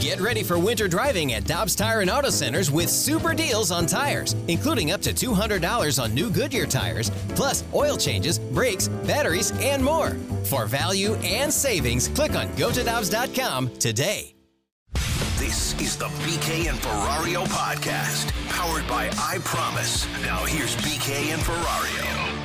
Get ready for winter driving at Dobbs Tire and Auto Centers with super deals on tires, including up to $200 on new Goodyear tires, plus oil changes, brakes, batteries, and more. For value and savings, click on gotodobbs.com today. This is the BK and Ferrario podcast, powered by I Promise. Now here's BK and Ferrario.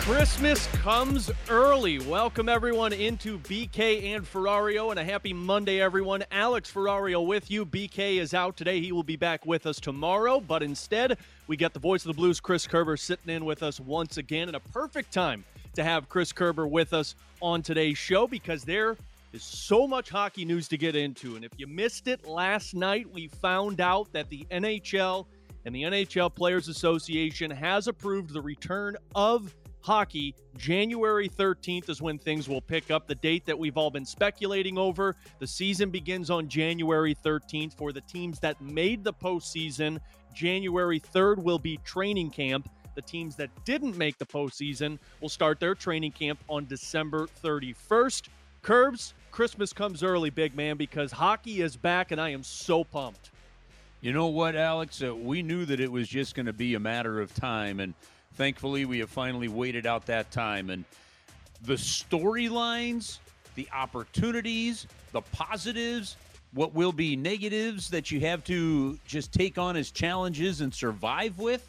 Christmas comes early. Welcome everyone into BK and Ferrario and a happy Monday, everyone. Alex Ferrario with you. BK is out today. He will be back with us tomorrow, but instead, we got the voice of the Blues, Chris Kerber, sitting in with us once again. And a perfect time to have Chris Kerber with us on today's show because there is so much hockey news to get into. And if you missed it last night, we found out that the NHL and the NHL Players Association has approved the return of hockey. January 13th is when things will pick up. The date that we've all been speculating over. The season begins on January 13th for the teams that made the postseason. January 3rd will be training camp. The teams that didn't make the postseason will start their training camp on December 31st. Curbs, Christmas comes early, big man, because hockey is back, and I am so pumped. You know what, Alex? Uh, we knew that it was just going to be a matter of time, and thankfully, we have finally waited out that time. And the storylines, the opportunities, the positives, what will be negatives that you have to just take on as challenges and survive with.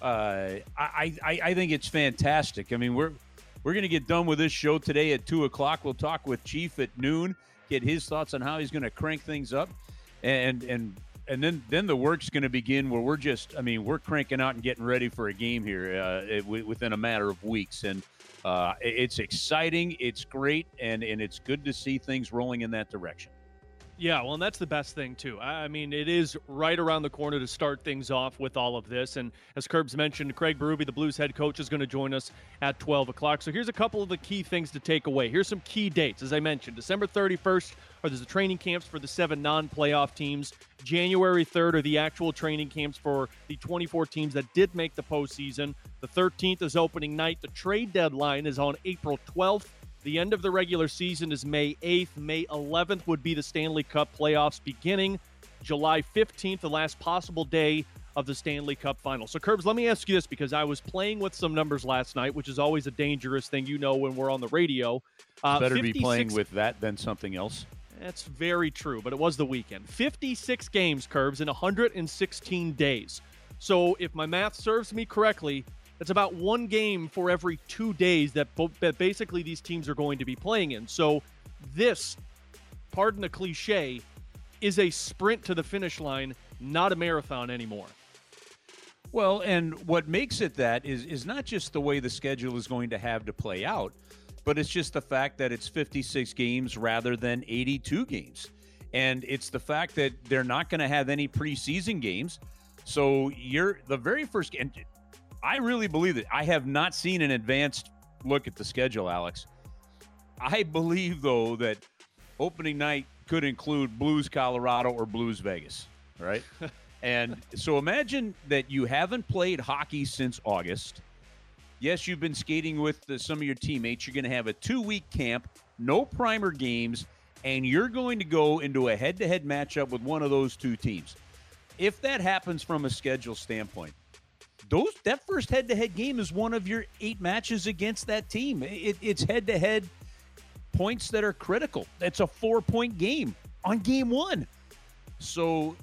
Uh, I, I, I think it's fantastic. I mean, we're we're going to get done with this show today at two o'clock. We'll talk with Chief at noon, get his thoughts on how he's going to crank things up, and and and then then the work's going to begin where we're just i mean we're cranking out and getting ready for a game here uh, within a matter of weeks. And uh, it's exciting it's great and and it's good to see things rolling in that direction yeah, well, and that's the best thing too. I mean, it is right around the corner to start things off with all of this. And as Curbs mentioned, Craig Berube, the Blues head coach, is going to join us at 12 o'clock. So here's a couple of the key things to take away. Here's some key dates. As I mentioned, December 31st are the training camps for the seven non-playoff teams. January 3rd are the actual training camps for the 24 teams that did make the postseason. The 13th is opening night. The trade deadline is on April 12th. The end of the regular season is May 8th. May 11th would be the Stanley Cup playoffs beginning. July 15th, the last possible day of the Stanley Cup final. So, Curbs, let me ask you this because I was playing with some numbers last night, which is always a dangerous thing, you know, when we're on the radio. Uh, better 56... be playing with that than something else. That's very true, but it was the weekend. 56 games, Curbs, in 116 days. So, if my math serves me correctly, that's about one game for every two days that, that basically these teams are going to be playing in. So this, pardon the cliche, is a sprint to the finish line, not a marathon anymore. Well, and what makes it that is is not just the way the schedule is going to have to play out, but it's just the fact that it's 56 games rather than 82 games. And it's the fact that they're not going to have any preseason games. So you're the very first and I really believe that. I have not seen an advanced look at the schedule, Alex. I believe, though, that opening night could include Blues Colorado or Blues Vegas, right? and so imagine that you haven't played hockey since August. Yes, you've been skating with the, some of your teammates. You're going to have a two week camp, no primer games, and you're going to go into a head to head matchup with one of those two teams. If that happens from a schedule standpoint, those that first head-to-head game is one of your eight matches against that team. It, it's head-to-head points that are critical. It's a four-point game on game one. So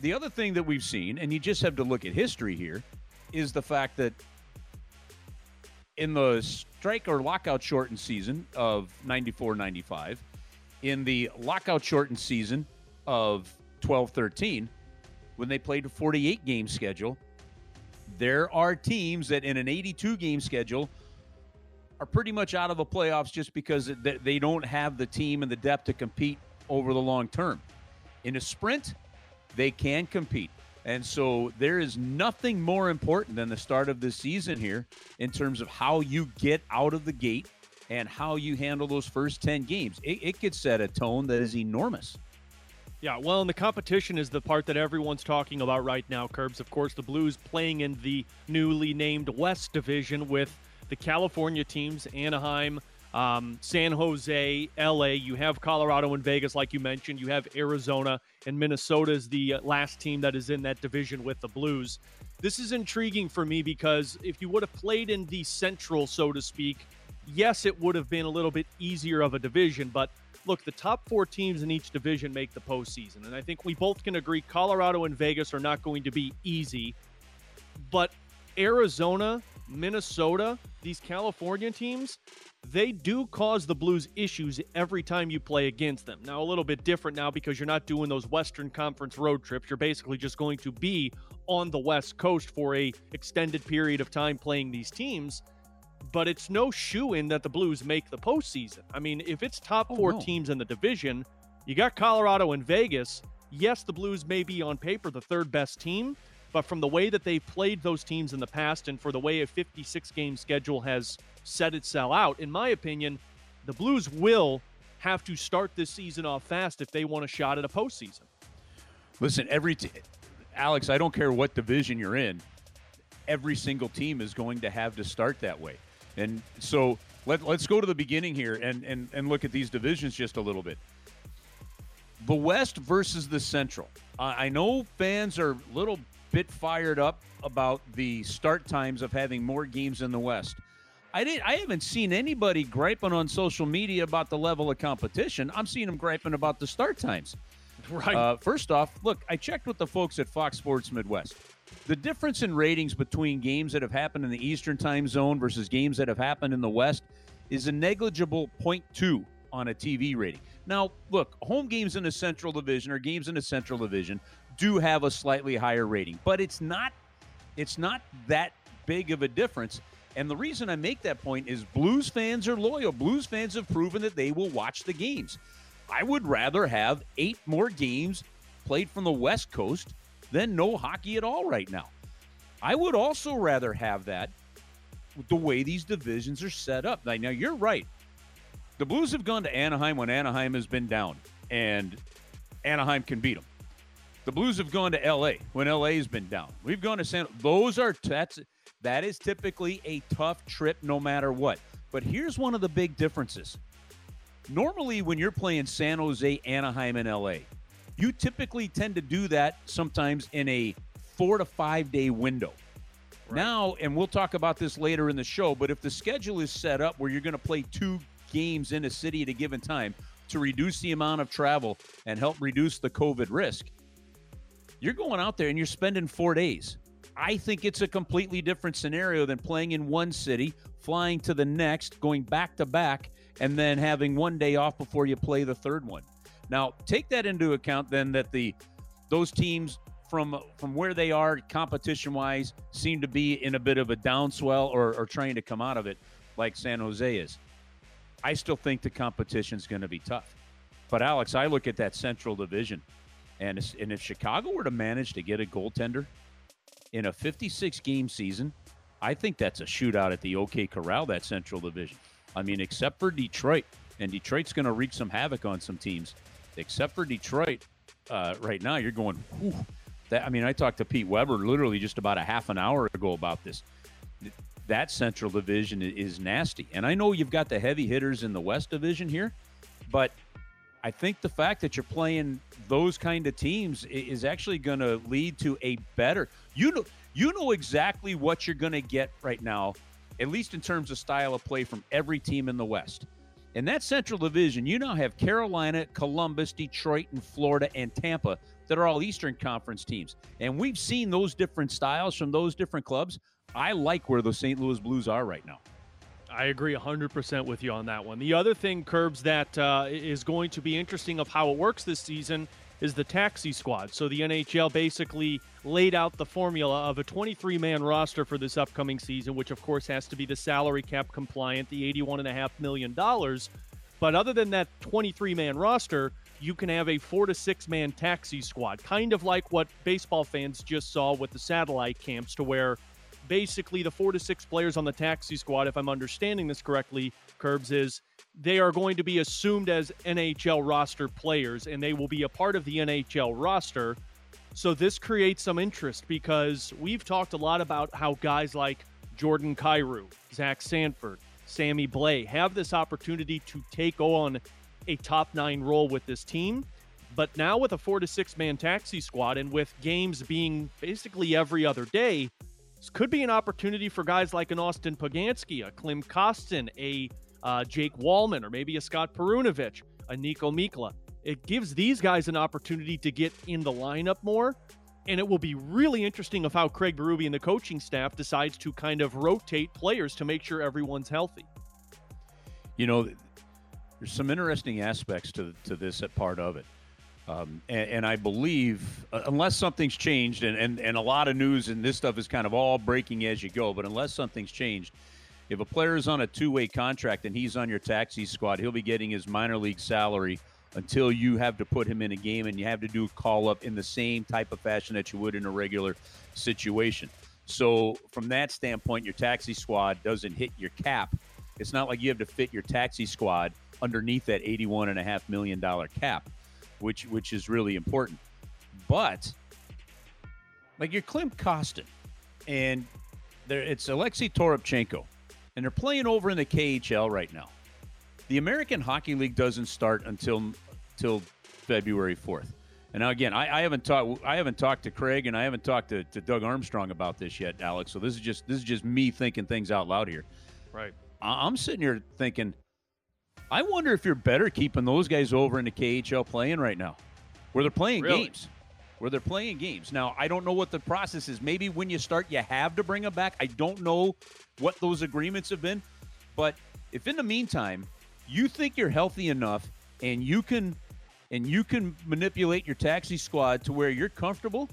the other thing that we've seen, and you just have to look at history here, is the fact that in the strike or lockout shortened season of 94 95, in the lockout shortened season of 12 13, when they played a 48 game schedule, there are teams that in an 82 game schedule are pretty much out of the playoffs just because they don't have the team and the depth to compete over the long term. In a sprint, they can compete. And so there is nothing more important than the start of the season here in terms of how you get out of the gate and how you handle those first 10 games. It, it could set a tone that is enormous. Yeah, well, and the competition is the part that everyone's talking about right now, Curbs. Of course, the Blues playing in the newly named West Division with the California teams, Anaheim, um, San Jose, LA. You have Colorado and Vegas, like you mentioned. You have Arizona and Minnesota is the uh, last team that is in that division with the Blues. This is intriguing for me because if you would have played in the Central, so to speak, yes, it would have been a little bit easier of a division. But look, the top four teams in each division make the postseason. And I think we both can agree Colorado and Vegas are not going to be easy. But Arizona, Minnesota, these California teams, they do cause the Blues issues every time you play against them. Now, a little bit different now because you're not doing those Western Conference road trips. You're basically just going to be on the West Coast for a extended period of time playing these teams. But it's no shoe in that the Blues make the postseason. I mean, if it's top oh, four no. teams in the division, you got Colorado and Vegas. Yes, the Blues may be on paper the third best team, but from the way that they've played those teams in the past and for the way a 56 game schedule has set itself out, in my opinion, the Blues will have to start this season off fast if they want a shot at a postseason. Listen, every t- Alex, I don't care what division you're in, every single team is going to have to start that way. And so let, let's go to the beginning here and, and, and look at these divisions just a little bit. The West versus the Central. Uh, I know fans are a little bit fired up about the start times of having more games in the West. I didn't. I haven't seen anybody griping on social media about the level of competition. I'm seeing them griping about the start times. Right. Uh, first off, look, I checked with the folks at Fox Sports Midwest. The difference in ratings between games that have happened in the Eastern Time Zone versus games that have happened in the West is a negligible 0.2 on a TV rating. Now, look, home games in the Central Division or games in the Central Division do have a slightly higher rating, but it's not it's not that big of a difference. And the reason I make that point is Blues fans are loyal. Blues fans have proven that they will watch the games. I would rather have eight more games played from the West Coast than no hockey at all right now. I would also rather have that the way these divisions are set up. Now, you're right. The Blues have gone to Anaheim when Anaheim has been down, and Anaheim can beat them. The Blues have gone to LA when LA has been down. We've gone to San. Those are that's that is typically a tough trip no matter what. But here's one of the big differences. Normally, when you're playing San Jose, Anaheim, and LA, you typically tend to do that sometimes in a four to five day window. Right. Now, and we'll talk about this later in the show, but if the schedule is set up where you're going to play two games in a city at a given time to reduce the amount of travel and help reduce the COVID risk, you're going out there and you're spending four days. I think it's a completely different scenario than playing in one city, flying to the next, going back to back, and then having one day off before you play the third one. Now, take that into account then that the those teams from from where they are competition wise seem to be in a bit of a downswell or, or trying to come out of it like San Jose is. I still think the competition is going to be tough. But Alex, I look at that Central Division and, and if Chicago were to manage to get a goaltender in a 56 game season, I think that's a shootout at the OK Corral, that Central Division. I mean, except for Detroit, and Detroit's going to wreak some havoc on some teams. Except for Detroit, uh, right now, you're going, that, I mean, I talked to Pete Weber literally just about a half an hour ago about this. That Central Division is nasty. And I know you've got the heavy hitters in the West Division here, but I think the fact that you're playing those kind of teams is actually going to lead to a better. You know, you know exactly what you're going to get right now, at least in terms of style of play from every team in the West. In that Central Division, you now have Carolina, Columbus, Detroit, and Florida and Tampa that are all Eastern Conference teams. And we've seen those different styles from those different clubs. I like where the St. Louis Blues are right now. I agree 100% with you on that one. The other thing, Curbs, that uh, is going to be interesting of how it works this season is the taxi squad. So the NHL basically laid out the formula of a 23 man roster for this upcoming season, which of course has to be the salary cap compliant, the $81.5 million. But other than that 23 man roster, you can have a four to six man taxi squad, kind of like what baseball fans just saw with the satellite camps, to where basically the four to six players on the taxi squad, if I'm understanding this correctly, Curbs, is they are going to be assumed as NHL roster players and they will be a part of the NHL roster. So this creates some interest because we've talked a lot about how guys like Jordan Kyrou, Zach Sanford, Sammy Blais have this opportunity to take on a top nine role with this team. But now with a four to six man taxi squad and with games being basically every other day, this could be an opportunity for guys like an Austin Poganski, a Klim Kostin, a uh, Jake Walman, or maybe a Scott Perunovich, a Niko Mikkola. It gives these guys an opportunity to get in the lineup more. And it will be really interesting of how Craig Berube and the coaching staff decides to kind of rotate players to make sure everyone's healthy. You know, there's some interesting aspects to to this at part of it. Um, and, and, I believe, uh, unless something's changed, and, and, and a lot of news and this stuff is kind of all breaking as you go, but unless something's changed, if a player is on a two way contract and he's on your taxi squad, he'll be getting his minor league salary until you have to put him in a game and you have to do a call up in the same type of fashion that you would in a regular situation. So, from that standpoint, your taxi squad doesn't hit your cap. It's not like you have to fit your taxi squad underneath that $81.5 million cap which which is really important. But like your Klim Kostin, and there it's Alexei Toropchenko, and they're playing over in the KHL right now. The American Hockey League doesn't start until till February fourth. And now again, I, I, haven't talked I haven't talked to Craig and I haven't talked to, to Doug Armstrong about this yet, Alex. So this is just this is just me thinking things out loud here. Right. I, I'm sitting here thinking I wonder if you're better keeping those guys over in the KHL playing right now, where they're playing really? games. Where they're playing games. Now, I don't know what the process is. Maybe when you start, you have to bring them back. I don't know what those agreements have been. But if in the meantime, you think you're healthy enough and you can and you can manipulate your taxi squad to where you're comfortable,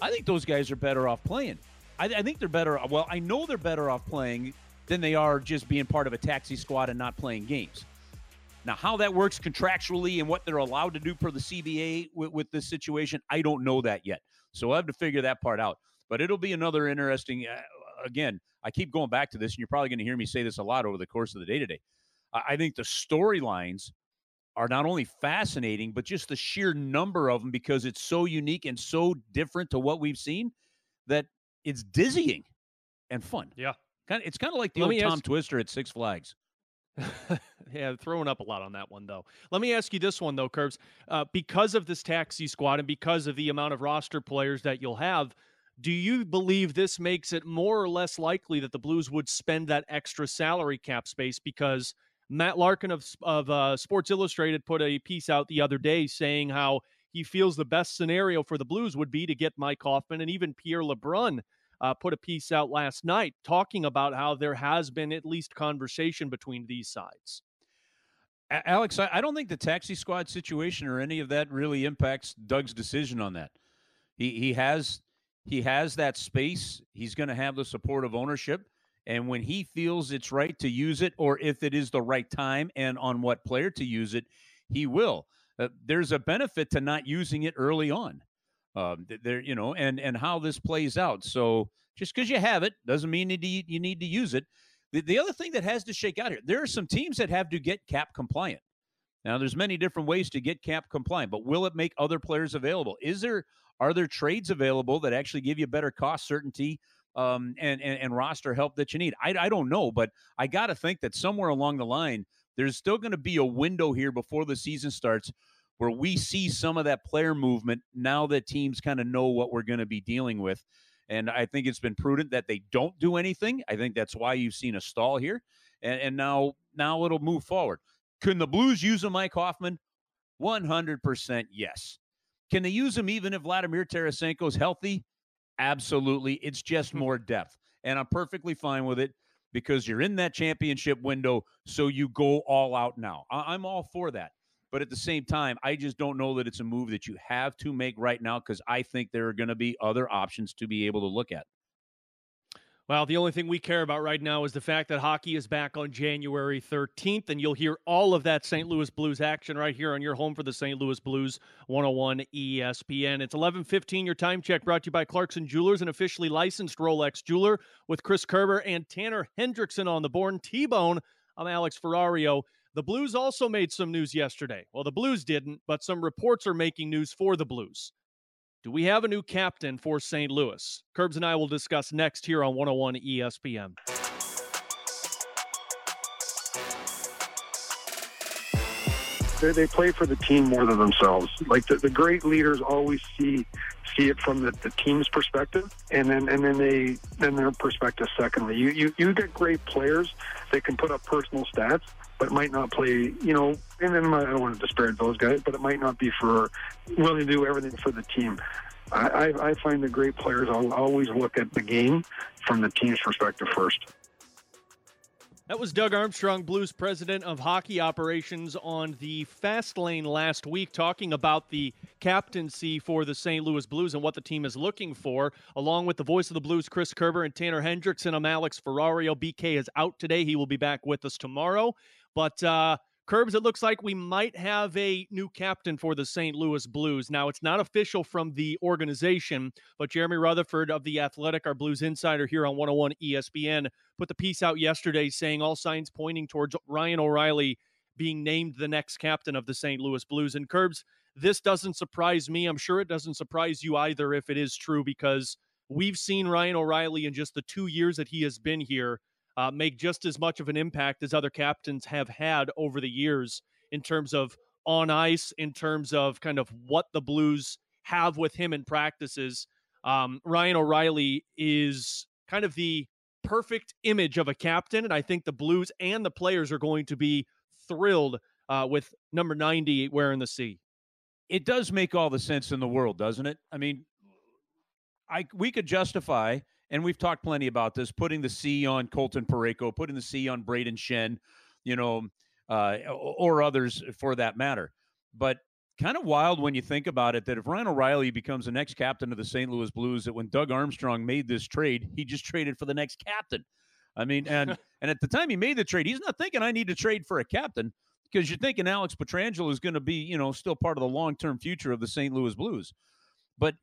I think those guys are better off playing. I, I think they're better. Well, I know they're better off playing than they are just being part of a taxi squad and not playing games. Now, how that works contractually and what they're allowed to do per the CBA with, with this situation, I don't know that yet. So I'll have to figure that part out. But it'll be another interesting. Uh, again, I keep going back to this, and you're probably going to hear me say this a lot over the course of the day today. I, think the storylines are not only fascinating, but just the sheer number of them because it's so unique and so different to what we've seen that it's dizzying and fun. Yeah. Kind of, it's kind of like the Let old Tom ask- Twister at Six Flags. yeah, throwing up a lot on that one though. Let me ask you this one though, Curbs. Uh, because of this taxi squad and because of the amount of roster players that you'll have, do you believe this makes it more or less likely that the Blues would spend that extra salary cap space? Because Matt Larkin of of uh, Sports Illustrated put a piece out the other day saying how he feels the best scenario for the Blues would be to get Mike Hoffman and even Pierre LeBrun uh, put a piece out last night talking about how there has been at least conversation between these sides. Alex, I don't think the taxi squad situation or any of that really impacts Doug's decision on that. He he has he has that space. He's going to have the support of ownership, and when he feels it's right to use it, or if it is the right time and on what player to use it, he will. Uh, there's a benefit to not using it early on. Um, there, you know, and and how this plays out. So just because you have it doesn't mean you need, you need to use it. The, the other thing that has to shake out here, there are some teams that have to get cap compliant. Now, there's many different ways to get cap compliant, but will it make other players available? Is there are there trades available that actually give you better cost certainty um, and, and, and roster help that you need? I, I don't know, but I got to think that somewhere along the line, there's still going to be a window here before the season starts where we see some of that player movement now that teams kind of know what we're going to be dealing with. And I think it's been prudent that they don't do anything. I think that's why you've seen a stall here. And, and now now it'll move forward. Can the Blues use a Mike Hoffman? 100% yes. Can they use him even if Vladimir Tarasenko's healthy? Absolutely. It's just more depth. And I'm perfectly fine with it because you're in that championship window. So you go all out now. I- I'm all for that. But at the same time, I just don't know that it's a move that you have to make right now because I think there are going to be other options to be able to look at. Well, the only thing we care about right now is the fact that hockey is back on January 13th, and you'll hear all of that St. Louis Blues action right here on your home for the St. Louis Blues 101 ESPN. It's 11:15. Your time check brought to you by Clarkson Jewelers, an officially licensed Rolex jeweler, with Chris Kerber and Tanner Hendrickson on the board. T-Bone. I'm Alex Ferrario. The Blues also made some news yesterday. Well, the Blues didn't, but some reports are making news for the Blues. Do we have a new captain for St. Louis? Curbs and I will discuss next here on 101 ESPN. They, they play for the team more than themselves. Like the, the great leaders always see see it from the, the team's perspective, and then and then they then their perspective. Secondly, you, you you get great players that can put up personal stats, but might not play. You know, and then I don't want to disparage those guys, but it might not be for willing to do everything for the team. I, I, I find the great players I'll always look at the game from the team's perspective first. That was Doug Armstrong, Blues president of hockey operations, on the fast lane last week, talking about the captaincy for the St. Louis Blues and what the team is looking for. Along with the voice of the Blues, Chris Kerber and Tanner Hendrickson, I'm Alex Ferrario. BK is out today. He will be back with us tomorrow. But uh, Curbs, it looks like we might have a new captain for the St. Louis Blues. Now, it's not official from the organization, but Jeremy Rutherford of The Athletic, our Blues insider here on 101 ESPN, put the piece out yesterday saying all signs pointing towards Ryan O'Reilly being named the next captain of the St. Louis Blues. And Curbs, this doesn't surprise me. I'm sure it doesn't surprise you either if it is true because we've seen Ryan O'Reilly in just the two years that he has been here uh, make just as much of an impact as other captains have had over the years in terms of on ice, in terms of kind of what the Blues have with him in practices. Um, Ryan O'Reilly is kind of the perfect image of a captain, and I think the Blues and the players are going to be thrilled uh, with number 90 wearing the C. It does make all the sense in the world, doesn't it? I mean, I we could justify and we've talked plenty about this, putting the C on Colton Parayko, putting the C on Brayden Schenn, you know, uh, or others for that matter. But kind of wild when you think about it that if Ryan O'Reilly becomes the next captain of the St. Louis Blues, that when Doug Armstrong made this trade, he just traded for the next captain. I mean, and and at the time he made the trade, he's not thinking I need to trade for a captain because you're thinking Alex Pietrangelo is going to be, you know, still part of the long term future of the St. Louis Blues. But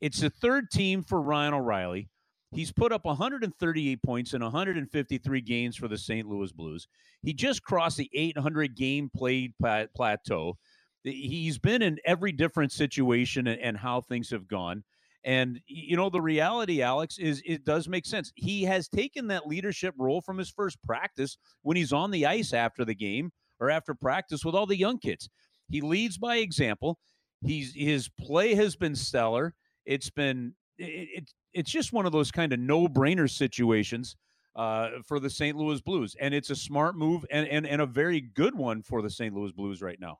it's the third team for Ryan O'Reilly. He's put up 138 points in 153 games for the St. Louis Blues. He just crossed the 800 game played plateau. He's been in every different situation and, how things have gone. And you know the reality, Alex, is it does make sense. He has taken that leadership role from his first practice when he's on the ice after the game or after practice with all the young kids. He leads by example. He's his play has been stellar. It's been it, it, it's just one of those kind of no brainer situations uh, for the St. Louis Blues. And it's a smart move and, and, and a very good one for the St. Louis Blues right now.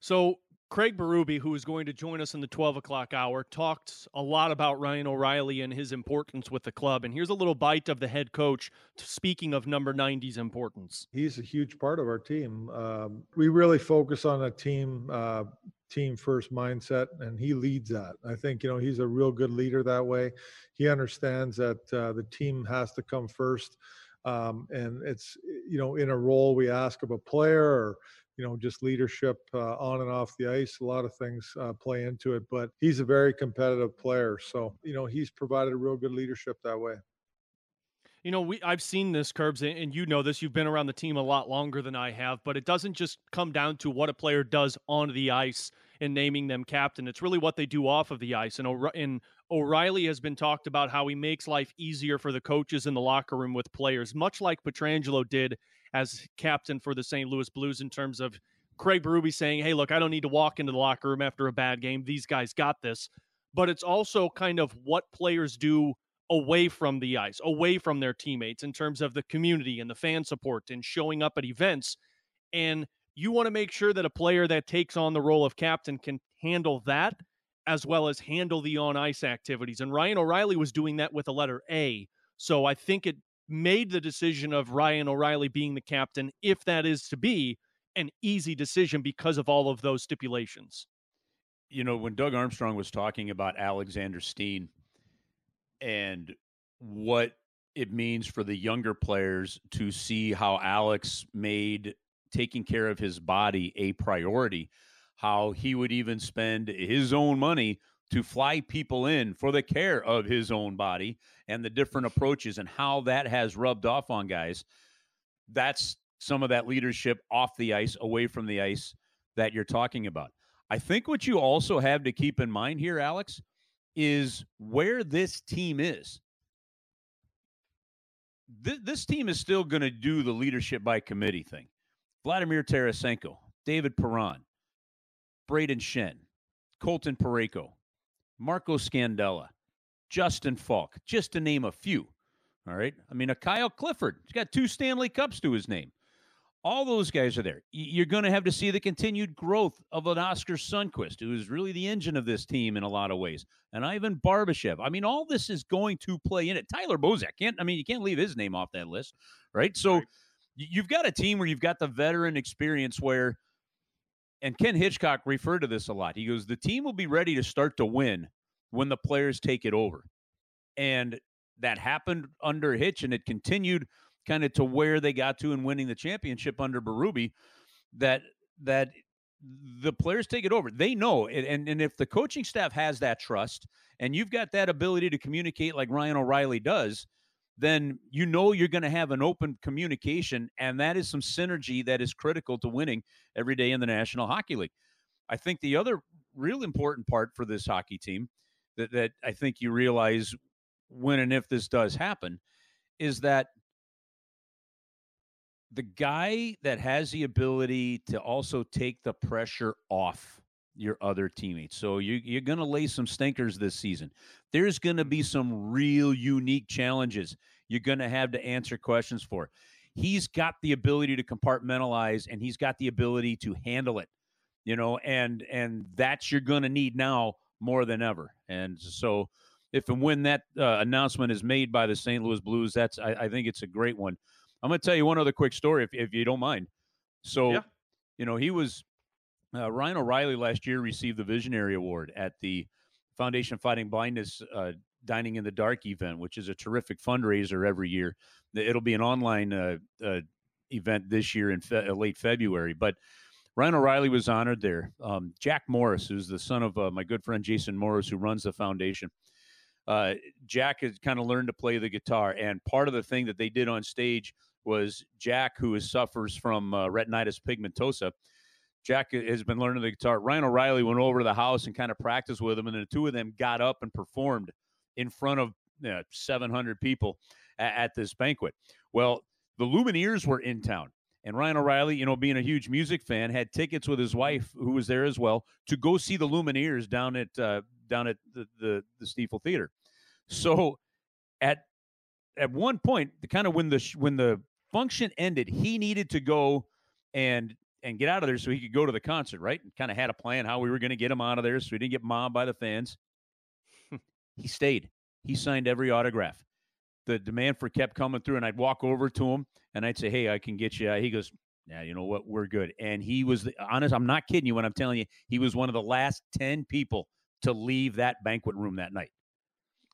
So, Craig Berube, who is going to join us in the 12 o'clock hour, talked a lot about Ryan O'Reilly and his importance with the club. And here's a little bite of the head coach speaking of number 90's importance. He's a huge part of our team. Um, we really focus on a team uh, team first mindset and he leads that. I think you know he's a real good leader that way. He understands that uh, the team has to come first um, and it's you know in a role we ask of a player or you know just leadership uh, on and off the ice a lot of things uh, play into it but he's a very competitive player. So you know he's provided a real good leadership that way you know, we I've seen this, Curbs, and you know this. You've been around the team a lot longer than I have, but it doesn't just come down to what a player does on the ice and naming them captain. It's really what they do off of the ice. And, and O'Reilly has been talked about how he makes life easier for the coaches in the locker room with players, much like Pietrangelo did as captain for the St. Louis Blues in terms of Craig Berube saying, "Hey, look, I don't need to walk into the locker room after a bad game. These guys got this." But it's also kind of what players do away from the ice, away from their teammates in terms of the community and the fan support and showing up at events. And you want to make sure that a player that takes on the role of captain can handle that as well as handle the on ice activities. And Ryan O'Reilly was doing that with a letter A. So I think it made the decision of Ryan O'Reilly being the captain, if that is to be, an easy decision because of all of those stipulations. You know, when Doug Armstrong was talking about Alexander Steen and what it means for the younger players to see how Alex made taking care of his body a priority, how he would even spend his own money to fly people in for the care of his own body and the different approaches and how that has rubbed off on guys. That's some of that leadership off the ice, away from the ice that you're talking about. I think what you also have to keep in mind here, Alex, is where this team is. Th- this team is still going to do the leadership by committee thing. Vladimir Tarasenko, David Perron, Brayden Schenn, Colton Parayko, Marco Scandella, Justin Faulk, just to name a few. All right. I mean, a Kyle Clifford, he's got two Stanley Cups to his name. All those guys are there. You're going to have to see the continued growth of an Oskar Sundqvist, who is really the engine of this team in a lot of ways, and Ivan Barbashev. I mean, all this is going to play in it. Tyler Bozak can't. I mean, you can't leave his name off that list, right? So right. you've got a team where you've got the veteran experience where, and Ken Hitchcock referred to this a lot. He goes, the team will be ready to start to win when the players take it over, and that happened under Hitch, and it continued kind of to where they got to in winning the championship under Berube, that that the players take it over. They know, and and if the coaching staff has that trust, and you've got that ability to communicate like Ryan O'Reilly does, then you know you're going to have an open communication, and that is some synergy that is critical to winning every day in the National Hockey League. I think the other real important part for this hockey team that, that I think you realize when and if this does happen is that the guy that has the ability to also take the pressure off your other teammates. So you, you're going to lay some stinkers this season. There's going to be some real unique challenges you're going to have to answer questions for. He's got the ability to compartmentalize and he's got the ability to handle it, you know, and and that's you're going to need now more than ever. And so if and when that uh, announcement is made by the St. Louis Blues, that's I, I think it's a great one. I'm going to tell you one other quick story, if, if you don't mind. So, yeah. you know, he was uh, Ryan O'Reilly last year received the Visionary Award at the Foundation Fighting Blindness uh, Dining in the Dark event, which is a terrific fundraiser every year. It'll be an online uh, uh event this year in fe- uh, late February, but. Ryan O'Reilly was honored there. Um, Jack Morris, who's the son of uh, my good friend Jason Morris, who runs the foundation, uh, Jack has kind of learned to play the guitar. And part of the thing that they did on stage was Jack, who is, suffers from uh, retinitis pigmentosa. Jack has been learning the guitar. Ryan O'Reilly went over to the house and kind of practiced with him, and the two of them got up and performed in front of you know, 700 people at, at this banquet. Well, the Lumineers were in town. And Ryan O'Reilly, you know, being a huge music fan, had tickets with his wife, who was there as well, to go see the Lumineers down at uh, down at the the, the Stifel Theater. So, at at one point, the kind of when the when the function ended, he needed to go and and get out of there so he could go to the concert, right? And kind of had a plan how we were going to get him out of there so he didn't get mobbed by the fans. he stayed. He signed every autograph. The demand for kept coming through, and I'd walk over to him and I'd say, "Hey, I can get you." He goes, "Yeah, you know what? We're good." And he was the, honest. I'm not kidding you when I'm telling you, he was one of the last ten people to leave that banquet room that night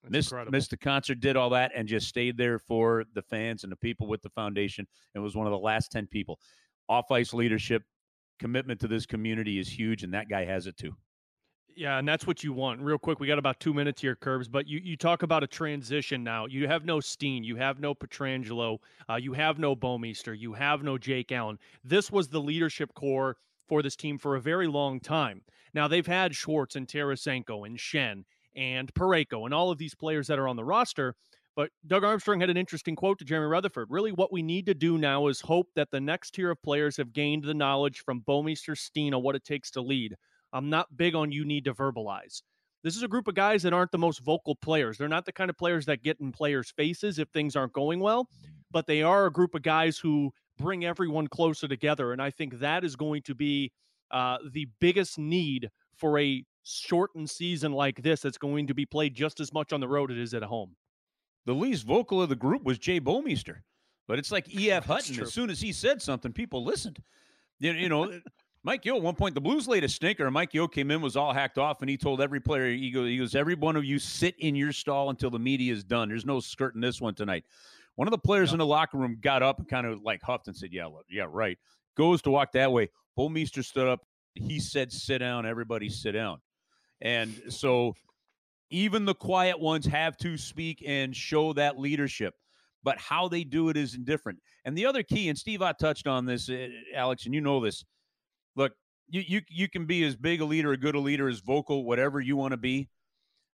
missed missed the concert, did all that, and just stayed there for the fans and the people with the foundation. It was one of the last ten people. Off ice leadership, commitment to this community is huge, and that guy has it too. Yeah, and that's what you want. Real quick, we got about two minutes here, Curbs. But you, you talk about a transition now. You have no Steen, you have no Pietrangelo, uh, you have no Bouwmeester, you have no Jake Allen. This was the leadership core for this team for a very long time. Now they've had Schwartz and Tarasenko and Schenn and Parayko and all of these players that are on the roster. But Doug Armstrong had an interesting quote to Jeremy Rutherford. Really, what we need to do now is hope that the next tier of players have gained the knowledge from Bouwmeester Steen on what it takes to lead. I'm not big on you need to verbalize. This is a group of guys that aren't the most vocal players. They're not the kind of players that get in players' faces if things aren't going well, but they are a group of guys who bring everyone closer together. And I think that is going to be uh, the biggest need for a shortened season like this that's going to be played just as much on the road as it is at home. The least vocal of the group was Jay Bouwmeester, but it's like E.F. Hutton. As soon as he said something, people listened. You, you know, Mike Yeo, at one point, the Blues laid a stinker. and Mike Yeo came in, was all hacked off, and he told every player, he goes, he goes, every one of you sit in your stall until the media is done. There's no skirting this one tonight. One of the players in the locker room got up and kind of like huffed and said, yeah, look, yeah, right. Goes to walk that way. Bouwmeester stood up. He said, sit down. Everybody sit down. And so even the quiet ones have to speak and show that leadership but how they do it is indifferent and the other key and steve I touched on this uh, alex and you know this. Look you, you you can be as big a leader a good a leader as vocal whatever you want to be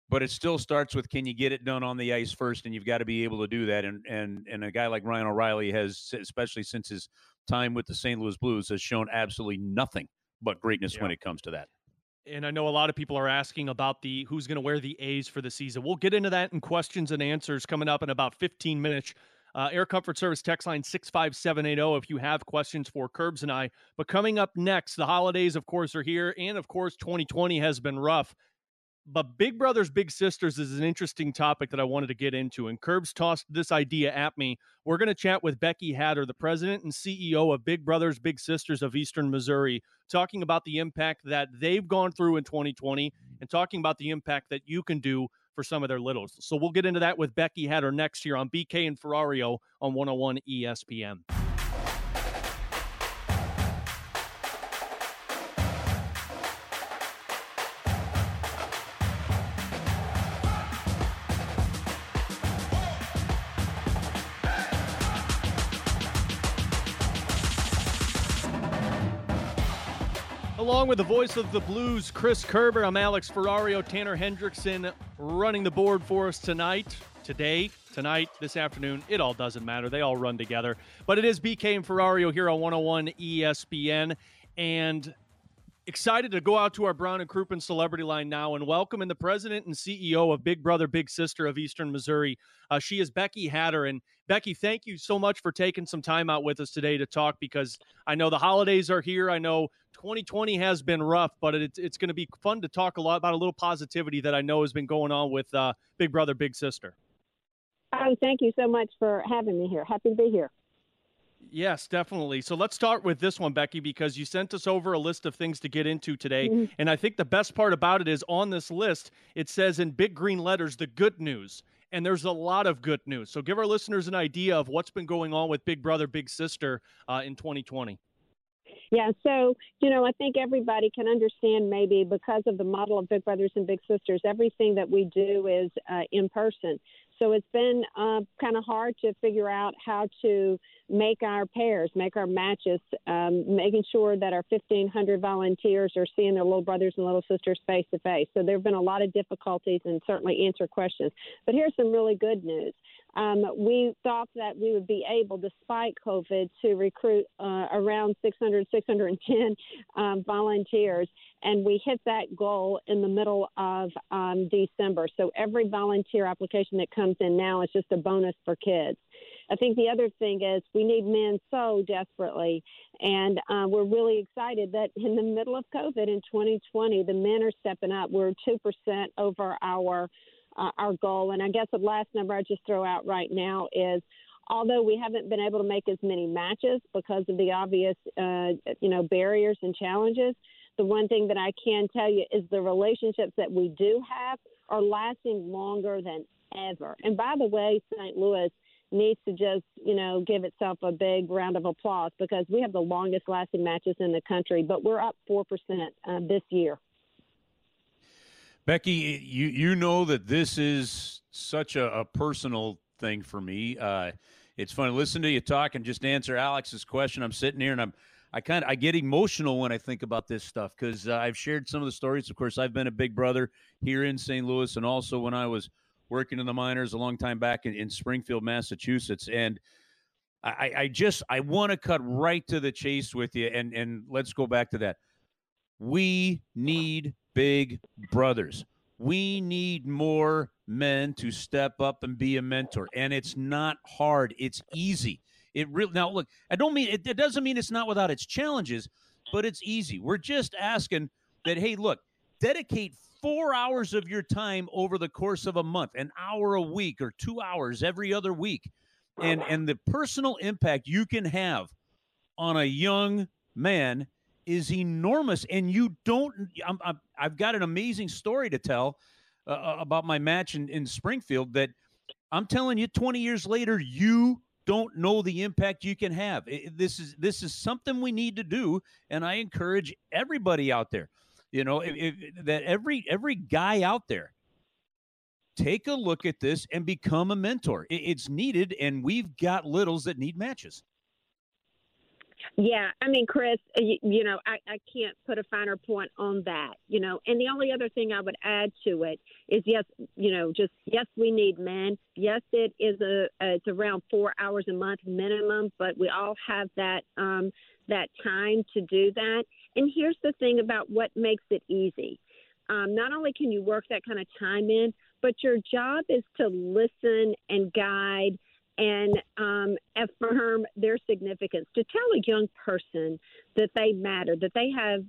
but it still starts with can you get it done on the ice first? And you've got to be able to do that. And and and a guy like ryan o'reilly has especially since his time with the st louis blues has shown absolutely nothing but greatness when it comes to that and I know a lot of people are asking about the who's going to wear the A's for the season. We'll get into that in questions and answers coming up in about 15 minutes. Uh, Air Comfort Service text line 65780 if you have questions for Curbs and I. But coming up next, the holidays, of course, are here. And of course, 2020 has been rough. But Big Brothers Big Sisters is an interesting topic that I wanted to get into. And Curbs tossed this idea at me. We're going to chat with Becky Hatter, the president and CEO of Big Brothers Big Sisters of Eastern Missouri, talking about the impact that they've gone through in 2020 and talking about the impact that you can do for some of their littles. So we'll get into that with Becky Hatter next year on BK and Ferrario on 101 ESPN. Along with the voice of the Blues, Chris Kerber, I'm Alex Ferrario, Tanner Hendrickson running the board for us tonight, today, tonight, this afternoon. It all doesn't matter. They all run together. But it is BK and Ferrario here on 101 ESPN. And excited to go out to our Brown and Crouppen celebrity line now and welcome in the president and CEO of Big Brother Big Sister of Eastern Missouri. Uh, she is Becky Hatter. And Becky, thank you so much for taking some time out with us today to talk because I know the holidays are here. I know 2020 has been rough, but it's it's going to be fun to talk a lot about a little positivity that I know has been going on with uh, Big Brother Big Sister. Oh, thank you so much for having me here. Happy to be here. Yes, definitely. So let's start with this one, Becky, because you sent us over a list of things to get into today. Mhm. And I think the best part about it is on this list, it says in big green letters, the good news. And there's a lot of good news. So give our listeners an idea of what's been going on with Big Brother Big Sister uh, in 2020. Yeah, so, you know, I think everybody can understand maybe because of the model of Big Brothers and Big Sisters, everything that we do is uh, in person. So it's been uh, kind of hard to figure out how to make our pairs, make our matches, um, making sure that our 1,500 volunteers are seeing their little brothers and little sisters face to face. So there have been a lot of difficulties and certainly answer questions. But here's some really good news. Um, we thought that we would be able, despite COVID, to recruit uh, around 600, 610 um, volunteers, and we hit that goal in the middle of um, December. So every volunteer application that comes in now is just a bonus for kids. I think the other thing is we need men so desperately, and uh, we're really excited that in the middle of COVID in 2020, the men are stepping up. We're two percent over our uh, our goal, and I guess the last number I just throw out right now is. Although we haven't been able to make as many matches because of the obvious, uh, you know, barriers and challenges, the one thing that I can tell you is the relationships that we do have are lasting longer than ever. And by the way, St. Louis needs to just, you know, give itself a big round of applause because we have the longest lasting matches in the country, but we're up 4% uh, this year. Becky, you you know that this is such a, a personal thing for me. Uh, it's fun to listen to you talk and just answer Alex's question. I'm sitting here and I'm I kind of I get emotional when I think about this stuff because uh, I've shared some of the stories. Of course, I've been a big brother here in St. Louis, and also when I was working in the minors a long time back in, in Springfield, Massachusetts, and. I, I just I want to cut right to the chase with you, and and let's go back to that. We need big brothers. We need more men to step up and be a mentor. And it's not hard. It's easy. It really now look, I don't mean it, it doesn't mean it's not without its challenges, but it's easy. We're just asking that, hey, look, dedicate four hours of your time over the course of a month, an hour a week or two hours every other week, and and the personal impact you can have on a young man is enormous. And you don't. I have got an amazing story to tell uh, uh, about my match in, in Springfield. That I'm telling you, 20 years later, you don't know the impact you can have. It, this is this is something we need to do, and I encourage everybody out there. You know, if, if, that every every guy out there take a look at this and become a mentor. It, it's needed, and we've got littles that need matches. Yeah, I mean, Chris, you, you know, I, I can't put a finer point on that, you know. And the only other thing I would add to it is, yes, you know, just yes, we need men. Yes, it is a it's around four hours a month minimum, but we all have that um, that time to do that. And here's the thing about what makes it easy. Um, not only can you work that kind of time in, but your job is to listen and guide and um, affirm their significance, to tell a young person that they matter, that they have,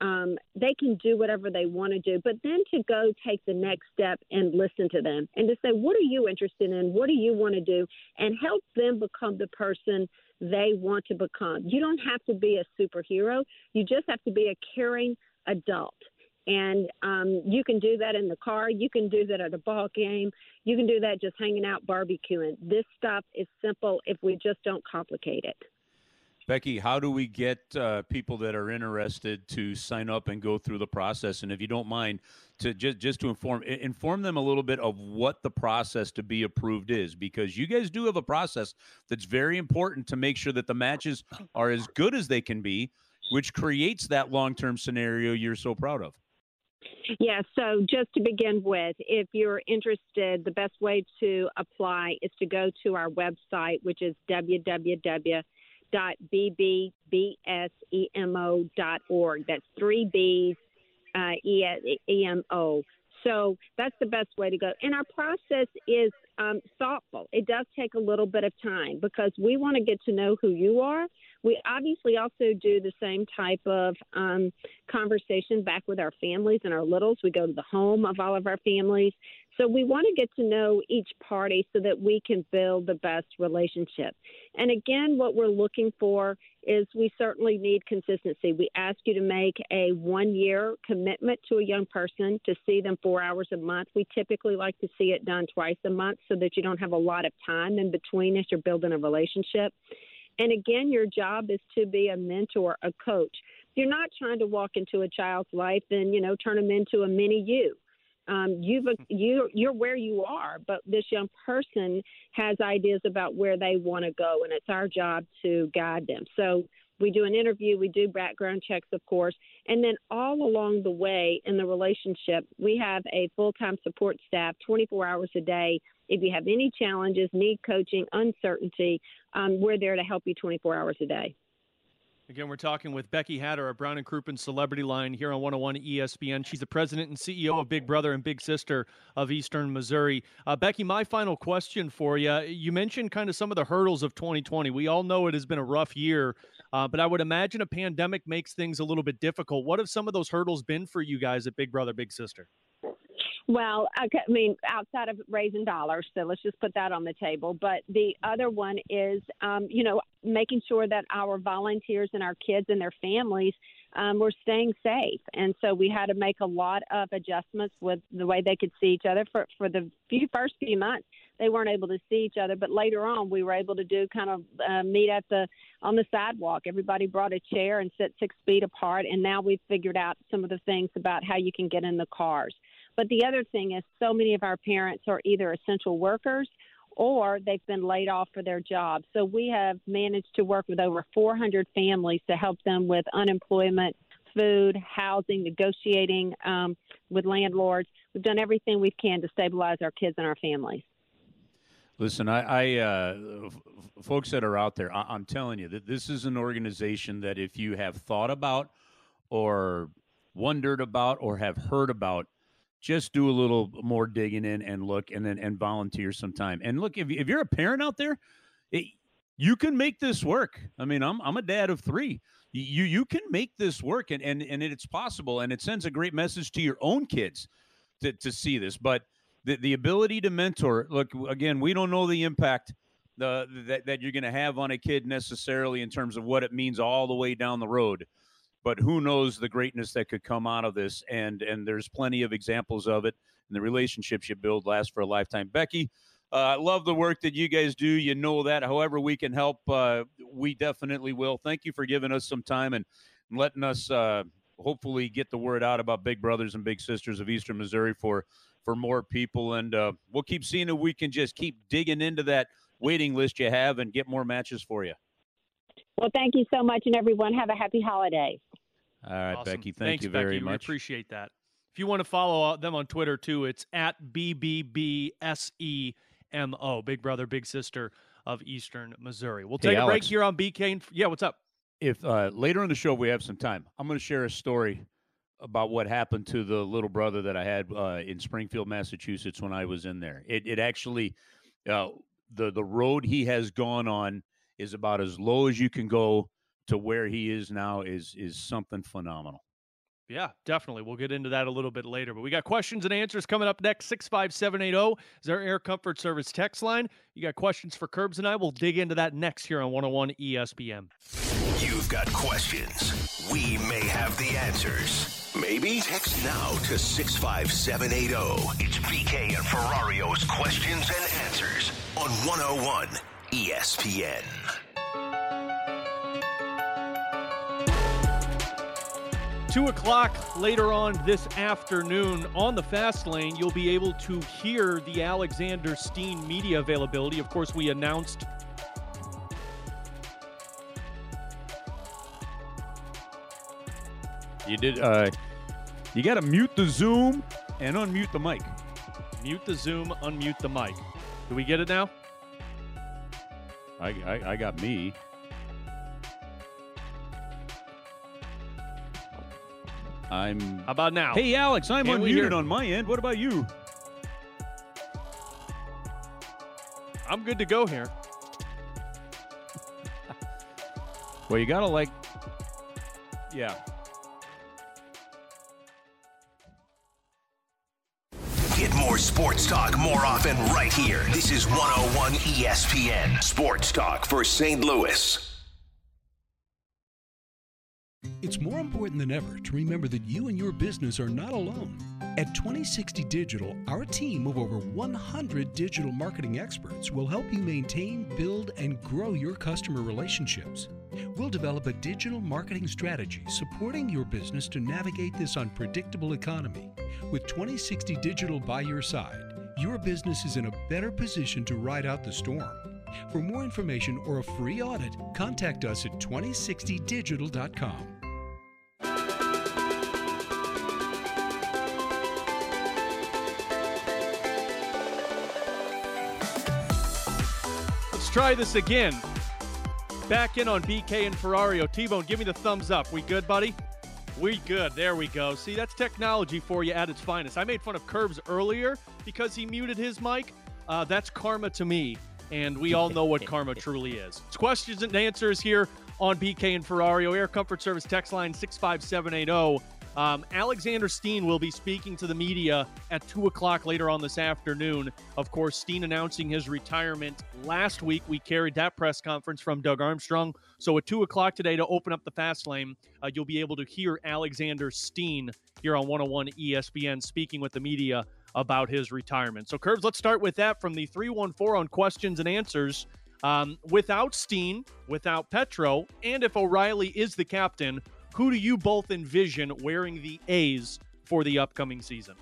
um, they can do whatever they want to do, but then to go take the next step and listen to them and to say, what are you interested in? What do you want to do? And help them become the person they want to become. You don't have to be a superhero, you just have to be a caring adult. And um, you can do that in the car. You can do that at a ball game. You can do that just hanging out barbecuing. This stuff is simple if we just don't complicate it. Becky, how do we get uh, people that are interested to sign up and go through the process? And if you don't mind, to just just to inform inform them a little bit of what the process to be approved is, because you guys do have a process that's very important to make sure that the matches are as good as they can be, which creates that long term scenario you're so proud of. Yeah, so just to begin with, if you're interested, the best way to apply is to go to our website, which is www.bbbsemo.org. That's three B's, uh, E-M-O. So that's the best way to go. And our process is um, thoughtful. It does take a little bit of time because we want to get to know who you are. We obviously also do the same type of um, conversation back with our families and our littles. We go to the home of all of our families. So we want to get to know each party so that we can build the best relationship. And again, what we're looking for is we certainly need consistency. We ask you to make a one year commitment to a young person to see them four hours a month. We typically like to see it done twice a month so that you don't have a lot of time in between as you're building a relationship. And again, your job is to be a mentor, a coach. You're not trying to walk into a child's life and, you know, turn them into a mini you. Um, you've you you're where you are, but this young person has ideas about where they want to go, and it's our job to guide them. So we do an interview, we do background checks, of course, and then all along the way in the relationship, we have a full time support staff, 24 hours a day. If you have any challenges, need coaching, uncertainty, um, we're there to help you 24 hours a day. Again, we're talking with Becky Hatter of Brown and Crouppen Celebrity Line here on 101 ESPN. She's the president and CEO of Big Brother and Big Sister of Eastern Missouri. Uh, Becky, my final question for you. You mentioned kind of some of the hurdles of 2020. We all know it has been a rough year, uh, but I would imagine a pandemic makes things a little bit difficult. What have some of those hurdles been for you guys at Big Brother, Big Sister? Well, I mean, outside of raising dollars, so let's just put that on the table. But the other one is, um, you know, making sure that our volunteers and our kids and their families um, were staying safe. And so we had to make a lot of adjustments with the way they could see each other for, for the few first few months. They weren't able to see each other, but later on we were able to do kind of uh, meet at the on the sidewalk. Everybody brought a chair and sit six feet apart, and now we've figured out some of the things about how you can get in the cars. But the other thing is, so many of our parents are either essential workers or they've been laid off for their jobs. So we have managed to work with over 400 families to help them with unemployment, food, housing, negotiating um, with landlords. We've done everything we can to stabilize our kids and our families. Listen, I, I uh, f- folks that are out there, I, am telling you that this is an organization that if you have thought about or wondered about or have heard about, just do a little more digging in and look and then and volunteer some time. And look, if, if you're a parent out there, it, you can make this work. I mean, I'm I'm a dad of three. you you can make this work and and and it's possible and it sends a great message to your own kids to to see this but the, the ability to mentor look again we don't know the impact the that, that you're going to have on a kid necessarily in terms of what it means all the way down the road but who knows the greatness that could come out of this and and there's plenty of examples of it and the relationships you build last for a lifetime becky uh, I love the work that you guys do. You know that. However, we can help, uh, we definitely will. Thank you for giving us some time and letting us uh, hopefully get the word out about Big Brothers and Big Sisters of Eastern Missouri for for more people. And uh, we'll keep seeing if we can just keep digging into that waiting list you have and get more matches for you. Well, thank you so much, and everyone have a happy holiday. All right, Awesome. Becky. Thank Thanks, you very Becky. much. We appreciate that. If you want to follow them on Twitter too, it's at BBBSEMO, Big Brother, Big Sister of Eastern Missouri. We'll Hey, take a break here on BK. And, yeah, what's up? if uh, later in the show we have some time, I'm going to share a story about what happened to the little brother that I had uh, in Springfield, Massachusetts when I was in there. It, it actually, uh, the the road he has gone on is about as low as you can go to where he is now is is something phenomenal. Yeah, definitely. We'll get into that a little bit later. But we got questions and answers coming up next. 65780 is our Air Comfort Service text line. You got questions for Curbs and I. We'll dig into that next here on 101 ESPN. You've got questions. We may have the answers. Maybe? Text now to 65780. It's BK and Ferrario's questions and answers on 101 ESPN. Two o'clock later on this afternoon on the fast lane, you'll be able to hear the Alexander Steen media availability. Of course, we announced You did. Uh, you got to mute the Zoom and unmute the mic. mute the Zoom, unmute the mic. Do we get it now? I I, I got me. I'm. How about now? Hey, Alex, I'm Can unmuted on my end. What about you? I'm good to go here. Well, you gotta like. Yeah. Get more sports talk more often right here. This is 101 ESPN Sports Talk for St. Louis. It's more important than ever to remember that you and your business are not alone. At 2060 Digital, our team of over 100 digital marketing experts will help you maintain, build, and grow your customer relationships. We'll develop a digital marketing strategy supporting your business to navigate this unpredictable economy. With 2060 Digital by your side, your business is in a better position to ride out the storm. For more information or a free audit, contact us at 2060digital.com. try this again. Back in on BK and Ferrario. T-Bone, give me the thumbs up. We good, buddy? We good. There we go. See, that's technology for you at its finest. I made fun of Curbs earlier because he muted his mic. Uh, that's karma to me, and we all know what karma truly is. It's questions and answers here on BK and Ferrario. Air Comfort Service text line 65780. Um, Alexander Steen will be speaking to the media at 2 o'clock later on this afternoon. Of course, Steen announcing his retirement last week. We carried that press conference from Doug Armstrong. So at 2 o'clock today to open up the fast lane, uh, you'll be able to hear Alexander Steen here on 101 ESPN speaking with the media about his retirement. So, Curbs, let's start with that from the 314 on questions and answers. Um, without Steen, without Petro, and if O'Reilly is the captain, who do you both envision wearing the A's for the upcoming season?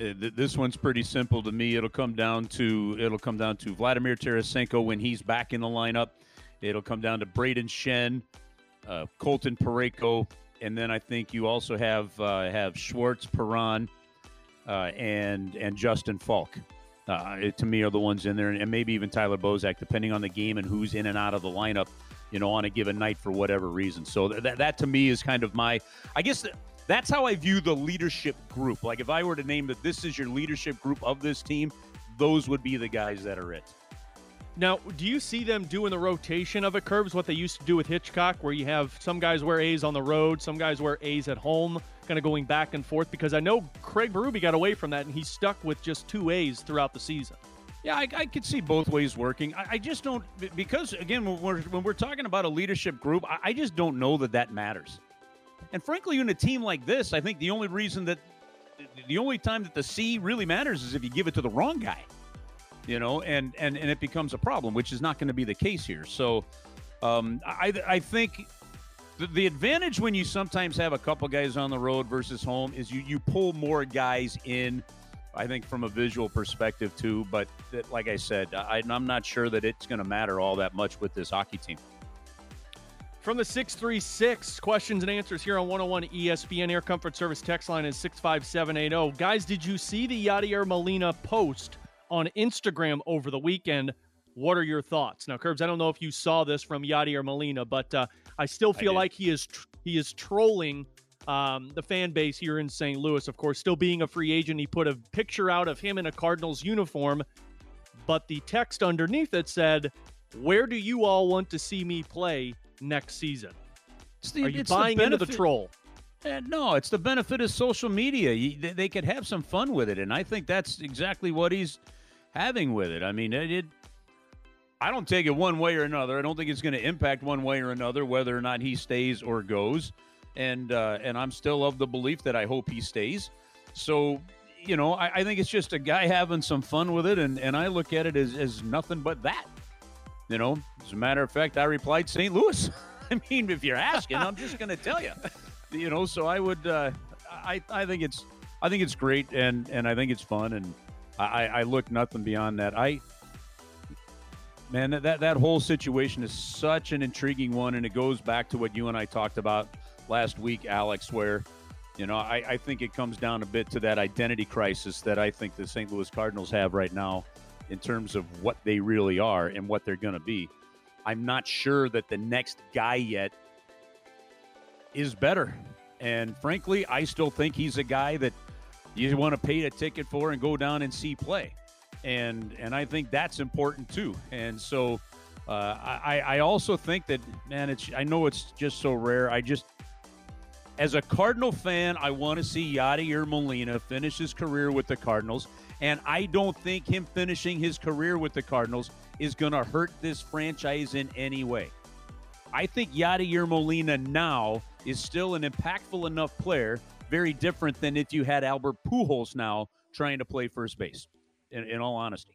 Uh, this one's pretty simple to me. It'll come down to it'll come down to Vladimir Tarasenko when he's back in the lineup. It'll come down to Brayden Schenn, uh, Colton Parayko, and then I think you also have uh, have Schwartz, Perron, uh, and and Justin Faulk. Uh, it- to me, are the ones in there, and maybe even Tyler Bozak, depending on the game and who's in and out of the lineup. You know, on a given night for whatever reason. So th- that that to me is kind of my. I guess th- that's how I view the leadership group. Like if I were to name that this is your leadership group of this team, those would be the guys that are it. Now, do you see them doing the rotation of it, Curbs, what they used to do with Hitchcock, where you have some guys wear A's on the road, some guys wear A's at home, kind of going back and forth? Because I know Craig Berube got away from that, and he's stuck with just two A's throughout the season. Yeah, I, I could see both ways working. I, I, just don't, because again, when we're, when we're talking about a leadership group, I, I just don't know that that matters. And frankly, in a team like this, I think the only reason that, the only time that the C really matters is if you give it to the wrong guy you know, and and and it becomes a problem, which is not going to be the case here. So, um, I I think the, the advantage when you sometimes have a couple guys on the road versus home is you you pull more guys in. I think from a visual perspective too, but that, like I said, I, I'm not sure that it's going to matter all that much with this hockey team. From the 636, questions and answers here on 101 ESPN Air Comfort Service text line is 65780. Guys, did you see the Yadier Molina post on Instagram over the weekend. What are your thoughts? Now, Curbs, I don't know if you saw this from Yadier Molina, but uh, I still feel I like he is tr- he is trolling um, the fan base here in St. Louis. Of course, still being a free agent, he put a picture out of him in a Cardinals uniform, but the text underneath it said, "Where do you all want to see me play next season?" The, are you buying the into the troll? Uh, no, it's the benefit of social media. You, they, they, could have some fun with it, and I think that's exactly what he's having with it. I mean, it, it I don't take it one way or another. I don't think it's going to impact one way or another whether or not he stays or goes. And uh, and I'm still of the belief that I hope he stays. So, you know, I, I, think it's just a guy having some fun with it, and, and I look at it as, as nothing but that. You know, as a matter of fact, I replied St. Louis. I mean, if you're asking, I'm just going to tell you. You know, so I would, uh, I I think it's I think it's great, and and I think it's fun, and I, I look nothing beyond that. I man, that that whole situation is such an intriguing one, and it goes back to what you and I talked about last week, Alex, where you know I, I think it comes down a bit to that identity crisis that I think the St. Louis Cardinals have right now in terms of what they really are and what they're going to be. I'm not sure that the next guy yet is better. And frankly, I still think he's a guy that you want to pay a ticket for and go down and see play. And and I think that's important too. And so uh, I I also think that man, it's I know it's just so rare. I just as a Cardinal fan, I want to see Yadier Molina finish his career with the Cardinals. And I don't think him finishing his career with the Cardinals is going to hurt this franchise in any way. I think Yadier Molina now is still an impactful enough player very different than if you had Albert Pujols now trying to play first base. In, in all honesty.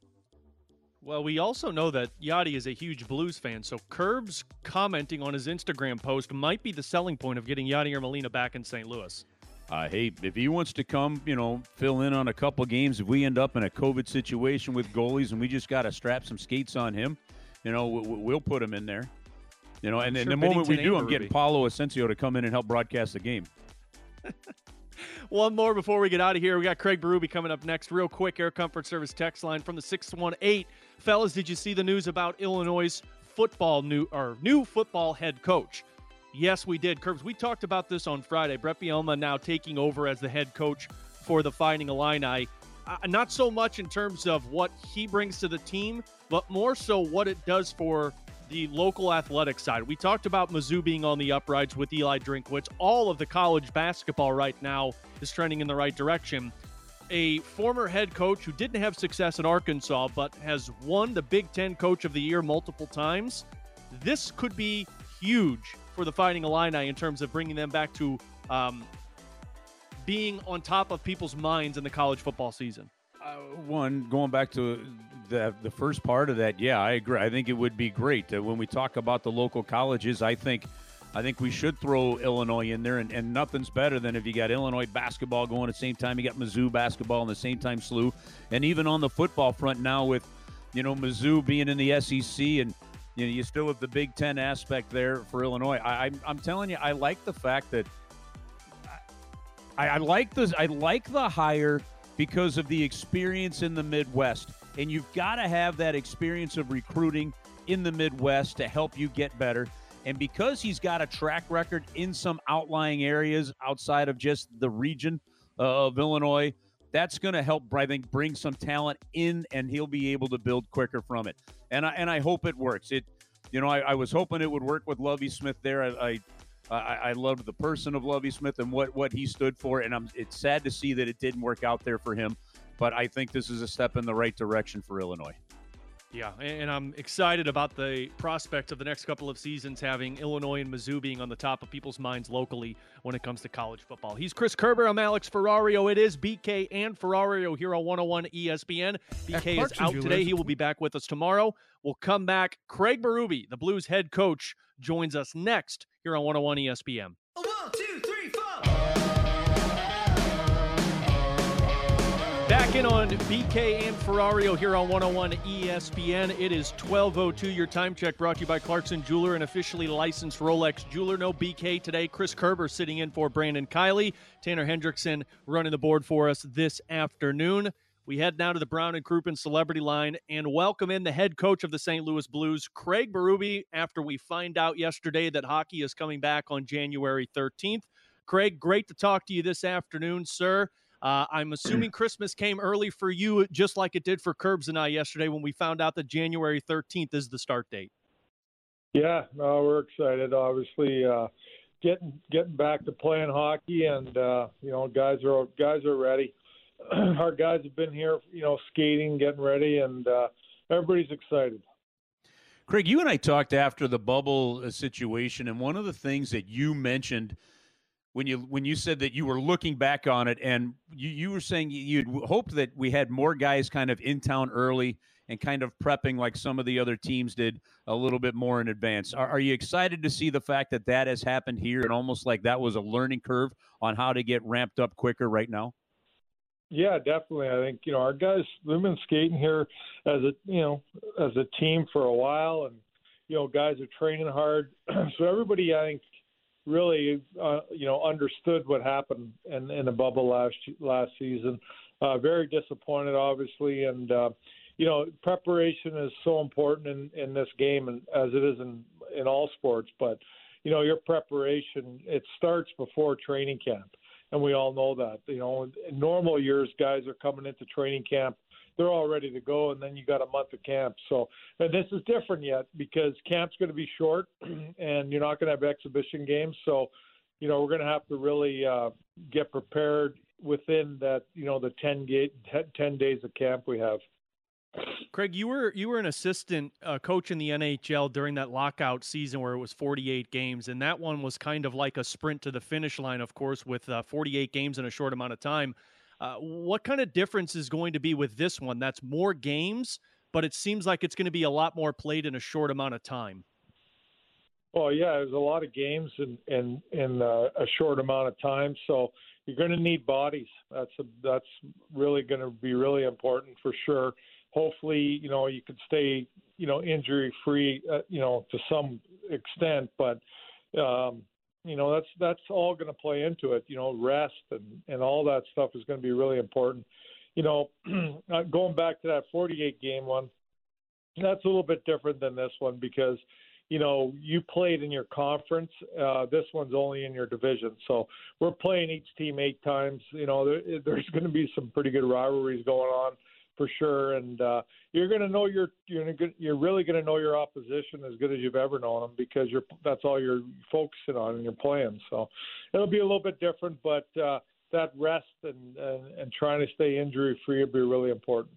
Well, we also know that Yadi is a huge Blues fan, so Curbs commenting on his Instagram post might be the selling point of getting Yadier Molina back in St. Louis. Uh, hey, if he wants to come, you know, fill in on a couple games, if we end up in a COVID situation with goalies and we just got to strap some skates on him, you know, we'll put him in there. You know, and, sure and the moment we do, I'm getting Paulo Ascencio to come in and help broadcast the game. One more before we get out of here. We got Craig Berube coming up next. Real quick, Air Comfort Service text line from the 618. Fellas, did you see the news about Illinois' football new or new football head coach? Yes, we did. Curbs, we talked about this on Friday. Brett Bielema now taking over as the head coach for the Fighting Illini. Uh, not so much in terms of what he brings to the team, but more so what it does for the local athletic side. We talked about Mizzou being on the uprights with Eli Drinkwitz. All of the college basketball right now is trending in the right direction. A former head coach who didn't have success in Arkansas, but has won the Big Ten Coach of the Year multiple times. This could be huge for the Fighting Illini in terms of bringing them back to um, being on top of people's minds in the college football season. Uh, one, going back to the the first part of that, yeah, I agree. I think it would be great uh, when we talk about the local colleges. I think. I think we should throw Illinois in there, and, and nothing's better than if you got Illinois basketball going at the same time. You got Mizzou basketball, and the same time SLU, and even on the football front now with, you know, Mizzou being in the SEC, and you know you still have the Big Ten aspect there for Illinois. I, I'm, I'm telling you, I like the fact that I, I like the I like the hire because of the experience in the Midwest. And you've got to have that experience of recruiting in the Midwest to help you get better. And because he's got a track record in some outlying areas outside of just the region uh, of Illinois, that's going to help, I think, bring some talent in, and he'll be able to build quicker from it. And I and I hope it works. It, you know, I, I was hoping it would work with Lovie Smith there. I, I I, loved the person of Lovie Smith and what, what he stood for, and I'm, it's sad to see that it didn't work out there for him. But I think this is a step in the right direction for Illinois. Yeah, and I'm excited about the prospect of the next couple of seasons having Illinois and Mizzou being on the top of people's minds locally when it comes to college football. He's Chris Kerber. I'm Alex Ferrario. It is BK and Ferrario here on 101 ESPN. BK is out today. He will be back with us tomorrow. We'll come back. Craig Berube, the Blues head coach, joins us next here on 101 ESPN. Back in on BK and Ferrario here on 101 ESPN. It is 12.02. Your time check brought to you by Clarkson Jeweler, an officially licensed Rolex jeweler. No BK today. Chris Kerber sitting in for Brandon Kiley. Tanner Hendrickson running the board for us this afternoon. We head now to the Brown and Crouppen Celebrity Line and welcome in the head coach of the St. Louis Blues, Craig Berube, after we find out yesterday that hockey is coming back on January 13th. Craig, great to talk to you this afternoon, sir. Uh, I'm assuming Christmas came early for you, just like it did for Curbs and I yesterday when we found out that January 13th is the start date. Yeah, no, we're excited. Obviously, uh, getting getting back to playing hockey, and uh, you know, guys are guys are ready. Our guys have been here, you know, skating, getting ready, and uh, everybody's excited. Craig, you and I talked after the bubble uh, situation, and one of the things that you mentioned when you when you said that you were looking back on it and you, you were saying you'd hoped that we had more guys kind of in town early and kind of prepping like some of the other teams did a little bit more in advance. Are, are you excited to see the fact that that has happened here and almost like that was a learning curve on how to get ramped up quicker right now? Yeah, definitely. I think you know our guys. We've been skating here as a you know as a team for a while, and you know guys are training hard. so everybody, I think, really, uh, you know, understood what happened in, in the bubble last last season. Uh, very disappointed, obviously, and uh, you know, preparation is so important in, in this game, and as it is in in all sports. But you know, your preparation it starts before training camp, and we all know that. You know, in normal years, guys are coming into training camp they're all ready to go, and then you got a month of camp. So and this is different yet because camp's going to be short, and you're not going to have exhibition games. So, you know, we're going to have to really uh, get prepared within that, you know, the 10, ga- 10 days of camp we have. Craig, you were you were an assistant uh, coach in the NHL during that lockout season where it was 48 games, and that one was kind of like a sprint to the finish line, of course, with uh, 48 games in a short amount of time. Uh, what kind of difference is going to be with this one? That's more games, but it seems like it's going to be a lot more played in a short amount of time. Well, yeah, there's a lot of games in in, in uh, a short amount of time, so you're going to need bodies. That's a, that's really going to be really important for sure. Hopefully, you know you can stay you know injury free, uh, you know to some extent, but um, you know that's that's all going to play into it. You know, rest and and all that stuff is going to be really important. You know, uh, going back to that 48 game one, that's a little bit different than this one because you know you played in your conference. Uh, this one's only in your division, so we're playing each team eight times. You know, there, there's going to be some pretty good rivalries going on for sure. And uh, you're going to know your you're gonna, you're really going to know your opposition as good as you've ever known them because you're that's all you're focusing on and you're playing. So it'll be a little bit different, but uh, that rest and, and and trying to stay injury free will be really important.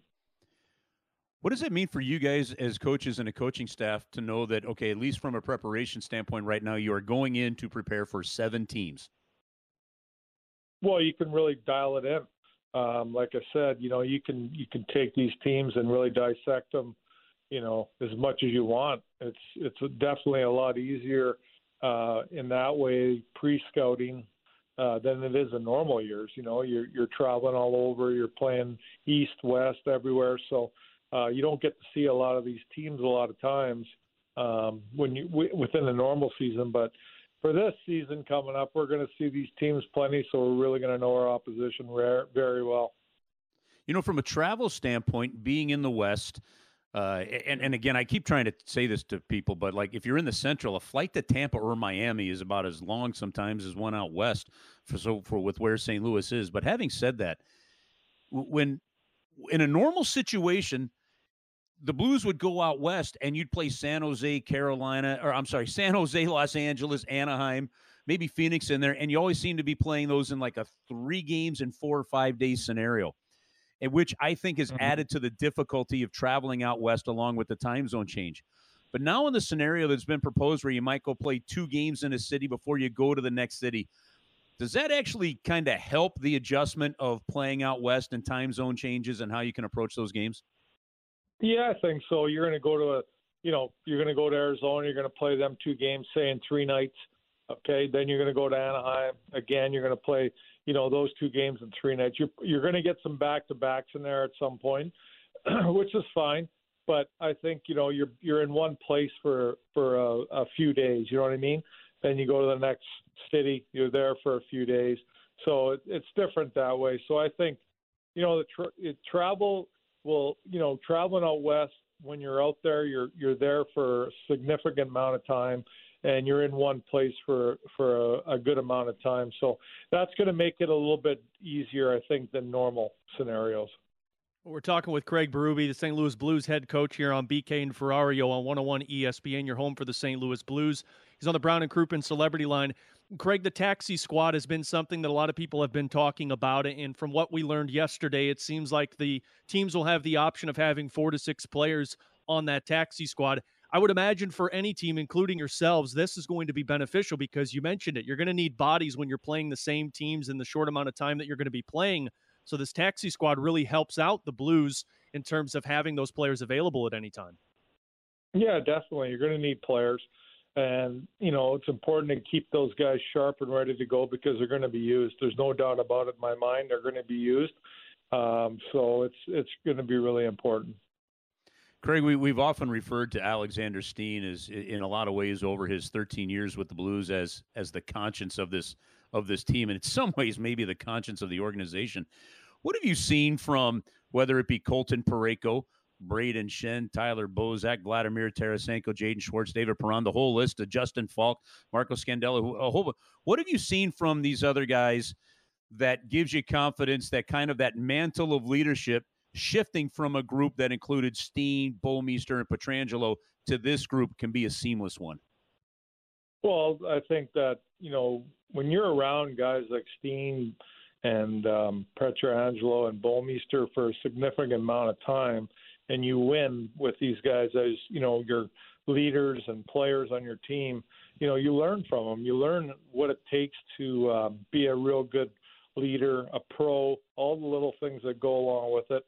What does it mean for you guys as coaches and a coaching staff to know that okay, at least from a preparation standpoint, right now you are going in to prepare for seven teams? Well, you can really dial it in um, like I said, you know, you can you can take these teams and really dissect them, you know, as much as you want. It's it's definitely a lot easier uh, in that way pre-scouting uh, than it is in normal years. You know, you're you're traveling all over, you're playing east, west, everywhere, so uh, you don't get to see a lot of these teams a lot of times um, when you w- within the normal season, but for this season coming up, we're going to see these teams plenty, so we're really going to know our opposition very well. You know, from a travel standpoint, being in the West, uh, and and again, I keep trying to say this to people, but like if you're in the Central, a flight to Tampa or Miami is about as long sometimes as one out west for so for with where St. Louis is. But having said that, when in a normal situation, the Blues would go out west and you'd play San Jose, Carolina, or I'm sorry, San Jose, Los Angeles, Anaheim, maybe Phoenix in there, and you always seem to be playing those in like a three games in four or five days scenario, and which I think has mm-hmm. added to the difficulty of traveling out west along with the time zone change. But now in the scenario that's been proposed where you might go play two games in a city before you go to the next city, does that actually kind of help the adjustment of playing out west and time zone changes and how you can approach those games? Yeah, I think so. You're going to go to a, you know, you're going to go to Arizona. You're going to play them two games, say in three nights. Okay, then you're going to go to Anaheim again. You're going to play, you know, those two games in three nights. You're you're going to get some back to backs in there at some point, which is fine. But I think you know you're you're in one place for for a, a few days. You know what I mean? Then you go to the next city. You're there for a few days. So it, it's different that way. So I think, you know, the tra- it, travel will, you know, traveling out west when you're out there, you're you're there for a significant amount of time, and you're in one place for for a, a good amount of time. So that's going to make it a little bit easier, I think, than normal scenarios. We're talking with Craig Berube, the St. Louis Blues head coach here on BK and Ferrario on 101 ESPN, your home for the St. Louis Blues. He's on the Brown and Crouppen Celebrity Line. Craig, the taxi squad has been something that a lot of people have been talking about. And from what we learned yesterday, it seems like the teams will have the option of having four to six players on that taxi squad. I would imagine for any team, including yourselves, this is going to be beneficial because you mentioned it. You're going to need bodies when you're playing the same teams in the short amount of time that you're going to be playing. So this taxi squad really helps out the Blues in terms of having those players available at any time. Yeah, definitely. You're going to need players. And, you know, it's important to keep those guys sharp and ready to go because they're going to be used. There's no doubt about it in my mind. They're going to be used. Um, so it's it's going to be really important. Craig, we, we've often referred to Alexander Steen as, in a lot of ways, over his 13 years with the Blues, as as the conscience of this of this team, and in some ways, maybe the conscience of the organization. What have you seen from whether it be Colton Parayko, Brayden Schenn, Tyler Bozak, Vladimir Tarasenko, Jaden Schwartz, David Perron, the whole list of Justin Faulk, Marco Scandella, a whole. What have you seen from these other guys that gives you confidence that kind of that mantle of leadership shifting from a group that included Steen, Bouwmeester, and Pietrangelo to this group can be a seamless one? Well, I think that you know when you're around guys like Steen and um, Pietrangelo and Bouwmeester for a significant amount of time, and you win with these guys as you know your leaders and players on your team, you know you learn from them. You learn what it takes to uh, be a real good leader, a pro, all the little things that go along with it.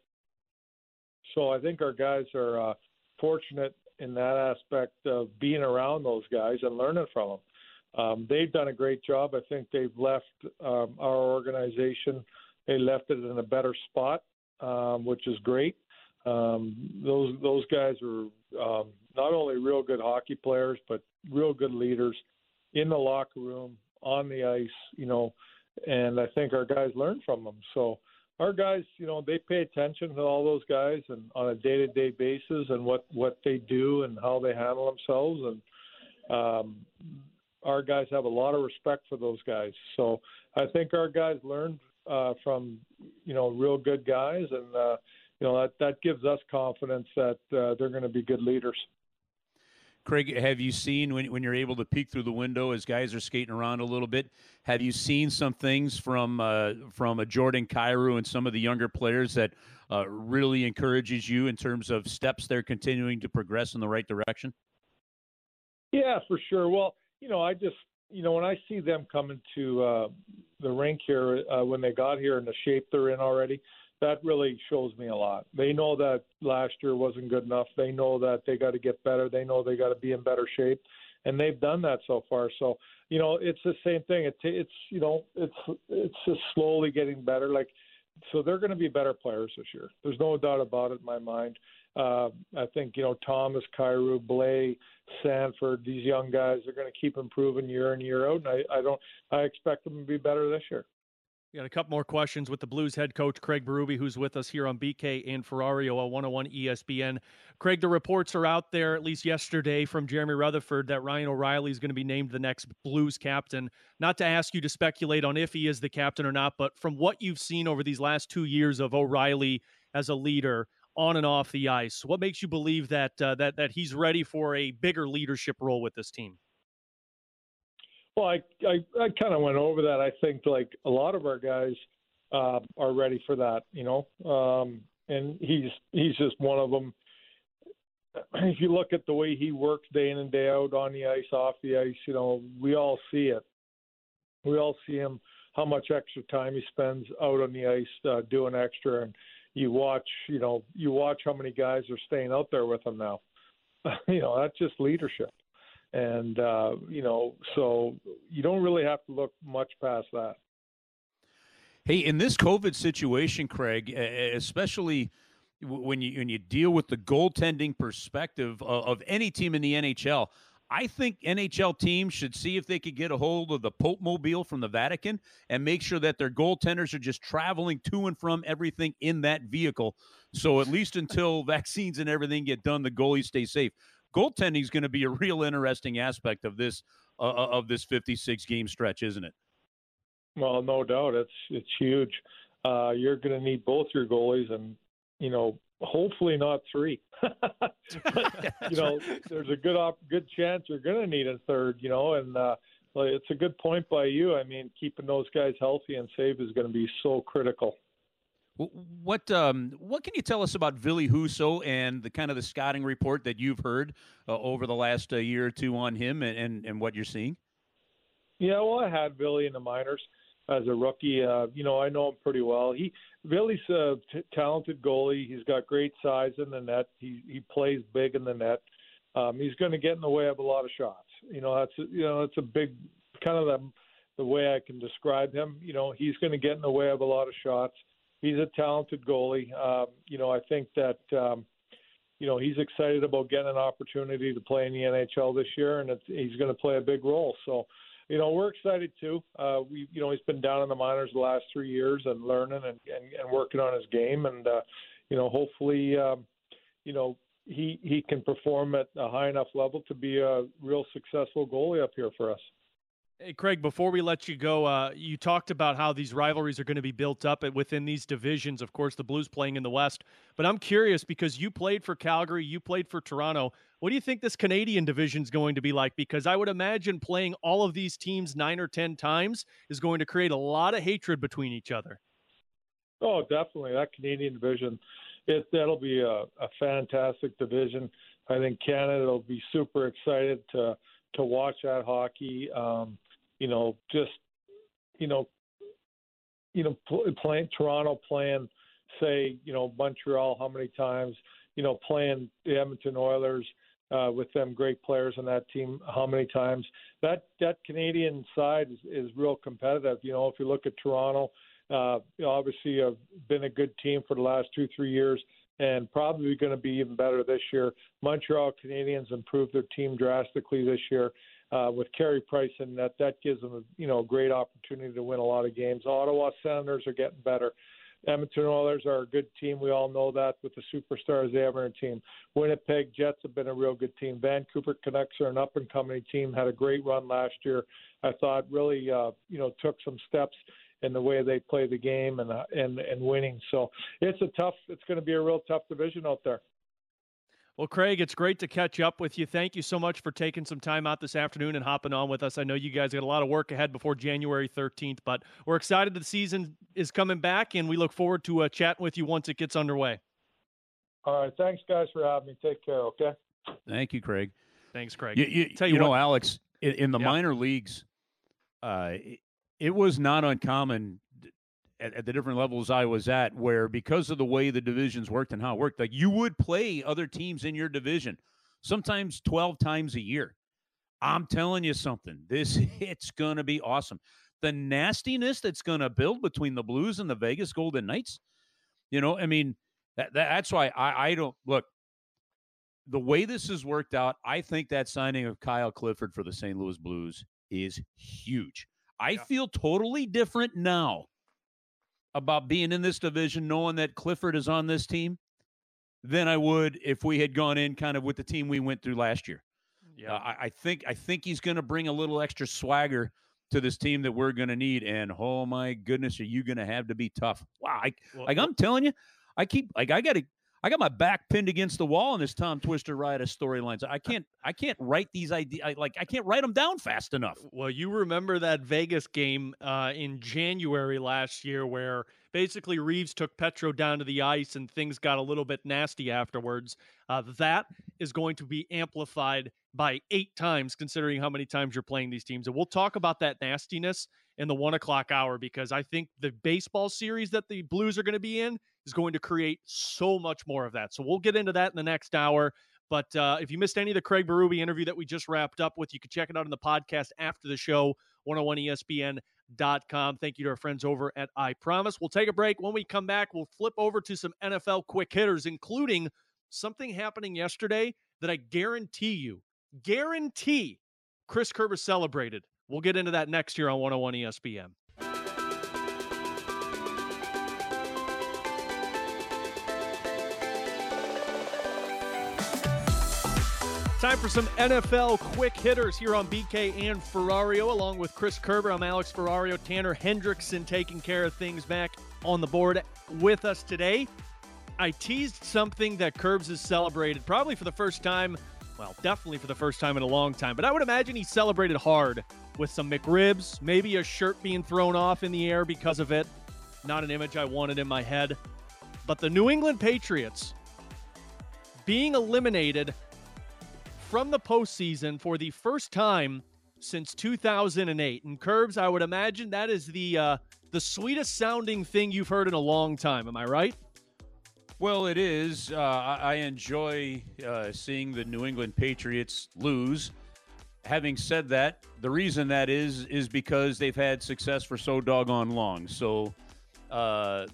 So I think our guys are uh, fortunate in that aspect of being around those guys and learning from them. Um, they've done a great job. I think they've left um, our organization. They left it in a better spot, um, which is great. Um, those those guys are um, not only real good hockey players, but real good leaders in the locker room, on the ice. You know, and I think our guys learn from them. So our guys, you know, they pay attention to all those guys and on a day-to-day basis and what what they do and how they handle themselves and um, our guys have a lot of respect for those guys. So I think our guys learned uh, from you know real good guys and uh, you know that that gives us confidence that uh, they're going to be good leaders. Craig, have you seen when, when you're able to peek through the window as guys are skating around a little bit? Have you seen some things from uh, from a Jordan Kyrou and some of the younger players that uh, really encourages you in terms of steps they're continuing to progress in the right direction? Yeah, for sure. Well, you know, I just you know when I see them coming to uh, the rink here uh, when they got here and the shape they're in already, that really shows me a lot. They know that last year wasn't good enough. They know that they got to get better. They know they got to be in better shape, and they've done that so far. So you know, it's the same thing. It, it's you know, it's it's just slowly getting better. Like so, they're going to be better players this year. There's no doubt about it in my mind. Uh, I think you know Thomas, Kyrou, Blais, Sanford. These young guys are going to keep improving year in year out, and I, I don't. I expect them to be better this year. We got a couple more questions with the Blues head coach Craig Berube, who's with us here on BK and Ferrario on 101 ESPN. Craig, the reports are out there, at least yesterday, from Jeremy Rutherford that Ryan O'Reilly is going to be named the next Blues captain. Not to ask you to speculate on if he is the captain or not, but from what you've seen over these last two years of O'Reilly as a leader on and off the ice, what makes you believe that uh, that that he's ready for a bigger leadership role with this team? Well, I I, I kind of went over that. I think like a lot of our guys uh, are ready for that, you know, um, and he's he's just one of them. If you look at the way he works day in and day out on the ice, off the ice, you know, we all see it. We all see him how much extra time he spends out on the ice uh, doing extra, and you watch, you know, you watch how many guys are staying out there with him now. you know, that's just leadership and uh, you know, so you don't really have to look much past that. Hey, in this COVID situation, Craig, especially when you when you deal with the goaltending perspective of, of any team in the NHL, I think NHL teams should see if they could get a hold of the Pope Mobile from the Vatican and make sure that their goaltenders are just traveling to and from everything in that vehicle. So at least until vaccines and everything get done, the goalies stay safe goaltending is going to be a real interesting aspect of this uh, uh of this 56 game stretch, isn't it? Well, no doubt, it's it's huge. Uh, you're going to need both your goalies, and you know, hopefully not three. you know, there's a good op- good chance you're going to need a third. You know, and uh, it's a good point by you. I mean, keeping those guys healthy and safe is going to be so critical. What um, what can you tell us about Ville Husso and the kind of the scouting report that you've heard uh, over the last uh, year or two on him and, and, and, what you're seeing? Yeah, well, I had Billy in the minors as a rookie. Uh, you know, I know him pretty well. He Ville's a t- talented goalie. He's got great size in the net. He he plays big in the net. Um, he's going to get in the way of a lot of shots. You know, that's you know that's a big kind of the the way I can describe him. You know, he's going to get in the way of a lot of shots he's a talented goalie. Um, you know, I think that um, you know he's excited about getting an opportunity to play in the NHL this year, and he's going to play a big role. So, you know, we're excited too. Uh, we, you know, he's been down in the minors the last three years and learning and, and, and working on his game, and uh, you know, hopefully, um, you know, he he can perform at a high enough level to be a real successful goalie up here for us. Hey, Craig, before we let you go, uh, you talked about how these rivalries are going to be built up within these divisions. Of course, the Blues playing in the West. But I'm curious because you played for Calgary, you played for Toronto. What do you think this Canadian division is going to be like? Because I would imagine playing all of these teams nine or 10 times is going to create a lot of hatred between each other. Oh, definitely. That Canadian division, it, that'll be a, a fantastic division. I think Canada will be super excited to to watch that hockey. Um, you know, just you know, you know, playing Toronto, playing say, you know, Montreal, how many times, you know, playing the Edmonton Oilers uh, with them great players on that team, how many times? That that Canadian side is, is real competitive. You know, if you look at Toronto, uh, obviously have been a good team for the last two three years and probably going to be even better this year. Montreal Canadiens improved their team drastically this year uh, with Carey Price, and that that gives them a you know a great opportunity to win a lot of games. Ottawa Senators are getting better. Edmonton Oilers are a good team. We all know that with the superstars they have on their team. Winnipeg Jets have been a real good team. Vancouver Canucks are an up and coming team. Had a great run last year. I thought really uh, you know took some steps in the way they play the game and uh, and and winning. So it's a tough. It's going to be a real tough division out there. Well, Craig, it's great to catch up with you. Thank you so much for taking some time out this afternoon and hopping on with us. I know you guys got a lot of work ahead before January 13th, but we're excited the season is coming back, and we look forward to uh, chatting with you once it gets underway. All right. Thanks, guys, for having me. Take care, okay? Thank you, Craig. Thanks, Craig. You, you, you, you know, Alex, in, in the minor leagues, uh, it, it was not uncommon at, at, the different levels I was at, where because of the way the divisions worked and how it worked, like you would play other teams in your division, sometimes twelve times a year. I'm telling you something. This it's going to be awesome. The nastiness that's going to build between the Blues and the Vegas Golden Knights. You know, I mean, that, that's why I, I don't look. The way this has worked out, I think that signing of Kyle Clifford for the St. Louis Blues is huge. I yeah. feel totally different now about being in this division, knowing that Clifford is on this team, than I would if we had gone in kind of with the team we went through last year. Yeah. Uh, I, I think I think he's going to bring a little extra swagger to this team that we're going to need. And oh my goodness, are you going to have to be tough? Wow, I, Well, like I'm telling you, I keep like I got to. I got my back pinned against the wall in this Tom Twister of storylines. I can't, I can't write these ideas. Like I can't write them down fast enough. Well, you remember that Vegas game uh, in January last year where basically Reaves took Petro down to the ice and things got a little bit nasty afterwards. Uh, that is going to be amplified by eight times, considering how many times you're playing these teams. And we'll talk about that nastiness in the one o'clock hour because I think the baseball series that the Blues are going to be in is going to create so much more of that. So we'll get into that in the next hour. But uh, if you missed any of the Craig Berube interview that we just wrapped up with, you can check it out in the podcast after the show, 101ESPN.com. Thank you to our friends over at I Promise. We'll take a break. When we come back, we'll flip over to some NFL quick hitters, including something happening yesterday that I guarantee you, guarantee Chris Kerber celebrated. We'll get into that next year on 101 ESPN. Time for some NFL quick hitters here on BK and Ferrario, along with Chris Kerber. I'm Alex Ferrario, Tanner Hendrickson taking care of things back on the board with us today. I teased something that Curbs has celebrated probably for the first time, well, definitely for the first time in a long time, but I would imagine he celebrated hard with some McRibs, maybe a shirt being thrown off in the air because of it. Not an image I wanted in my head. But the New England Patriots being eliminated from the postseason for the first time since 2008. And Curbs, I would imagine that is the uh, the sweetest sounding thing you've heard in a long time. Am I right? Well, it is. Uh, I enjoy uh, seeing the New England Patriots lose. Having said that, the reason that is is because they've had success for so doggone long. So, uh,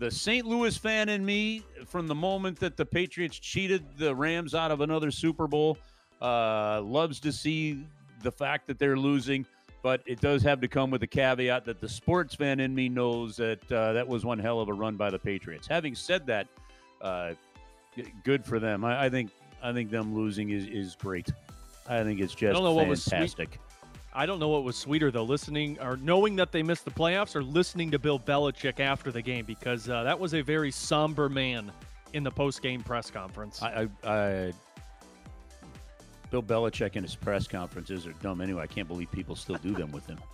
the St. Louis fan in me, from the moment that the Patriots cheated the Rams out of another Super Bowl, uh, loves to see the fact that they're losing. But it does have to come with the caveat that the sports fan in me knows that uh, that was one hell of a run by the Patriots. Having said that, uh, good for them. I, I think I think them losing is, is great. I think it's just I don't know what was sweet- fantastic. I don't know what was sweeter though, listening or knowing that they missed the playoffs, or listening to Bill Belichick after the game because uh, that was a very somber man in the post-game press conference. I, I, I Bill Belichick and his press conferences are dumb anyway. I can't believe people still do them with him.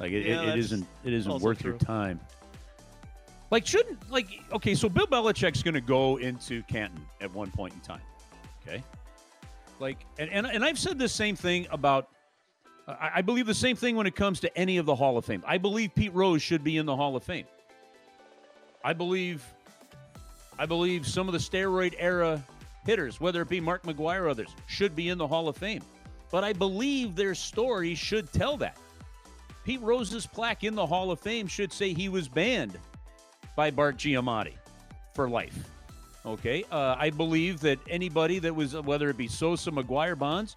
Like it, Yeah, it, isn't it isn't worth your time. Like shouldn't like okay, so Bill Belichick's going to go into Canton at one point in time. Okay, like and and, and I've said the same thing about. I, I believe the same thing when it comes to any of the Hall of Fame. I believe Pete Rose should be in the Hall of Fame. I believe I believe some of the steroid era hitters, whether it be Mark McGwire or others, should be in the Hall of Fame. But I believe their story should tell that. Pete Rose's plaque in the Hall of Fame should say he was banned by Bart Giamatti for life. Okay, uh, I believe that anybody that was, whether it be Sosa, McGwire, Bonds,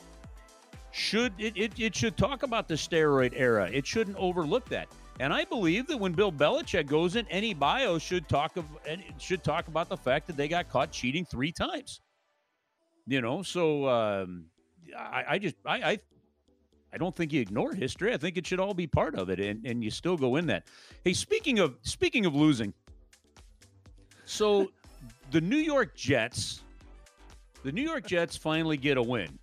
should it, it, it should talk about the steroid era. It shouldn't overlook that. And I believe that when Bill Belichick goes in, any bio should talk of should talk about the fact that they got caught cheating three times. You know, so um, I, I just I, I I don't think you ignore history. I think it should all be part of it, and, and you still go in that. Hey, speaking of speaking of losing, so the New York Jets, the New York Jets finally get a win,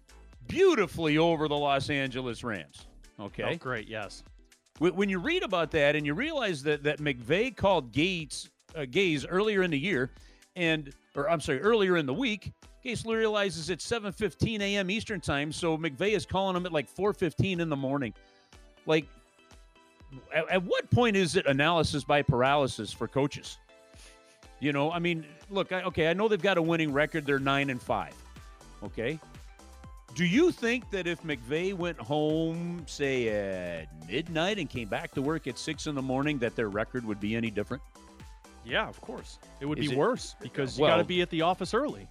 beautifully over the Los Angeles Rams. Okay, Oh, great, yes. when you read about that and you realize that that McVay called Gates uh, Gase earlier in the year, and or I'm sorry, earlier in the week, Gase realizes it's 7:15 a.m. Eastern time, so McVay is calling him at like 4:15 in the morning. Like, at, at what point is it analysis by paralysis for coaches? You know, I mean, look, I, okay, I know they've got a winning record; they're nine and five. Okay, do you think that if McVay went home, say at midnight, and came back to work at six in the morning, that their record would be any different? Yeah, of course. It would Is be it- worse because you Well- got to be at the office early.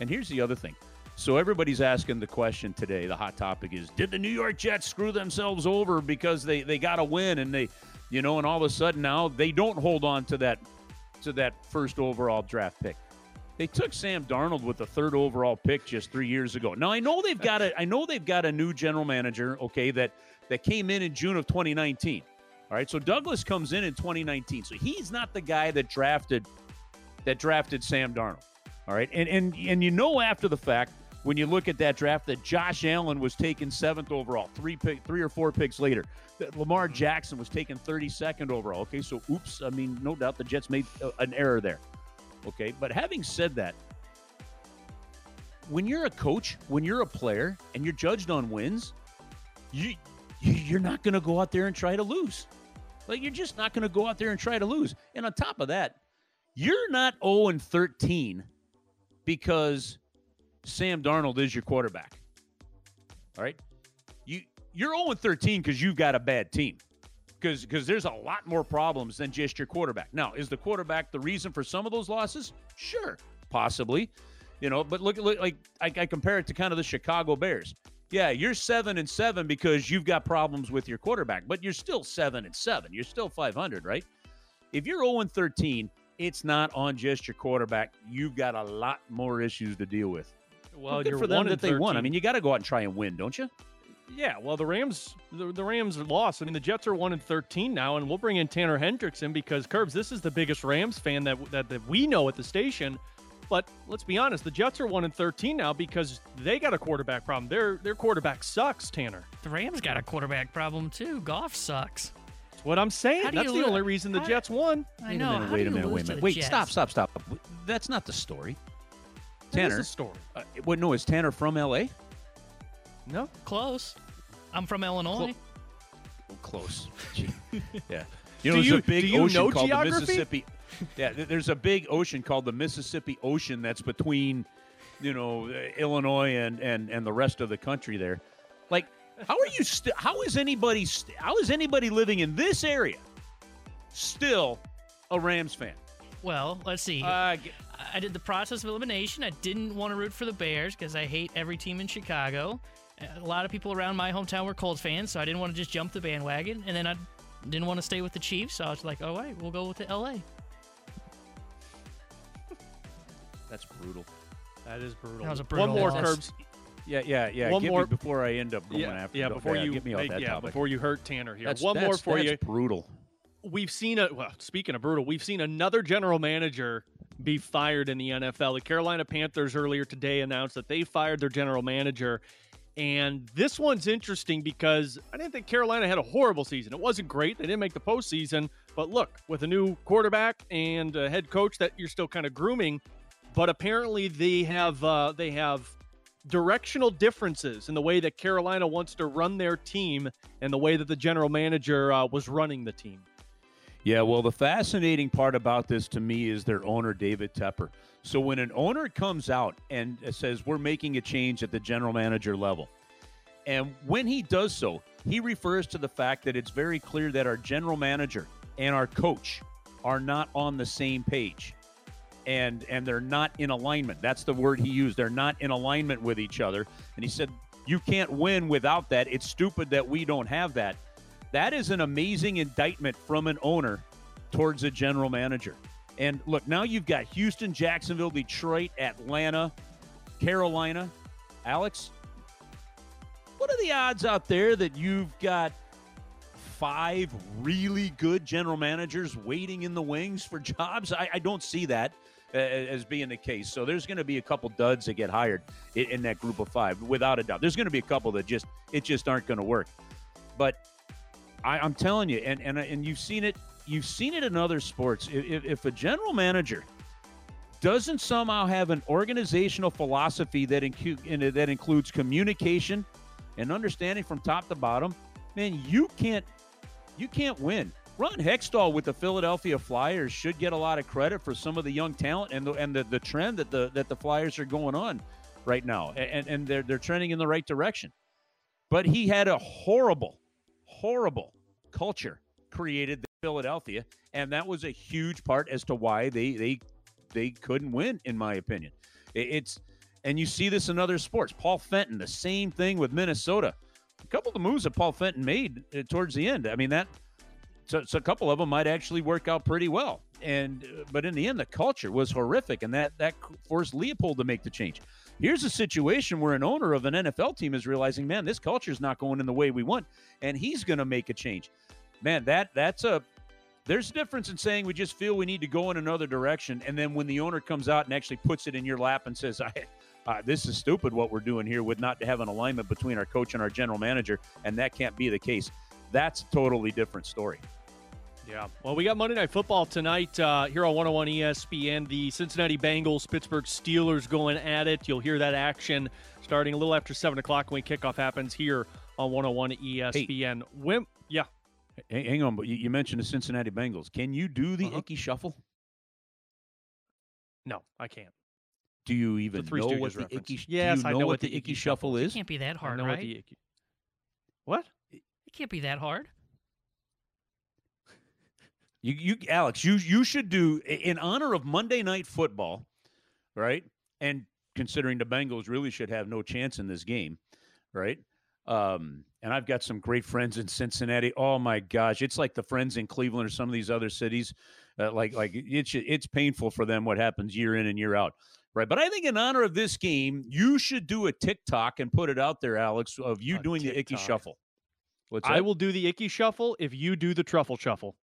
And here's the other thing. So everybody's asking the question today. The hot topic is: Did the New York Jets screw themselves over because they they got a win and they You know, and all of a sudden now they don't hold on to that to that first overall draft pick. They took Sam Darnold with the third overall pick just three years ago. Now I know they've got a I know they've got a new general manager, okay, that that came in in June of 2019. All right, so Douglas comes in in 2019, so he's not the guy that drafted that drafted Sam Darnold. All right, and and and you know after the fact when you look at that draft that Josh Allen was taken seventh overall, three pick, three or four picks later. That Lamar mm-hmm. Jackson was taken 32nd overall. Okay, so oops, I mean, no doubt the Jets made uh, an error there. Okay, but having said that, when you're a coach, when you're a player, and you're judged on wins, you you're not going to go out there and try to lose. Like you're just not going to go out there and try to lose. And on top of that, you're not 0 and 13 because Sam Darnold is your quarterback. All right, you you're 0 and 13 because you've got a bad team because because there's a lot more problems than just your quarterback. Now, is the quarterback the reason for some of those losses? Sure, possibly. You know, but look, look like I, I compare it to kind of the Chicago Bears. Yeah, you're seven and seven because you've got problems with your quarterback, but you're still seven and seven. You're still 500, right? If you're 0 and 13, it's not on just your quarterback. You've got a lot more issues to deal with. Well, good you're for them one that and they won. I mean, you got to go out and try and win, don't you? Yeah, well, the Rams, the, the Rams lost. I mean, the Jets are one and thirteen now, and we'll bring in Tanner Hendrickson because Curbs, this is the biggest Rams fan that, that that we know at the station. But let's be honest, the Jets are one and thirteen now because they got a quarterback problem. Their their quarterback sucks, Tanner. The Rams got a quarterback problem too. Goff sucks. That's what I'm saying. How That's the lo- only reason the how- Jets won. I Wait know. a minute, How wait a minute, wait a minute. Wait, Jets? stop, stop, stop. That's not the story. That is Tanner. the story. Uh, what, no, is Tanner from L.A.? No, Close. I'm from Illinois. Close. Gee. yeah. You Do know, there's you- a big ocean know called geography? the Mississippi. Yeah, there's a big ocean called the Mississippi Ocean that's between, you know, Illinois and and and the rest of the country there. Like, how are you? St- how is anybody? St- how is anybody living in this area still a Rams fan? Well, let's see. Uh, g- I did the process of elimination. I didn't want to root for the Bears because I hate every team in Chicago. A lot of people around my hometown were Colts fans, so I didn't want to just jump the bandwagon. And then I didn't want to stay with the Chiefs, so I was like, "All right, we'll go with the LA." that's brutal. that is brutal. That was a One more loss. Curbs. Yeah, yeah, yeah. One Give more- me before I end up going Yeah, after. yeah. go- Before you get me off make- that yeah, topic. before you hurt Tanner here. That's, One more for that's you. Brutal. we've seen a well speaking of brutal we've seen another general manager be fired in the nfl the carolina panthers earlier today announced that they fired their general manager and this one's interesting because i didn't think carolina had a horrible season it wasn't great they didn't make the postseason but look with a new quarterback and a head coach that you're still kind of grooming but apparently they have uh, they have directional differences in the way that carolina wants to run their team and the way that the general manager uh, was running the team Yeah, well, the fascinating part about this to me is their owner, David Tepper. So when an owner comes out and says, We're making a change at the general manager level, and when he does so, he refers to the fact that it's very clear that our general manager and our coach are not on the same page. And and they're not in alignment. That's the word he used. They're not in alignment with each other. And he said, You can't win without that. It's stupid that we don't have that. That is an amazing indictment from an owner towards a general manager. And look, now you've got Houston, Jacksonville, Detroit, Atlanta, Carolina. Alex, what are the odds out there that you've got five really good general managers waiting in the wings for jobs? I, I don't see that uh, as being the case. So there's going to be a couple duds that get hired in, in that group of five, without a doubt. There's going to be a couple that just it just aren't going to work. But I, I'm telling you, and, and and you've seen it. You've seen it in other sports. If, if a general manager doesn't somehow have an organizational philosophy that incu- in- that includes communication and understanding from top to bottom, man, you can't you can't win. Ron Hextall with the Philadelphia Flyers should get a lot of credit for some of the young talent and the and the, the trend that the that the Flyers are going on right now, and and they're they're trending in the right direction. But he had a horrible, horrible culture created Philadelphia, and that was a huge part as to why they they they couldn't win, in my opinion. It's and you see this in other sports. Paul Fenton, the same thing with Minnesota. A couple of the moves that Paul Fenton made uh, towards the end. I mean that so, so a couple of them might actually work out pretty well. And uh, but in the end, the culture was horrific, and that that forced Leipold to make the change. Here's a situation where an owner of an NFL team is realizing, man, this culture is not going in the way we want, and he's going to make a change. Man, that that's a there's a difference in saying we just feel we need to go in another direction, and then when the owner comes out and actually puts it in your lap and says, "I, uh, this is stupid what we're doing here with not having an alignment between our coach and our general manager, and that can't be the case." That's a totally different story. Yeah. Well, we got Monday Night Football tonight uh, here on 101 ESPN. The Cincinnati Bengals, Pittsburgh Steelers going at it. You'll hear that action starting a little after 7 o'clock when kickoff happens here on 101 ESPN. Hey. Wim- yeah. Hey, hang on, but you mentioned the Cincinnati Bengals. Can you do the uh-huh. Ickey shuffle? No, I can't. Do you even know what the Ickey? Yes, you know I know what, the Ickey shuffle is. It can't be that hard, right? What, Ickey... what? It can't be that hard. You, you, Alex, you you should do in honor of Monday Night Football, right? And considering the Bengals really should have no chance in this game, right? Um, and I've got some great friends in Cincinnati. Oh my gosh, it's like the friends in Cleveland or some of these other cities. Uh, like like it's it's painful for them what happens year in and year out, right? But I think in honor of this game, you should do a TikTok and put it out there, Alex, of you a doing TikTok. the Ickey Shuffle. I will do the Ickey Shuffle if you do the Truffle Shuffle.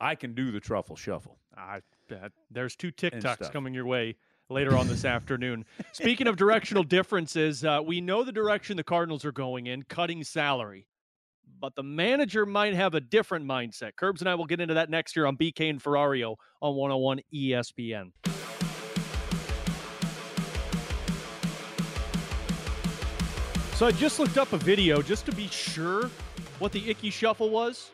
I can do the truffle shuffle. I bet there's two TikToks coming your way later on this afternoon. Speaking of directional differences, uh, we know the direction the Cardinals are going in, cutting salary. But the manager might have a different mindset. Curbs and I will get into that next year on BK and Ferrario on 101 ESPN. So I just looked up a video just to be sure what the Ickey Shuffle was.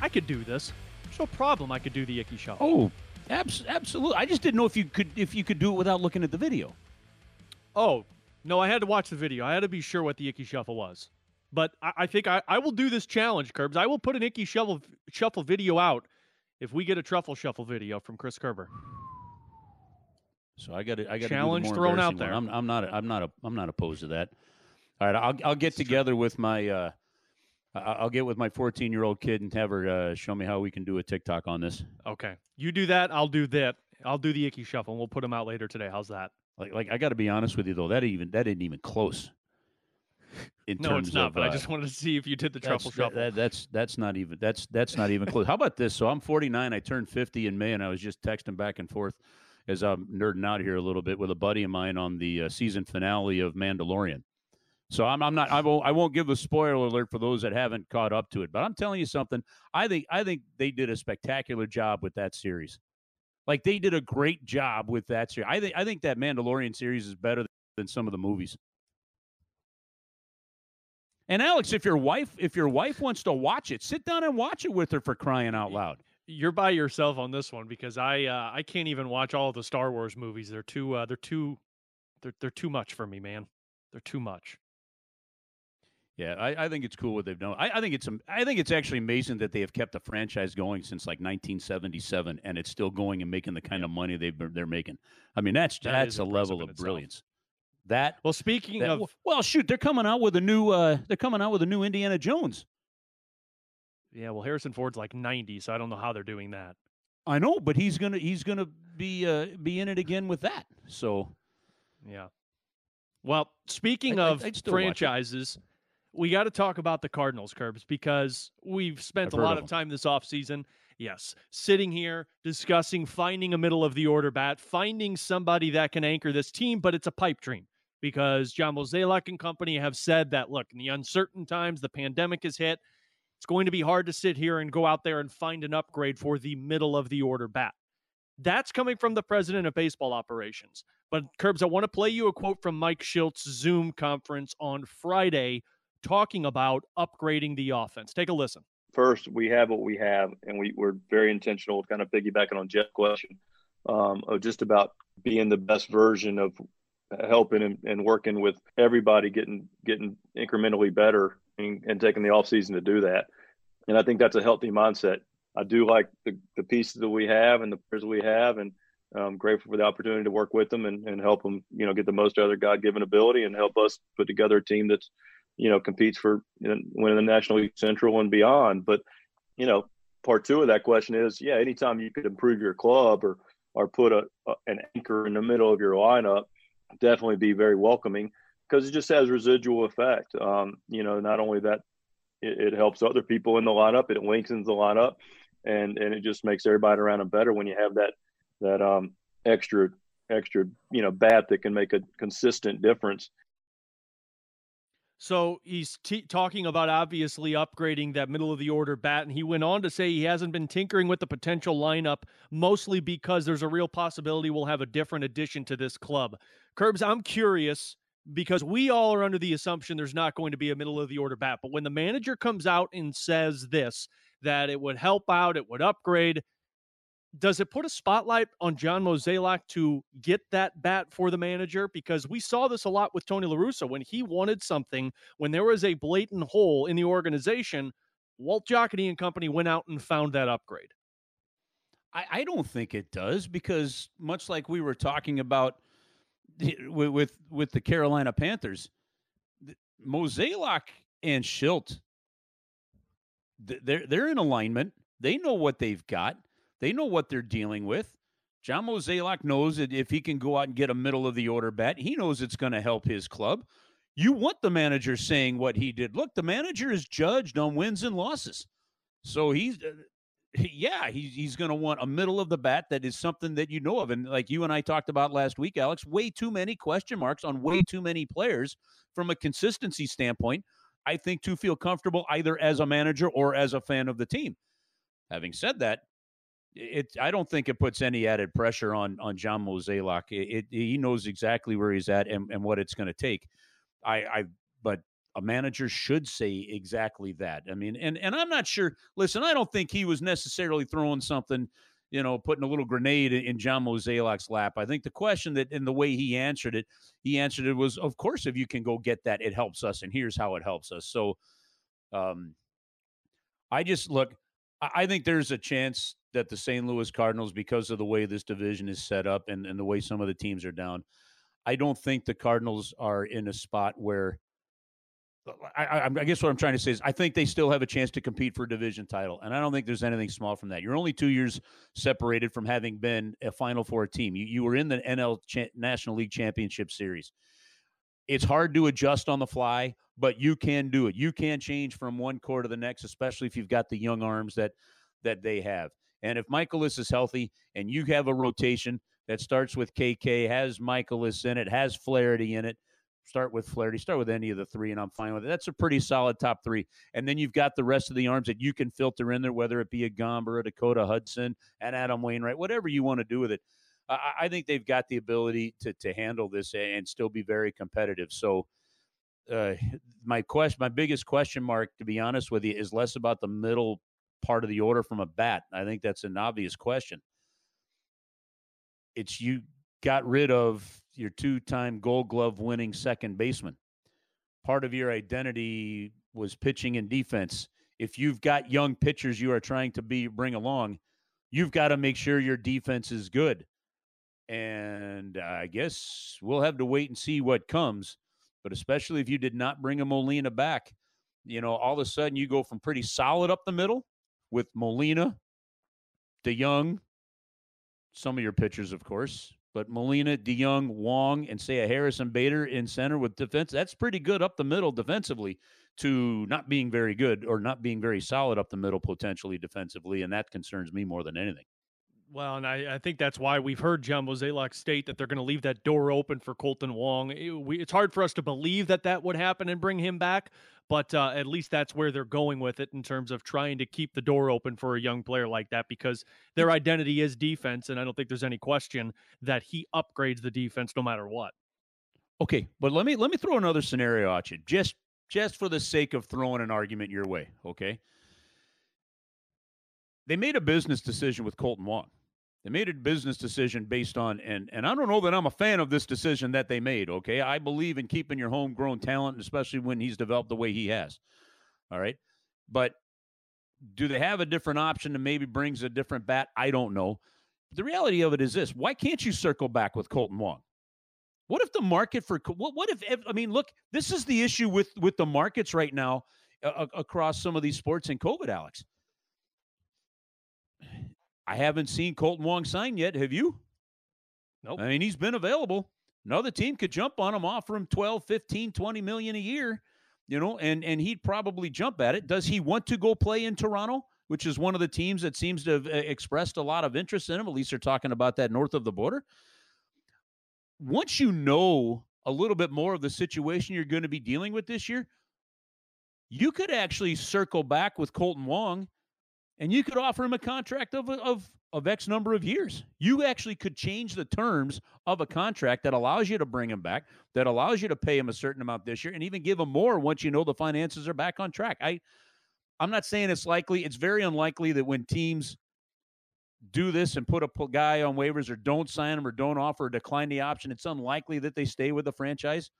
I could do this There's no problem. I could do the Ickey shuffle. Oh, abs- absolutely. I just didn't know if you could if you could do it without looking at the video. Oh no, I had to watch the video. I had to be sure what the Ickey shuffle was. But I, I think I, I will do this challenge, Curbs. I will put an Ickey shuffle shuffle video out if we get a truffle shuffle video from Chris Kerber. So I got I got challenge thrown out there. I'm, I'm not I'm not I'm not opposed to that. All right, I'll I'll get together with my uh, I'll get with my 14 year old kid and have her uh, show me how we can do a TikTok on this. Okay, you do that. I'll do that. I'll do the Ickey shuffle. and We'll put them out later today. How's that? Like, like I got to be honest with you though. That even that isn't even close. In no, it's not. Of, but uh, I just wanted to see if you did the truffle shuffle. That, that's that's not even that's that's not even close. How about this? So I'm 49. I turned 50 in May, and I was just texting back and forth as I'm nerding out here a little bit with a buddy of mine on the uh, season finale of Mandalorian. So I'm, I'm not I won't I won't give the spoiler alert for those that haven't caught up to it. But I'm telling you something. I think I think they did a spectacular job with that series. Like they did a great job with that series. I think I think that Mandalorian series is better than some of the movies. And Alex, if your wife if your wife wants to watch it, sit down and watch it with her for crying out loud. You're by yourself on this one because I uh, I can't even watch all the Star Wars movies. They're too uh, they're too they're they're too much for me, man. They're too much. Yeah, I, I, think it's cool what they've done. I, I, think it's I think it's actually amazing that they have kept the franchise going since like 1977, and it's still going and making the kind of money they've been, they're making. I mean, that's that that's a level of brilliance. That well, speaking that, of well, shoot, they're coming out with a new uh, they're coming out with a new Indiana Jones. Yeah, well, Harrison Ford's like 90, so I don't know how they're doing that. I know, but he's gonna he's gonna be uh, be in it again with that. So, yeah. Well, speaking I, of franchises we got to talk about the Cardinals, Curbs, because we've spent I've a lot of, of time this offseason, yes, sitting here discussing finding a middle of the order bat, finding somebody that can anchor this team, but it's a pipe dream because John Mozeliak and company have said that, look, in the uncertain times, the pandemic has hit, it's going to be hard to sit here and go out there and find an upgrade for the middle of the order bat. That's coming from the president of baseball operations. But, Curbs, I want to play you a quote from Mike Shildt's Zoom conference on Friday talking about upgrading the offense. Take a listen. First, we have what we have, and we, we're very intentional, kind of piggybacking on Jeff's question, um, of just about being the best version of helping and, and, working with everybody getting getting incrementally better and, and taking the off season to do that. And I think that's a healthy mindset. I do like the, the pieces that we have and the players we have, and I'm grateful for the opportunity to work with them and, and help them, you know, get the most out of their God given ability and help us put together a team that's you know competes for you know, winning the National League Central and beyond. But you know, part two of that question is, yeah, anytime you could improve your club or or put a, a an anchor in the middle of your lineup, definitely be very welcoming because it just has residual effect. Um, you know, not only that it, it, helps other people in the lineup, it lengthens the lineup, and and it just makes everybody around them better when you have that that um, extra extra you know bat that can make a consistent difference. So he's t- talking about obviously upgrading that middle of the order bat, and he went on to say he hasn't been tinkering with the potential lineup, mostly because there's a real possibility we'll have a different addition to this club. Curbs, I'm curious because we all are under the assumption there's not going to be a middle of the order bat. But when the manager comes out and says this, that it would help out, it would upgrade, does it put a spotlight on John Mozeliak to get that bat for the manager? Because we saw this a lot with Tony La Russa. When he wanted something, when there was a blatant hole in the organization, Walt Jocketty and company went out and found that upgrade. I, I don't think it does because much like we were talking about – with with, with the Carolina Panthers, Mozeliak and Shildt, they're they're in alignment. They know what they've got. They know what they're dealing with. John Mozeliak knows that if he can go out and get a middle of the order bat, he knows it's going to help his club. You want the manager saying what he did. Look, the manager is judged on wins and losses. So he's uh, yeah, he's he's going to want a middle of the bat that is something that you know of, and like you and I talked about last week, Alex, way too many question marks on way too many players from a consistency standpoint. I think to feel comfortable either as a manager or as a fan of the team. Having said that, it I don't think it puts any added pressure on on John Mozeliak. It, it, he knows exactly where he's at and, and what it's going to take. I, I but a manager should say exactly that. I mean, and and I'm not sure. Listen, I don't think he was necessarily throwing something, you know, putting a little grenade in John Mozeliak's lap. I think the question that in the way he answered it, he answered it was, of course, if you can go get that, it helps us, and here's how it helps us. So, um, I just look. I think there's a chance that the St. Louis Cardinals, because of the way this division is set up and, and the way some of the teams are down, I don't think the Cardinals are in a spot where I, I, guess what I'm trying to say is I think they still have a chance to compete for a division title, and I don't think there's anything small from that. You're only two years separated from having been a Final Four team. You, you were in the NL Cha- National League Championship Series. It's hard to adjust on the fly, but you can do it. You can change from one core to the next, especially if you've got the young arms that that they have. And if Mikolas is healthy and you have a rotation that starts with KK, has Mikolas in it, has Flaherty in it, start with Flaherty, start with any of the three, and I'm fine with it. That's a pretty solid top three. And then you've got the rest of the arms that you can filter in there, whether it be a Gomber, a Dakota Hudson, and Adam Wainwright, whatever you want to do with it. I, I think they've got the ability to to handle this and still be very competitive. So. Uh, my question, my biggest question mark, to be honest with you, is less about the middle part of the order from a bat. I think that's an obvious question. It's you got rid of your two time gold glove winning second baseman. Part of your identity was pitching and defense. If you've got young pitchers you are trying to be bring along, you've got to make sure your defense is good. And I guess we'll have to wait and see what comes. But especially if you did not bring a Molina back, you know, all of a sudden you go from pretty solid up the middle with Molina, DeJong, some of your pitchers, of course, but Molina, DeJong, Wong, and say a Harrison Bader in center with defense, that's pretty good up the middle defensively to not being very good or not being very solid up the middle potentially defensively. And that concerns me more than anything. Well, and I, I, think that's why we've heard John Mozeliak state that they're going to leave that door open for Kolten Wong. It, we, it's hard for us to believe that that would happen and bring him back, but uh, at least that's where they're going with it in terms of trying to keep the door open for a young player like that because their identity is defense, and I don't think there's any question that he upgrades the defense no matter what. Okay, but let me let me throw another scenario at you, just just for the sake of throwing an argument your way. Okay, they made a business decision with Kolten Wong. They made a business decision based on and and I don't know that I'm a fan of this decision that they made, okay? I believe in keeping your homegrown talent, especially when he's developed the way he has. All right? But do they have a different option that maybe brings a different bat? I don't know. The reality of it is this: why can't you circle back with Kolten Wong? What if the market for what? What if I mean, look, this is the issue with with the markets right now uh, across some of these sports and COVID, Alex I haven't seen Kolten Wong sign yet. Have you? Nope. I mean, he's been available. Another team could jump on him, offer him 12, 15, 20 million a year, you know, and and he'd probably jump at it. Does he want to go play in Toronto, which is one of the teams that seems to have uh, expressed a lot of interest in him? At least they're talking about that north of the border. Once you know a little bit more of the situation you're going to be dealing with this year, you could actually circle back with Kolten Wong and you could offer him a contract of, of, of X number of years. You actually could change the terms of a contract that allows you to bring him back, that allows you to pay him a certain amount this year, and even give him more once you know the finances are back on track. I, I'm not saying it's likely. It's very unlikely that when teams do this and put a guy on waivers or don't sign him or don't offer or decline the option, it's unlikely that they stay with the franchise.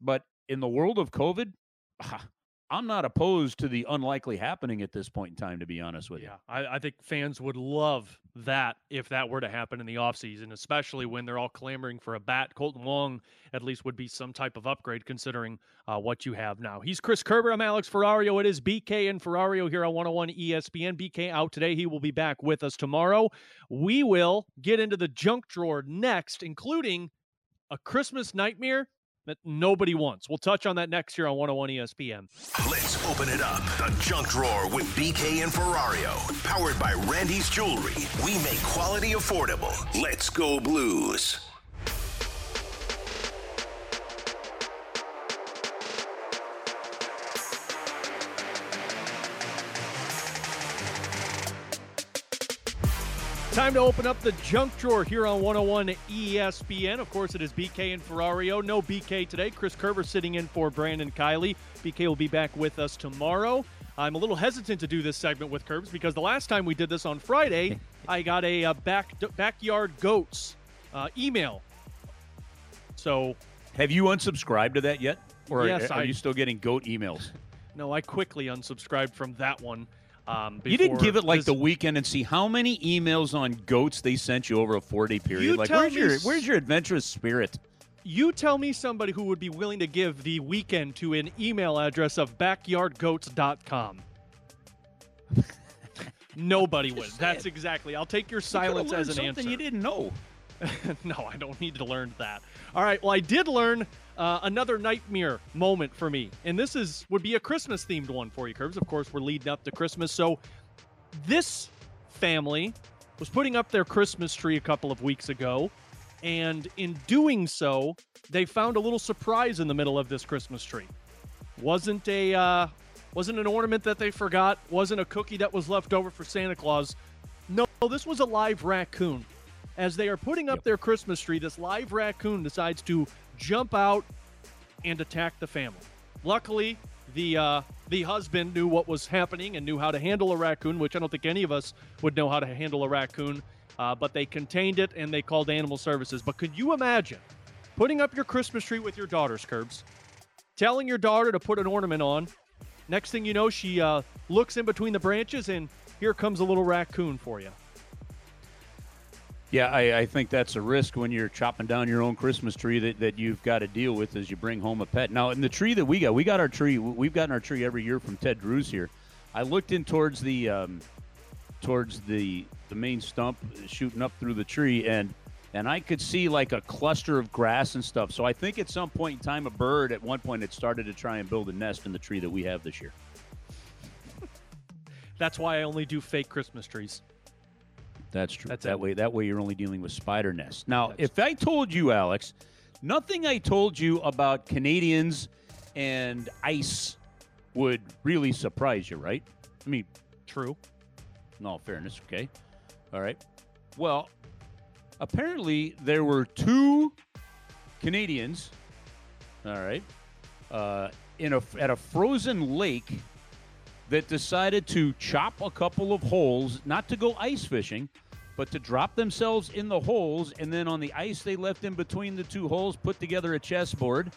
But in the world of COVID, ah, I'm not opposed to the unlikely happening at this point in time, to be honest with you. Yeah, I, I, think fans would love that if that were to happen in the offseason, especially when they're all clamoring for a bat. Kolten Wong at least would be some type of upgrade considering uh, what you have now. He's Chris Kerber. I'm Alex Ferrario. It is BK and Ferrario here on 101 ESPN. BK out today. He will be back with us tomorrow. We will get into the junk drawer next, including a Christmas nightmare that nobody wants. We'll touch on that next year on 101 ESPN. Let's open it up. The junk drawer with BK and Ferrario. Powered by Randy's Jewelry. We make quality affordable. Let's go blues. Time to open up the junk drawer here on 101 ESPN. Of course, it is BK and Ferrario. No BK today. Chris Kerber sitting in for Brandon Kiley. BK will be back with us tomorrow. I'm a little hesitant to do this segment with Curbs because the last time we did this on Friday, I got a uh, back backyard goats uh, email. So, have you unsubscribed to that yet, or yes, are I, you still getting goat emails? No, I quickly unsubscribed from that one. Um, you didn't give it like this, the weekend and see how many emails on goats they sent you over a four day period. Like, where's your where's your adventurous spirit? You tell me somebody who would be willing to give the weekend to an email address of backyardgoats.com. Nobody would. That's exactly. I'll take your silence you as an something answer. You didn't know. no, I don't need to learn that. All right. Well, I did learn uh, another nightmare moment for me, and this is would be a Christmas themed one for you, Curbs. Of course, we're leading up to Christmas, so this family was putting up their Christmas tree a couple of weeks ago, and in doing so, they found a little surprise in the middle of this Christmas tree. wasn't a uh, wasn't an ornament that they forgot. wasn't a cookie that was left over for Santa Claus. No, this was a live raccoon as they are putting up yep. their Christmas tree, this live raccoon decides to jump out and attack the family. Luckily, the uh, the husband knew what was happening and knew how to handle a raccoon, which I don't think any of us would know how to handle a raccoon. Uh, but they contained it and they called animal services. But could you imagine putting up your Christmas tree with your daughter's curbs, telling your daughter to put an ornament on? Next thing you know, she uh, looks in between the branches and here comes a little raccoon for you. Yeah, I, I, think that's a risk when you're chopping down your own Christmas tree that, that you've got to deal with as you bring home a pet. Now, in the tree that we got, we got our tree. We've gotten our tree every year from Ted Drewes here. I looked in towards the um, towards the the main stump, shooting up through the tree, and and I could see like a cluster of grass and stuff. So I think at some point in time, a bird at one point had started to try and build a nest in the tree that we have this year. That's why I only do fake Christmas trees. That's true. That's that it. way. That way, you're only dealing with spider nests. Now, That's if I told you, Alex, nothing I told you about Canadians and ice would really surprise you, right? I mean, true. No fairness, okay. All right. Well, apparently there were two Canadians. All right. Uh, in a at a frozen lake that decided to chop a couple of holes, not to go ice fishing, but to drop themselves in the holes and then on the ice they left in between the two holes, put together a chessboard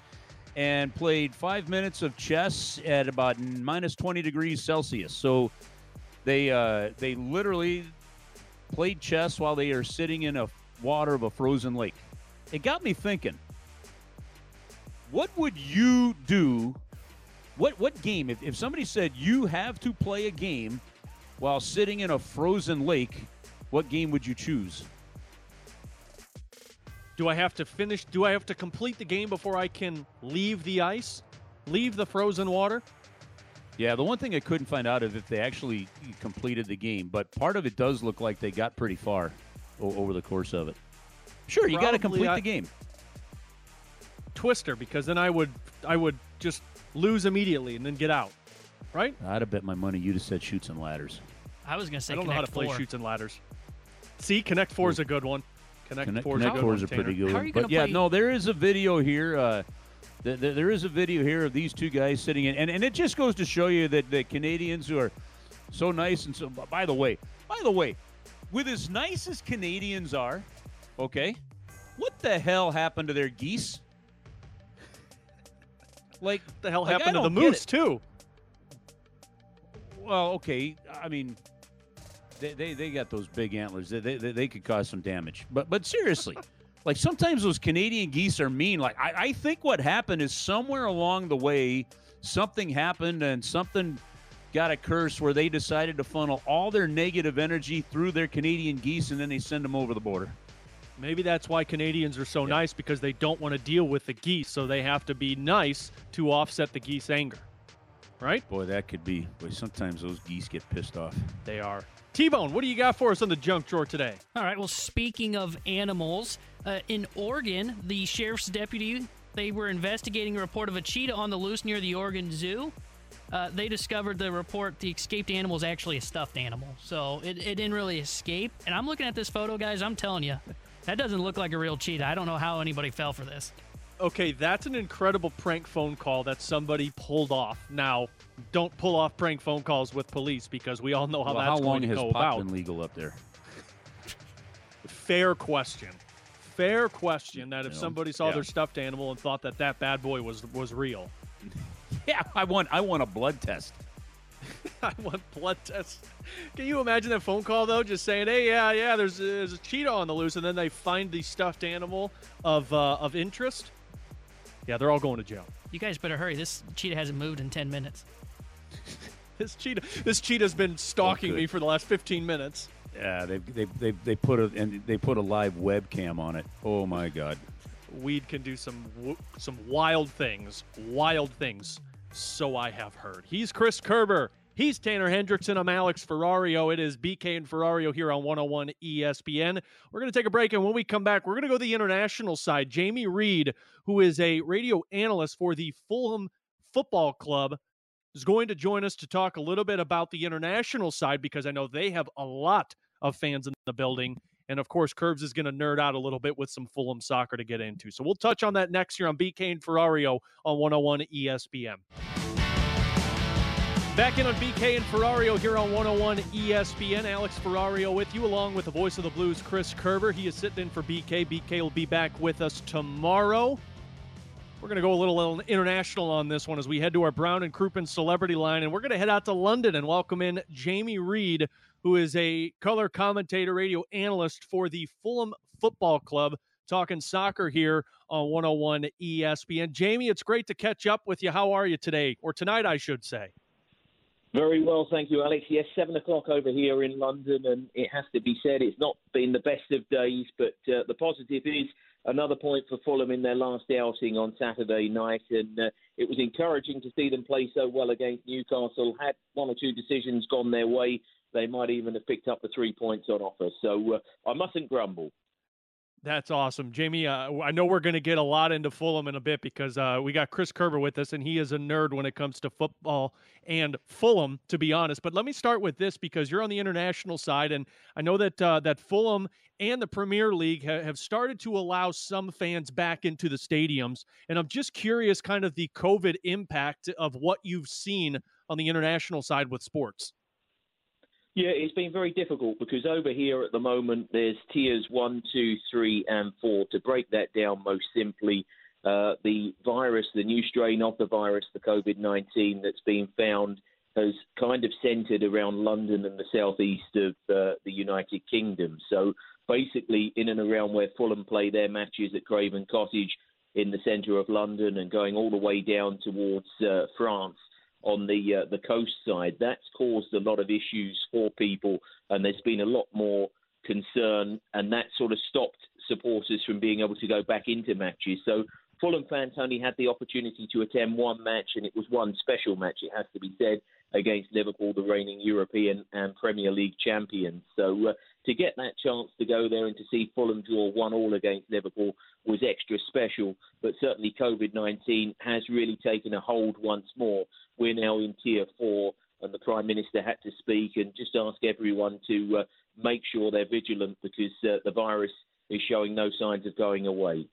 and played five minutes of chess at about minus 20 degrees Celsius. So they uh, they literally played chess while they are sitting in a water of a frozen lake. It got me thinking. What would you do? What what game if, if somebody said you have to play a game while sitting in a frozen lake what game would you choose? Do I have to finish? Do I have to complete the game before I can leave the ice, leave the frozen water? Yeah, the one thing I couldn't find out is if they actually completed the game, but part of it does look like they got pretty far o- over the course of it. Sure, you got to complete I- the game. Twister, because then I would I would just lose immediately and then get out. Right? I'd have bet my money you'd have said Chutes and Ladders. I was gonna say I don't know how to Connect play Four. Chutes and Ladders. See, Connect Four is a good one. Connect, Connect, Four is a Connect good Fours one. are pretty good. One. but gonna yeah, play- no, there is a video here. Uh, th- th- there is a video here of these two guys sitting in, and, and it just goes to show you that the Canadians who are so nice and so. By the way, by the way, with as nice as Canadians are, okay, what the hell happened to their geese? Like What the hell like, I happened to the moose too? Well, okay. I mean, they, they, they got those big antlers. They, they, they could cause some damage. But but seriously, like sometimes those Canadian geese are mean. Like I, I think what happened is somewhere along the way, something happened and something got a curse where they decided to funnel all their negative energy through their Canadian geese and then they send them over the border. Maybe that's why Canadians are so nice because they don't want to deal with the geese, so they have to be nice to offset the geese anger. Right? Boy, that could be. Boy, sometimes those geese get pissed off. They are. T-Bone, what do you got for us on the junk drawer today? All right. Well, speaking of animals, uh, in Oregon, the sheriff's deputy they were investigating a report of a cheetah on the loose near the Oregon Zoo. Uh, they discovered the report the escaped animal is actually a stuffed animal, so it, it didn't really escape. And I'm looking at this photo, guys. I'm telling you, that doesn't look like a real cheetah. I don't know how anybody fell for this. Okay, that's an incredible prank phone call that somebody pulled off. Now, don't pull off prank phone calls with police because we all know how Well, that's how long going to go pot about. been legal up there? Fair question. Fair question. That if You know, somebody saw yeah. their stuffed animal and thought that that bad boy was was real, Yeah, I want I want a blood test. I want blood tests. Can you imagine that phone call though? Just saying, "Hey, yeah, yeah, there's, there's a cheetah on the loose," and then they find the stuffed animal of uh, of interest. Yeah, they're all going to jail. You guys better hurry. This cheetah hasn't moved in 10 minutes. This cheetah, this cheetah's been stalking good. me for the last 15 minutes. Yeah, they they they, they put a and they put a live webcam on it. Oh my god. Weed can do some some wild things, wild things. So I have heard. He's Chris Kerber. He's Tanner Hendrickson. I'm Alex Ferrario. It is BK and Ferrario here on 101 ESPN. We're going to take a break, and when we come back, we're going to go to the international side. Jamie Reed, who is a radio analyst for the Fulham Football Club, is going to join us to talk a little bit about the international side because I know they have a lot of fans in the building. And of course, Curbs is going to nerd out a little bit with some Fulham soccer to get into. So we'll touch on that next year on BK and Ferrario on 101 ESPN. Back in on BK and Ferrario here on 101 ESPN. Alex Ferrario with you, along with the voice of the Blues, Chris Kerber. He is sitting in for BK. BK will be back with us tomorrow. We're going to go a little international on this one as we head to our Brown and Crouppen celebrity line, and we're going to head out to London and welcome in Jamie Reed, who is a color commentator, radio analyst for the Fulham Football Club, talking soccer here on 101 ESPN. Jamie, it's great to catch up with you. How are you today, or tonight, I should say? Very well, thank you, Alex. Yes, seven o'clock over here in London, and it has to be said it's not been the best of days, but uh, the positive is another point for Fulham in their last outing on Saturday night, and uh, it was encouraging to see them play so well against Newcastle. Had one or two decisions gone their way, they might even have picked up the three points on offer. So uh, I mustn't grumble. That's awesome, Jamie. Uh, I know we're going to get a lot into Fulham in a bit because uh, we got Chris Kerber with us, and he is a nerd when it comes to football and Fulham, to be honest. But let me start with this because you're on the international side, and I know that uh, that Fulham and the Premier League ha- have started to allow some fans back into the stadiums, and I'm just curious, kind of the COVID impact of what you've seen on the international side with sports. Yeah, it's been very difficult because over here at the moment there's tiers one, two, three, and four. To break that down most simply, uh, the virus, the new strain of the virus, the COVID 19 that's been found, has kind of centered around London and the southeast of uh, the United Kingdom. So basically, in and around where Fulham play their matches at Craven Cottage in the centre of London and going all the way down towards uh, France on the uh, the coast side. That's caused a lot of issues for people, and there's been a lot more concern, and that sort of stopped supporters from being able to go back into matches. So Fulham fans only had the opportunity to attend one match, and it was one special match, it has to be said, against Liverpool, the reigning European and Premier League champions. So uh, to get that chance to go there and to see Fulham draw one all against Liverpool was extra special. But certainly COVID 19 has really taken a hold once more. We're now in tier four, and the Prime Minister had to speak and just ask everyone to uh, make sure they're vigilant because uh, the virus is showing no signs of going away.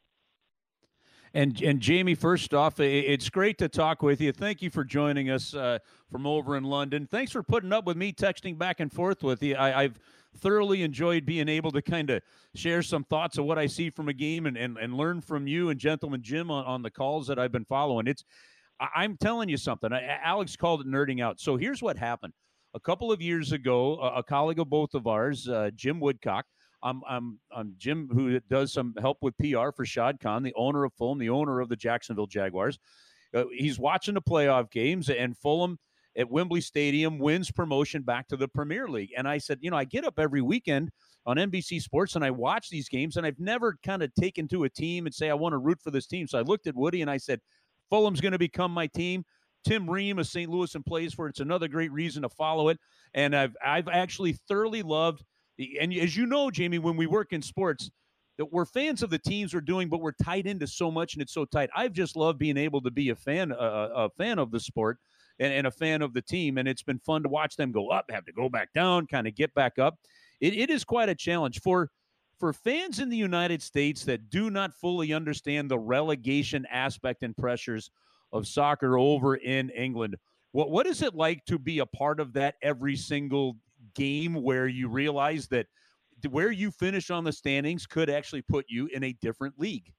And and Jamie, first off, it's great to talk with you. Thank you for joining us uh, from over in London. Thanks for putting up with me texting back and forth with you. I, have thoroughly enjoyed being able to kind of share some thoughts of what I see from a game and, and, and learn from you and Gentleman Jim on, on the calls that I've been following. It's I'm telling you something. Alex called it nerding out. So here's what happened. A couple of years ago, a, colleague of both of ours, uh, Jim Woodcock, I'm, I'm, I'm Jim, who does some help with PR for Shad Khan, the owner of Fulham, the owner of the Jacksonville Jaguars. Uh, he's watching the playoff games, and Fulham at Wembley Stadium wins promotion back to the Premier League. And I said, you know, I get up every weekend on NBC Sports and I watch these games, and I've never kind of taken to a team and say, I want to root for this team. So I looked at Woody and I said, Fulham's going to become my team. Tim Ream of St. Louis and plays for it. It's another great reason to follow it. And I've I've actually thoroughly loved and as you know, Jamie, when we work in sports, that we're fans of the teams we're doing, but we're tied into so much and it's so tight. I've just loved being able to be a fan, a fan of the sport and, and, a fan of the team. And it's been fun to watch them go up, have to go back down, kind of get back up. It, it is quite a challenge for for fans in the United States that do not fully understand the relegation aspect and pressures of soccer over in England. What what is it like to be a part of that every single game where you realize that where you finish on the standings could actually put you in a different league.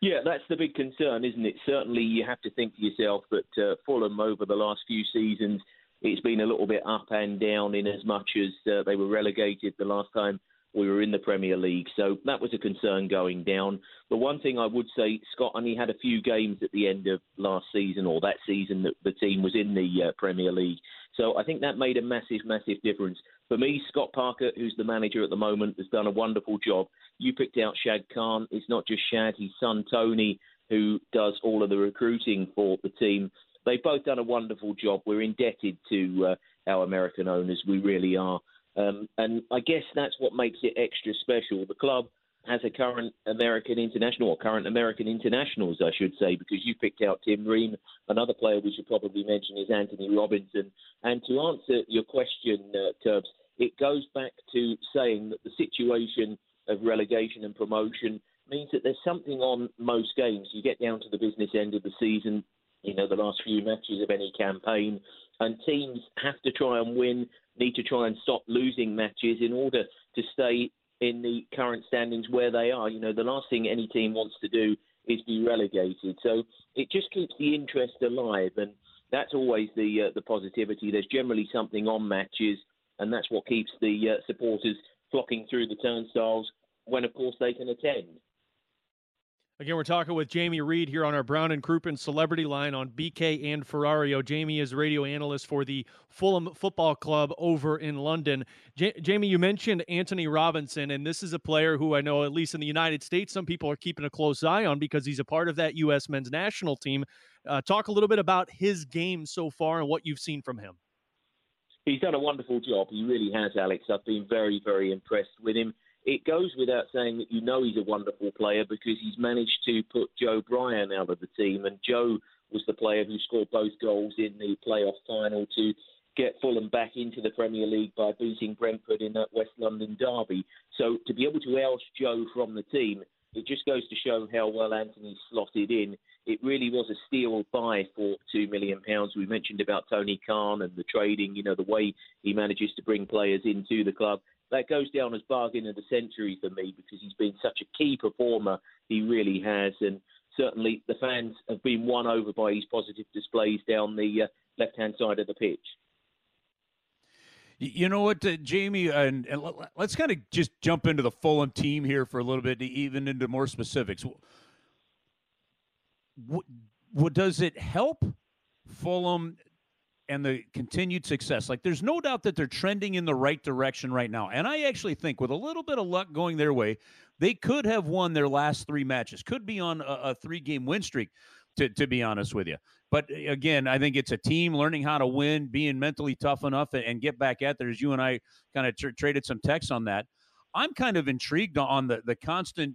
Yeah, that's the big concern, isn't it? Certainly, you have to think to yourself that uh, Fulham over the last few seasons, it's been a little bit up and down in as much as uh, they were relegated the last time we were in the Premier League. So that was a concern going down. The one thing I would say, Scott only had a few games at the end of last season or that season that the team was in the uh, Premier League. So I think that made a massive, massive difference. For me, Scott Parker, who's the manager at the moment, has done a wonderful job. You picked out Shad Khan. It's not just Shad, his son Tony, who does all of the recruiting for the team. They've both done a wonderful job. We're indebted to uh, our American owners. We really are. Um, and I guess that's what makes it extra special. The club has a current American international, or current American internationals, I should say, because you picked out Tim Ream. Another player we should probably mention is Antonee Robinson. And to answer your question, uh, it goes back to saying that the situation of relegation and promotion means that there's something on most games. You get down to the business end of the season, you know, the last few matches of any campaign, and teams have to try and win, need to try and stop losing matches in order to stay in the current standings where they are. You know, the last thing any team wants to do is be relegated. So it just keeps the interest alive, and that's always the uh, the positivity. There's generally something on matches, and that's what keeps the uh, supporters flocking through the turnstiles when, of course, they can attend. Again, we're talking with Jamie Reed here on our Brown and Crouppen Celebrity Line on BK and Ferrario. Jamie is radio analyst for the Fulham Football Club over in London. J- Jamie, you mentioned Antonee Robinson, and this is a player who I know, at least in the United States, some people are keeping a close eye on because he's a part of that U.S. men's national team. Uh, talk a little bit about his game so far and what you've seen from him. He's done a wonderful job. He really has, Alex. I've been very, very impressed with him it goes without saying that you know he's a wonderful player because he's managed to put Joe Bryan out of the team, and Joe was the player who scored both goals in the playoff final to get Fulham back into the Premier League by beating Brentford in that West London derby. So to be able to oust Joe from the team, it just goes to show how well Antonee slotted in. It really was a steal buy for two million pounds. We mentioned about Tony Khan and the trading, you know, the way he manages to bring players into the club that goes down as bargain of the century for me because he's been such a key performer. He really has, and certainly the fans have been won over by his positive displays down the uh, left-hand side of the pitch. You know what, uh, Jamie, and, and let's kind of just jump into the Fulham team here for a little bit, even into more specifics. What, does it help Fulham and the continued success. Like, there's no doubt that they're trending in the right direction right now. And I actually think, with a little bit of luck going their way, they could have won their last three matches, could be on a, a three game win streak, to, to be honest with you. But uh, again, I think it's a team learning how to win, being mentally tough enough, and, and get back at there. As you and I kind of tr- traded some texts on that. I'm kind of intrigued on the, the constant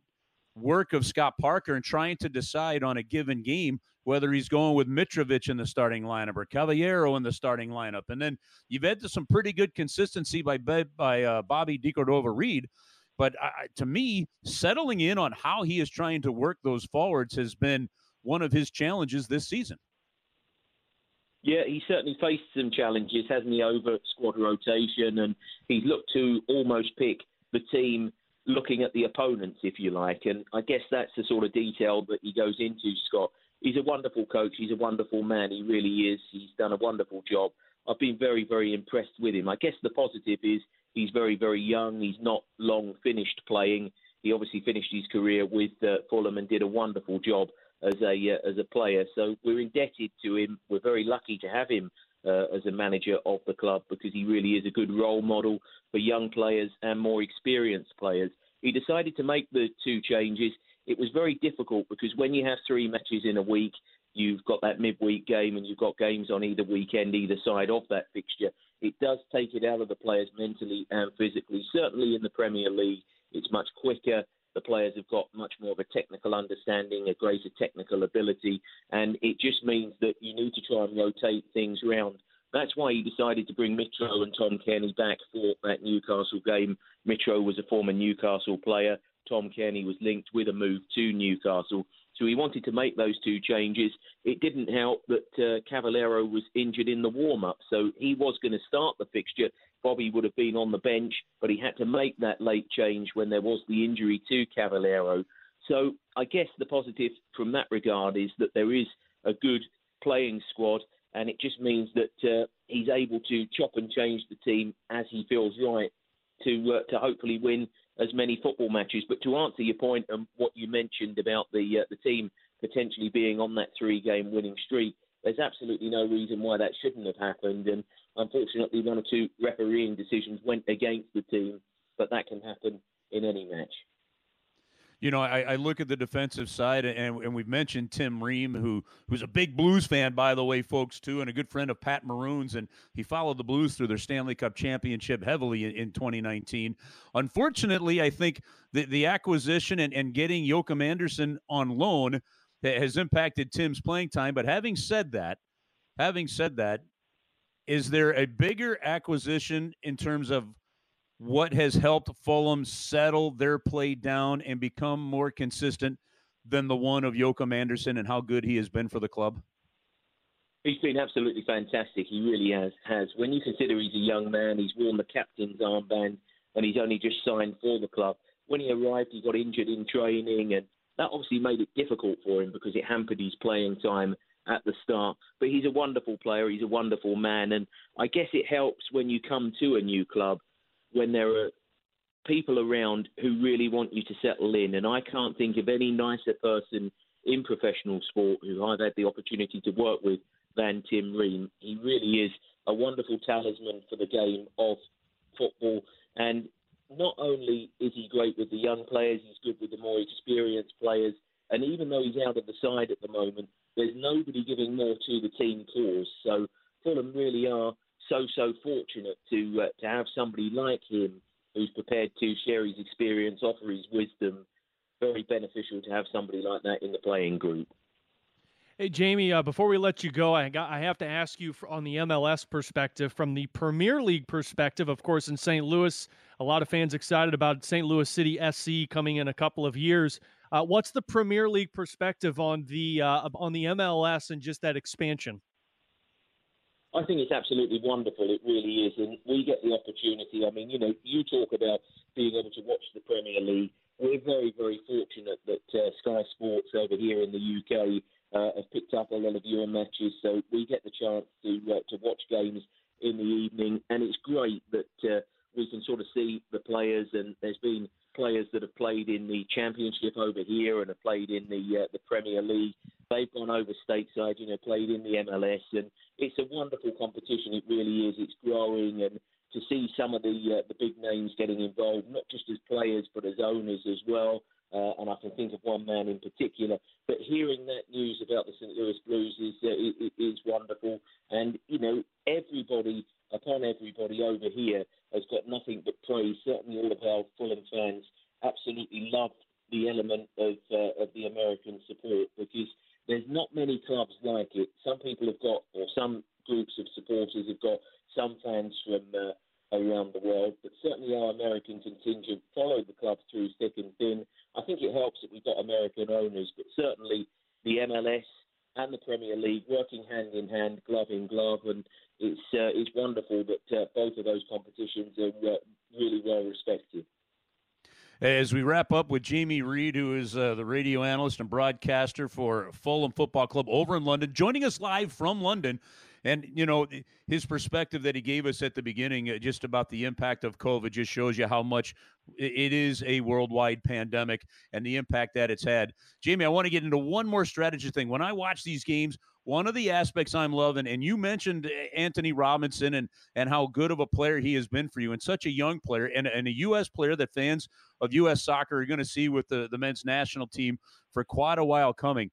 work of Scott Parker and trying to decide on a given game whether he's going with Mitrovic in the starting lineup or Cavaleiro in the starting lineup. And then you've had some pretty good consistency by by uh, Bobby DeCordova-Reid. But to me, settling in on how he is trying to work those forwards has been one of his challenges this season. Yeah, he certainly faced some challenges, hasn't he, over squad rotation, and he's looked to almost pick the team looking at the opponents, if you like. And I guess that's the sort of detail that he goes into, Scott. He's a wonderful coach. He's a wonderful man. He really is. He's done a wonderful job. I've been very, very impressed with him. I guess the positive is he's very, very young. He's not long finished playing. He obviously finished his career with uh, Fulham and did a wonderful job as a uh, as a player. So we're indebted to him. We're very lucky to have him uh, as a manager of the club because he really is a good role model for young players and more experienced players. He decided to make the two changes. It was very difficult because when you have three matches in a week, you've got that midweek game and you've got games on either weekend, either side of that fixture. It does take it out of the players mentally and physically. Certainly in the Premier League, it's much quicker. The players have got much more of a technical understanding, a greater technical ability, and it just means that you need to try and rotate things around. That's why he decided to bring Mitro and Tom Cairney back for that Newcastle game. Mitro was a former Newcastle player. Tom Cairney was linked with a move to Newcastle. So he wanted to make those two changes. It didn't help that uh, Cavaleiro was injured in the warm up, so he was going to start the fixture. Bobby would have been on the bench, but he had to make that late change when there was the injury to Cavaleiro. So I guess the positive from that regard is that there is a good playing squad, and it just means that uh, he's able to chop and change the team as he feels right to uh, to hopefully win as many football matches. But to answer your point and what you mentioned about the uh, the team potentially being on that three game winning streak, there's absolutely no reason why that shouldn't have happened. And unfortunately, one or two refereeing decisions went against the team, but that can happen in any match you know, I, I, look at the defensive side, and, and we've mentioned Tim Ream, who who's a big Blues fan, by the way, folks, too, and a good friend of Pat Maroon's, and he followed the Blues through their Stanley Cup championship heavily in, in 2019. Unfortunately, I think the, the acquisition and, and getting Joachim Andersen on loan has impacted Tim's playing time. But having said that, having said that, is there a bigger acquisition in terms of what has helped Fulham settle their play down and become more consistent than the one of Joachim Andersen and how good he has been for the club? He's been absolutely fantastic. He really has. Has when you consider he's a young man, he's worn the captain's armband, and he's only just signed for the club. When he arrived, he got injured in training, and that obviously made it difficult for him because it hampered his playing time at the start. But he's a wonderful player. He's a wonderful man, and I guess it helps when you come to a new club when there are people around who really want you to settle in. And I can't think of any nicer person in professional sport who I've had the opportunity to work with than Tim Ream. He really is a wonderful talisman for the game of football. And not only is he great with the young players, he's good with the more experienced players. And even though he's out of the side at the moment, there's nobody giving more to the team cause. So Fulham really are so so fortunate to uh, to have somebody like him who's prepared to share his experience, offer his wisdom. Very beneficial to have somebody like that in the playing group. Hey Jamie, uh, before we let you go, I got I have to ask you for, on the MLS perspective, from the Premier League perspective. Of course, in St. Louis, a lot of fans excited about St. Louis City SC coming in a couple of years. Uh, what's the Premier League perspective on the uh, on the MLS and just that expansion? I think it's absolutely wonderful. It really is. And we get the opportunity. I mean, you know, you talk about being able to watch the Premier League. We're very, very fortunate that uh, Sky Sports over here in the UK uh, have picked up a lot of your matches. So we get the chance to, uh, to watch games in the evening. And it's great that uh, we can sort of see the players. And there's been players that have played in the Championship over here and have played in the uh, the Premier League. They've gone over stateside, you know, played in the MLS, and it's a wonderful competition. It really is. It's growing, and to see some of the uh, the big names getting involved, not just as players but as owners as well. Uh, and I can think of one man in particular. But hearing that news about the St. Louis Blues is uh, is wonderful, and you know everybody upon everybody over here has got nothing but praise. Certainly, all of our Fulham fans absolutely love the element of uh, of the American support because there's not many clubs like it. Some people have got, or some groups of supporters have got some fans from uh, around the world, but certainly our American contingent followed the club through thick and thin. I think it helps that we've got American owners, but certainly the MLS and the Premier League working hand in hand, glove in glove, and it's uh, it's wonderful that uh, both of those competitions are uh, really well respected. As we wrap up with Jamie Reid, who is uh, the radio analyst and broadcaster for Fulham Football Club over in London, joining us live from London. And, you know, his perspective that he gave us at the beginning uh, just about the impact of COVID just shows you how much it is a worldwide pandemic and the impact that it's had. Jamie, I want to get into one more strategy thing. When I watch these games, one of the aspects I'm loving, and you mentioned Antonee Robinson and and how good of a player he has been for you, and such a young player, and, and a U.S. player that fans of U.S. soccer are going to see with the, the men's national team for quite a while coming.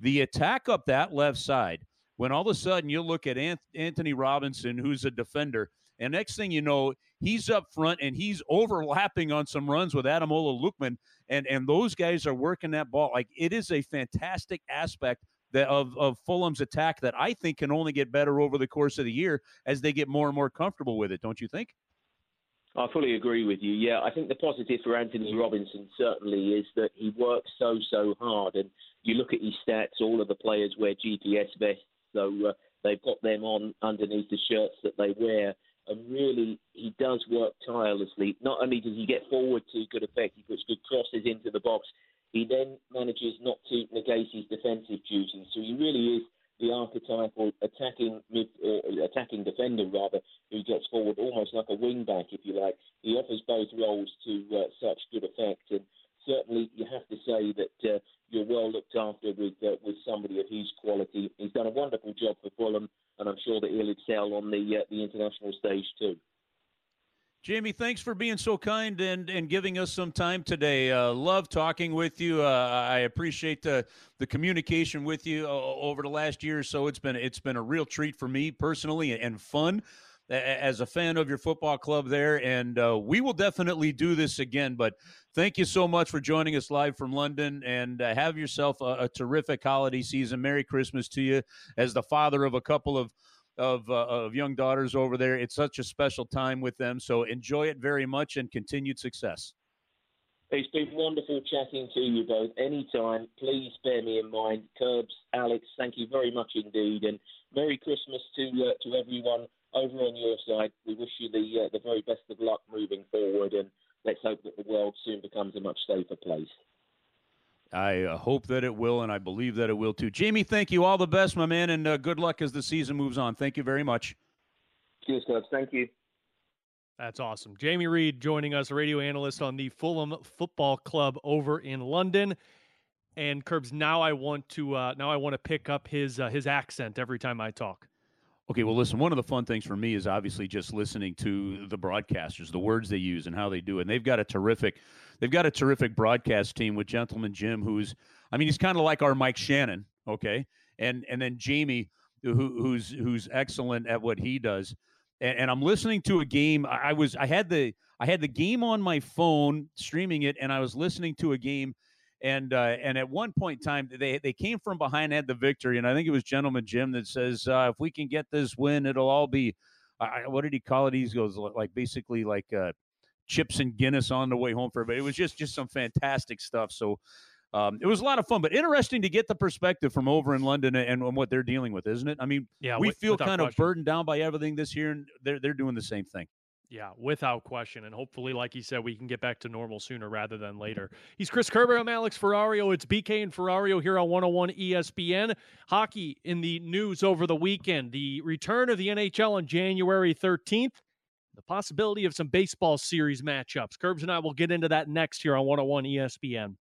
The attack up that left side when all of a sudden you look at Antonee Robinson, who's a defender, and next thing you know, he's up front and he's overlapping on some runs with Ademola Lookman, and and those guys are working that ball. Like it is a fantastic aspect that of of Fulham's attack that I think can only get better over the course of the year as they get more and more comfortable with it. Don't you think? I fully agree with you. Yeah, I think the positive for Antonee Robinson certainly is that he works so so hard, and you look at his stats. All of the players wear GPS vests so uh, they've got them on underneath the shirts that they wear. And really, he does work tirelessly. Not only does he get forward to good effect, he puts good crosses into the box. He then manages not to negate his defensive duties. So he really is the archetypal attacking mid, or attacking defender rather, who gets forward almost like a wing back, if you like. He offers both roles to uh, such good effect, and certainly you have to say that uh, you're well looked after with uh, with somebody of his quality. He's done a wonderful job for Fulham, and I'm sure that he'll excel on the uh, the international stage too. Jamie, thanks for being so kind and, and giving us some time today. Uh, love talking with you. Uh, I appreciate the, the communication with you uh, over the last year or so. It's been it's been a real treat for me personally and fun as a fan of your football club there. And uh, we will definitely do this again. But thank you so much for joining us live from London and uh, have yourself a, a, terrific holiday season. Merry Christmas to you as the father of a couple of. Of, uh, of young daughters over there. It's such a special time with them. So enjoy it very much and continued success. It's been wonderful chatting to you both. Anytime, please bear me in mind. Curbs, Alex, thank you very much indeed. And Merry Christmas to, uh, to everyone over on your side, we wish you the uh, the very best of luck moving forward, and let's hope that the world soon becomes a much safer place. I uh, hope that it will, and I believe that it will too. Jamie, thank you. All the best, my man, and uh, good luck as the season moves on. Thank you very much. Cheers, guys. Thank you. That's awesome. Jamie Reed joining us, radio analyst on the Fulham Football Club over in London. And Curbs, now I want to uh, now I want to pick up his uh, his accent every time I talk. Okay, well, listen, one of the fun things for me is obviously just listening to the broadcasters, the words they use and how they do it. And they've got a terrific, they've got a terrific broadcast team with Gentleman Jim, who's, I mean, he's kind of like our Mike Shannon, okay, and and then Jamie, who, who's who's excellent at what he does. And, and I'm listening to a game. I was, I had the, I had the game on my phone, streaming it, and I was listening to a game and uh, and at one point in time, they they came from behind, had the victory, and I think it was Gentleman Jim that says, uh, "If we can get this win, it'll all be." Uh, what did he call it? He goes like basically like uh, chips and Guinness on the way home for everybody. It was just just some fantastic stuff. So. Um, it was a lot of fun, but interesting to get the perspective from over in London and, and what they're dealing with, isn't it? I mean, yeah, we feel kind question. of burdened down by everything this year, and they're they're doing the same thing. Yeah, without question. And hopefully, like he said, we can get back to normal sooner rather than later. He's Chris Kerber. I'm Alex Ferrario. It's BK and Ferrario here on 101 ESPN. Hockey in the news over the weekend. The return of the NHL on January 13th. the possibility of some baseball series matchups. Curbs and I will get into that next here on 101 ESPN.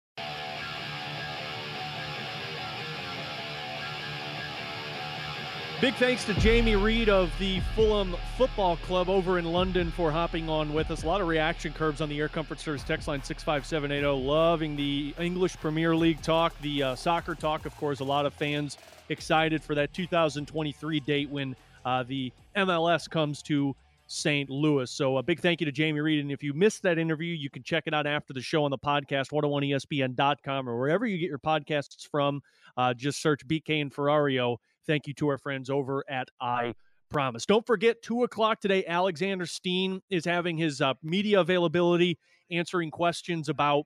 Big thanks to Jamie Reed of the Fulham Football Club over in London for hopping on with us. A lot of reaction Curbs on the Air Comfort Service text line 65780. Loving the English Premier League talk, the uh, soccer talk, of course. A lot of fans excited for that 2023 date when uh, the MLS comes to St. Louis. So a big thank you to Jamie Reed. And if you missed that interview, you can check it out after the show on the podcast, 101ESPN.com or wherever you get your podcasts from. Uh, just search BK and Ferrario Thank you to our friends over at I Promise. Don't forget, 2 o'clock today, Alexander Steen is having his uh, media availability, answering questions about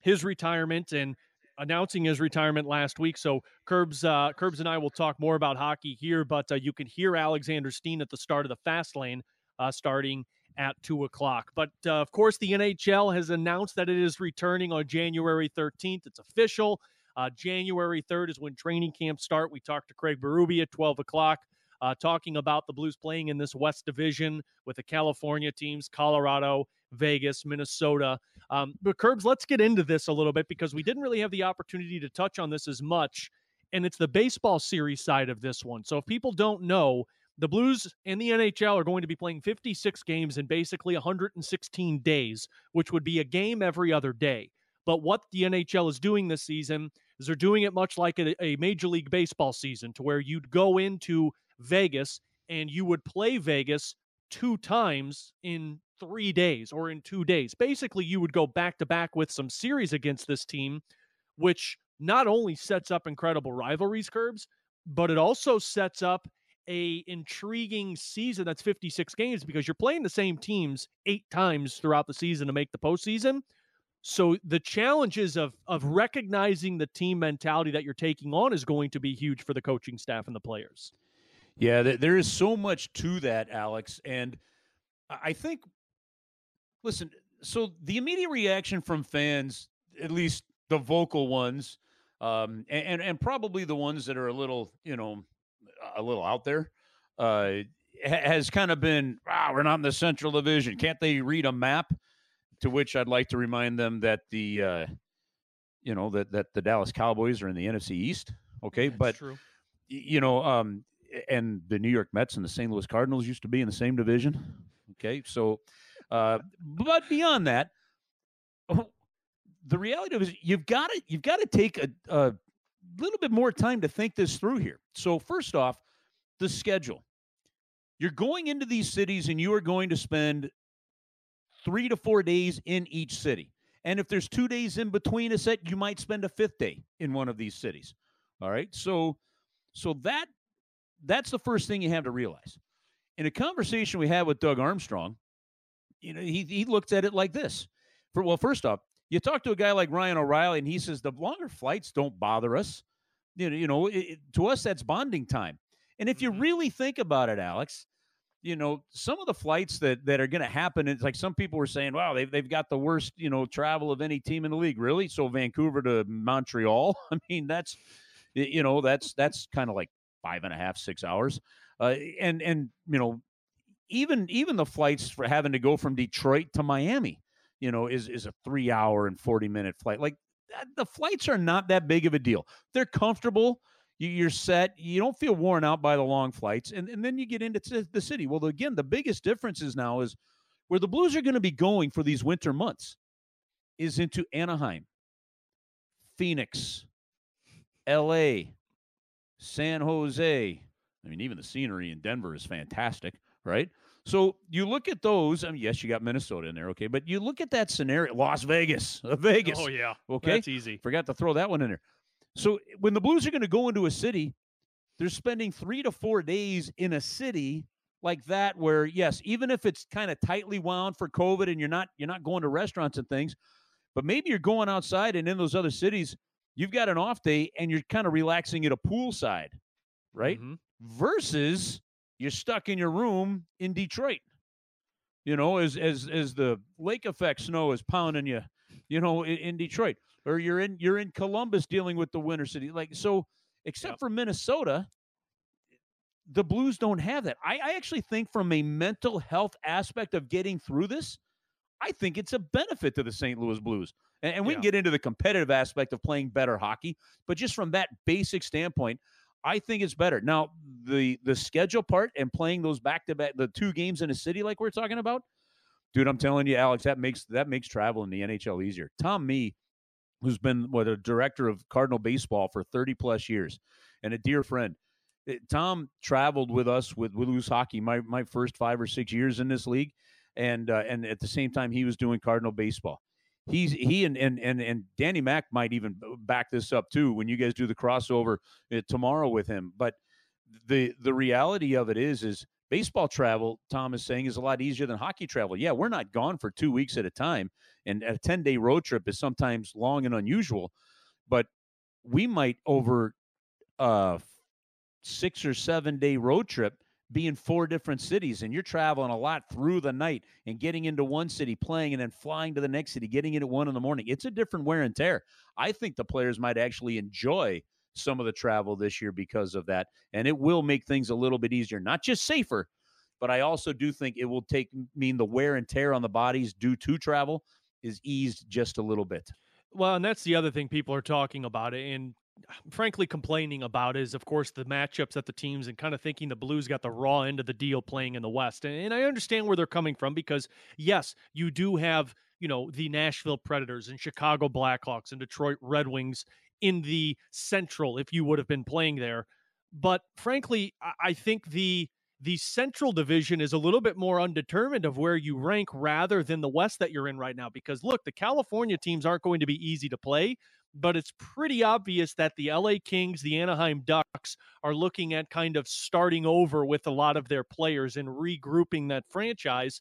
his retirement and announcing his retirement last week. So Curbs, uh, Curbs and I will talk more about hockey here, but uh, you can hear Alexander Steen at the start of the fast lane uh, starting at 2 o'clock. But uh, of course, the NHL has announced that it is returning on January 13th. It's official. Uh, January 3rd is when training camps start. We talked to Craig Berube at 12 o'clock. Uh, talking about the Blues playing in this West Division with the California teams, Colorado, Vegas, Minnesota. Um, but Curbs, let's get into this a little bit because we didn't really have the opportunity to touch on this as much. And it's the baseball series side of this one. So if people don't know, the Blues and the NHL are going to be playing 56 games in basically 116 days, which would be a game every other day. But what the NHL is doing this season is they're doing it much like a, a Major League Baseball season, to where you'd go into Vegas and you would play Vegas two times in three days or in two days. Basically, you would go back to back with some series against this team, which not only sets up incredible rivalries Curbs, but it also sets up a intriguing season that's 56 games because you're playing the same teams eight times throughout the season to make the postseason. So the challenges of of recognizing the team mentality that you're taking on is going to be huge for the coaching staff and the players. Yeah, there is so much to that, Alex, and I think. Listen, so the immediate reaction from fans, at least the vocal ones, um, and and probably the ones that are a little, you know, a little out there, uh, has kind of been, ah, we're not in the Central Division. Can't they read a map? To which I'd like to remind them that the uh, you know that that the Dallas Cowboys are in the NFC East. Okay, That's but true. you know, um, and the New York Mets and the St. Louis Cardinals used to be in the same division. Okay, so uh, but beyond that, the reality is you've got to you've got to take a, a little bit more time to think this through here. So first off, the schedule. You're going into these cities and you are going to spend three to four days in each city. And if there's two days in between a set, you might spend a fifth day in one of these cities. All right. So so that that's the first thing you have to realize. In a conversation we had with Doug Armstrong, you know, he he looked at it like this. For well, first off, you talk to a guy like Ryan O'Reilly, and he says the longer flights don't bother us. You know, you know, it, to us that's bonding time. And if you Mm-hmm. really think about it, Alex, you know, some of the flights that that are going to happen, it's like some people were saying, wow, they've, they've got the worst, you know, travel of any team in the league. Really? So Vancouver to Montreal? I mean, that's, you know, that's, that's kind of like five and a half, six hours. Uh, and, and, you know, even, even the flights for having to go from Detroit to Miami, you know, is, is a three hour and 40 minute flight. Like the flights are not that big of a deal. They're comfortable you're set. You don't feel worn out by the long flights, and, and then you get into t- the city. Well, again, the biggest difference is now is where the Blues are going to be going for these winter months is into Anaheim, Phoenix, L.A., San Jose. I mean, even the scenery in Denver is fantastic, right? So you look at those. I mean, yes, you got Minnesota in there, okay, but you look at that scenario, Las Vegas, Vegas. Oh yeah. Okay, That's easy. Forgot to throw that one in there. So when the Blues are going to go into a city, they're spending three to four days in a city like that, where yes, even if it's kind of tightly wound for COVID and you're not you're not going to restaurants and things, but maybe you're going outside and in those other cities, you've got an off day and you're kind of relaxing at a poolside, right? Mhm. Versus you're stuck in your room in Detroit. You know, as as as the lake effect snow is pounding you, you know, in, in Detroit, or you're in you're in Columbus dealing with the winter city. Like so, except for Minnesota, the Blues don't have that. I, I actually think, from a mental health aspect of getting through this, I think it's a benefit to the St. Louis Blues. And, and we Yeah. can get into the competitive aspect of playing better hockey, but just from that basic standpoint, I think it's better. Now, the the schedule part and playing those back to back, the two games in a city like we're talking about, dude, I'm telling you, Alex, that makes that makes travel in the NHL easier. Tom Me, who's been what a director of Cardinal baseball for 30 plus years, and a dear friend. eh, Tom traveled with us with, Blues hockey my my first five or six years in this league, and uh, and at the same time he was doing Cardinal baseball. He's he and and and and Danny Mack might even back this up too when you guys do the crossover uh, tomorrow with him. But the the reality of it is is baseball travel. Tom is saying is a lot easier than hockey travel. Yeah, we're not gone for two weeks at a time, and a ten day road trip is sometimes long and unusual. But we might over a six or seven day road trip be in four different cities and you're traveling a lot through the night and getting into one city playing and then flying to the next city getting in at one in the morning it's a different wear and tear i think the players might actually enjoy some of the travel this year because of that and it will make things a little bit easier not just safer but i also do think it will take mean the wear and tear on the bodies due to travel is eased just a little bit Well, and that's the other thing people are talking about it, and frankly complaining about is of course the matchups that the teams and kind of thinking the Blues got the raw end of the deal playing in the West. And, and I understand where they're coming from because yes, you do have, you know, the Nashville Predators and Chicago Blackhawks and Detroit Red Wings in the Central if you would have been playing there. But frankly, I, think the the Central Division is a little bit more undetermined of where you rank rather than the West that you're in right now. Because look, the California teams aren't going to be easy to play, but it's pretty obvious that the LA Kings, the Anaheim Ducks are looking at kind of starting over with a lot of their players and regrouping that franchise.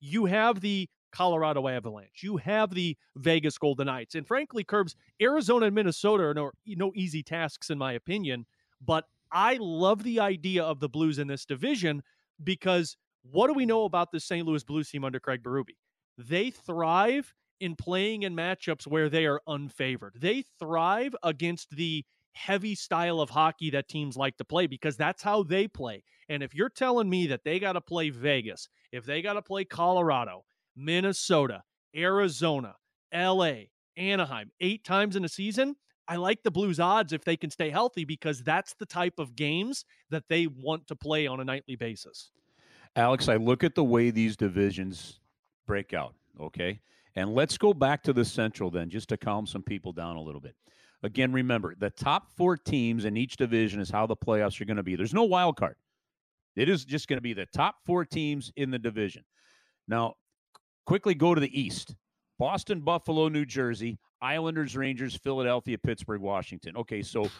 You have the Colorado Avalanche. You have the Vegas Golden Knights. And frankly, Curbs, Arizona and Minnesota are no, no easy tasks, in my opinion. But I love the idea of the Blues in this division because what do we know about the St. Louis Blues team under Craig Berube? They thrive in playing in matchups where they are unfavored. They thrive against the heavy style of hockey that teams like to play because that's how they play. And if you're telling me that they got to play Vegas, if they got to play Colorado, Minnesota, Arizona, LA, Anaheim eight times in a season, I like the Blues odds if they can stay healthy because that's the type of games that they want to play on a nightly basis. Alex, I look at the way these divisions break out, okay? And let's go back to the Central then, just to calm some people down a little bit. Again, remember, the top four teams in each division is how the playoffs are going to be. There's no wild card. It is just going to be the top four teams in the division. Now, quickly go to the East Boston, Buffalo, New Jersey, Islanders, Rangers, Philadelphia, Pittsburgh, Washington. Okay, so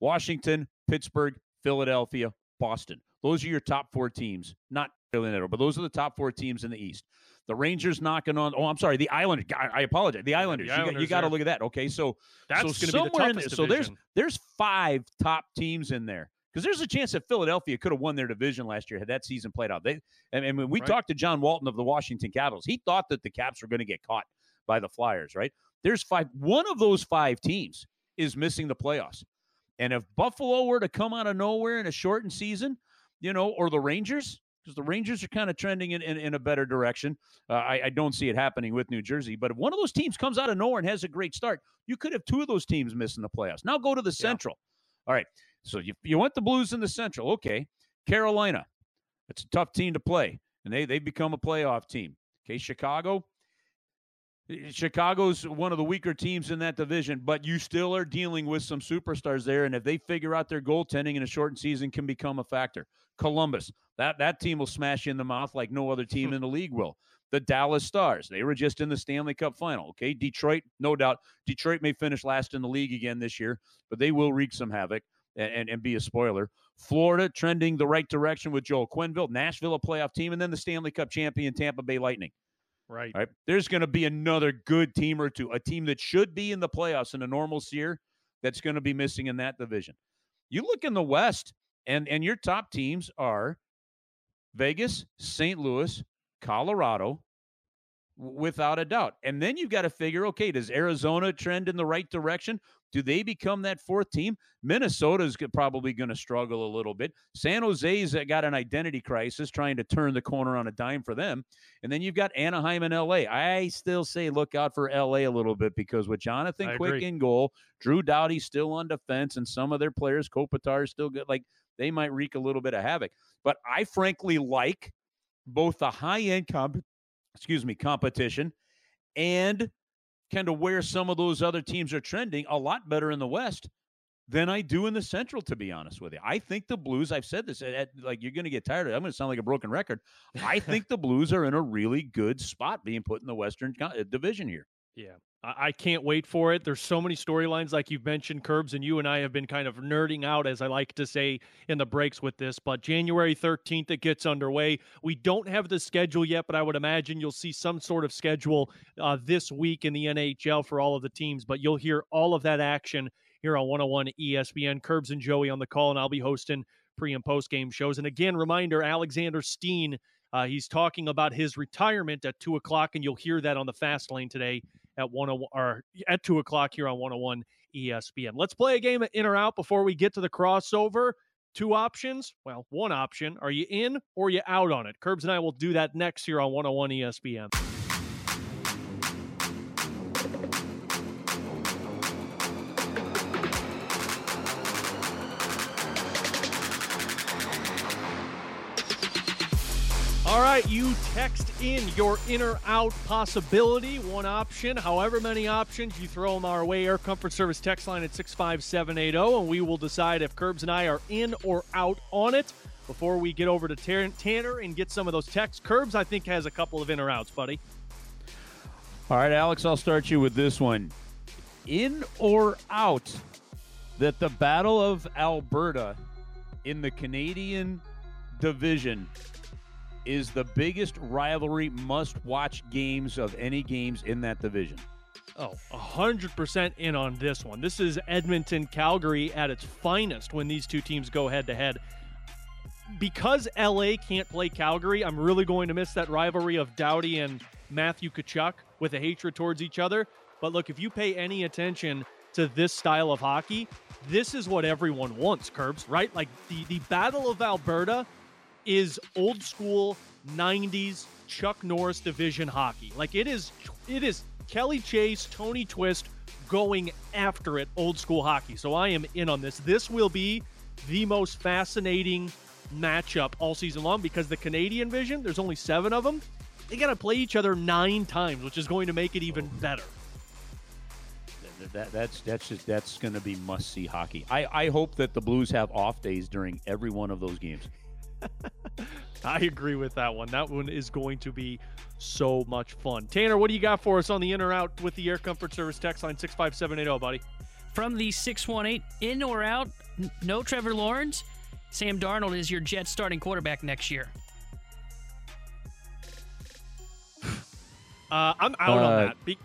Washington, Pittsburgh, Philadelphia, Boston. Those are your top four teams. Not but those are the top four teams in the East. The Rangers knocking on. Oh, I'm sorry, the Islanders. I, apologize. The Islanders. you got, you got to look at that. Okay, so That's so gonna be the toughest So there's there's five top teams in there because there's a chance that Philadelphia could have won their division last year had that season played out. They and, and when we Right. talked to John Walton of the Washington Capitals, he thought that the Caps were going to get caught by the Flyers. Right? There's five. One of those five teams is missing the playoffs, and if Buffalo were to come out of nowhere in a shortened season, you know, or the Rangers. Because the Rangers are kind of trending in, in, in a better direction. Uh, I, I don't see it happening with New Jersey. But if one of those teams comes out of nowhere and has a great start, you could have two of those teams missing the playoffs. Now go to the Central. All right. So you, you want the Blues in the Central. Okay. Carolina. It's a tough team to play. And they, they become a playoff team. Okay. Chicago. Eh, Chicago's one of the weaker teams in that division, but you still are dealing with some superstars there. And if they figure out their goaltending in a shortened season can become a factor. Columbus, that, that team will smash you in the mouth like no other team hmm. in the league will. The Dallas Stars, they were just in the Stanley Cup final. Okay. Detroit, no doubt. Detroit may finish last in the league again this year, but they will wreak some havoc and, and, and be a spoiler. Florida trending the right direction with Joel Quenneville. Nashville, a playoff team, and then the Stanley Cup champion, Tampa Bay Lightning. Right. All right. There's going to be another good team or two, a team that should be in the playoffs in a normal year that's going to be missing in that division. You look in the West, and and your top teams are Vegas, St. Louis, Colorado, without a doubt. And then you've got to figure, okay, does Arizona trend in the right direction? Do they become that fourth team? Minnesota's probably going to struggle a little bit. San Jose's uh, got an identity crisis, trying to turn the corner on a dime for them. And then you've got Anaheim and LA. I still say look out for LA a little bit because with Jonathan Quick in goal, Drew Doughty still on defense, and some of their players, Kopitar, is still good. Like they might wreak a little bit of havoc. But I frankly like both the high end comp, excuse me, competition and kind of where some of those other teams are trending a lot better in the West than I do in the Central, to be honest with you. I think the Blues, I've said this, at, like you're going to get tired of it. I'm going to sound like a broken record. I think the Blues are in a really good spot being put in the Western uh, Division here. Yeah. I can't wait for it. There's so many storylines, like you've mentioned, Curbs, and you and I have been kind of nerding out, as I like to say in the breaks with this. But January 13th, it gets underway. We don't have the schedule yet, but I would imagine you'll see some sort of schedule uh, this week in the NHL for all of the teams. But you'll hear all of that action here on 101 ESPN. Curbs and Joey on the call, and I'll be hosting pre and post game shows. And again, reminder Alexander Steen, uh, he's talking about his retirement at 2 o'clock, and you'll hear that on the fast lane today at 101 or at 2 o'clock here on 101 ESPN. Let's play a game of in or out before we get to the crossover. Two options. Well, one option. Are you in or you out on it? Curbs and I will do that next here on 101 ESPN. All right, you text in your in or out possibility, one option, however many options, you throw them our way. Air Comfort Service text line at 65780, and we will decide if Curbs and I are in or out on it. Before we get over to Tanner and get some of those texts, Curbs, I think, has a couple of in or outs, buddy. All right, Alex, I'll start you with this one. In or out that the Battle of Alberta in the Canadian division is the biggest rivalry must watch games of any games in that division. Oh, 100% in on this one. This is Edmonton Calgary at its finest when these two teams go head to head. Because LA can't play Calgary, I'm really going to miss that rivalry of Doughty and Matthew Tkachuk with a hatred towards each other. But look, if you pay any attention to this style of hockey, this is what everyone wants, Curbs, right? Like the, the Battle of Alberta is old school 90s Chuck Norris division hockey. Like it is it is Kelly Chase, Tony Twist going after it old school hockey. So I am in on this. This will be the most fascinating matchup all season long because the Canadian vision, there's only 7 of them. They got to play each other 9 times, which is going to make it even oh. better. That, that's that's just that's going to be must see hockey. I, I hope that the Blues have off days during every one of those games. I agree with that one. That one is going to be so much fun. Tanner, what do you got for us on the in or out with the Air Comfort Service text line 65780, buddy? From the 618, in or out, no Trevor Lawrence. Sam Darnold is your Jets starting quarterback next year. Uh, I'm out uh, on that Be-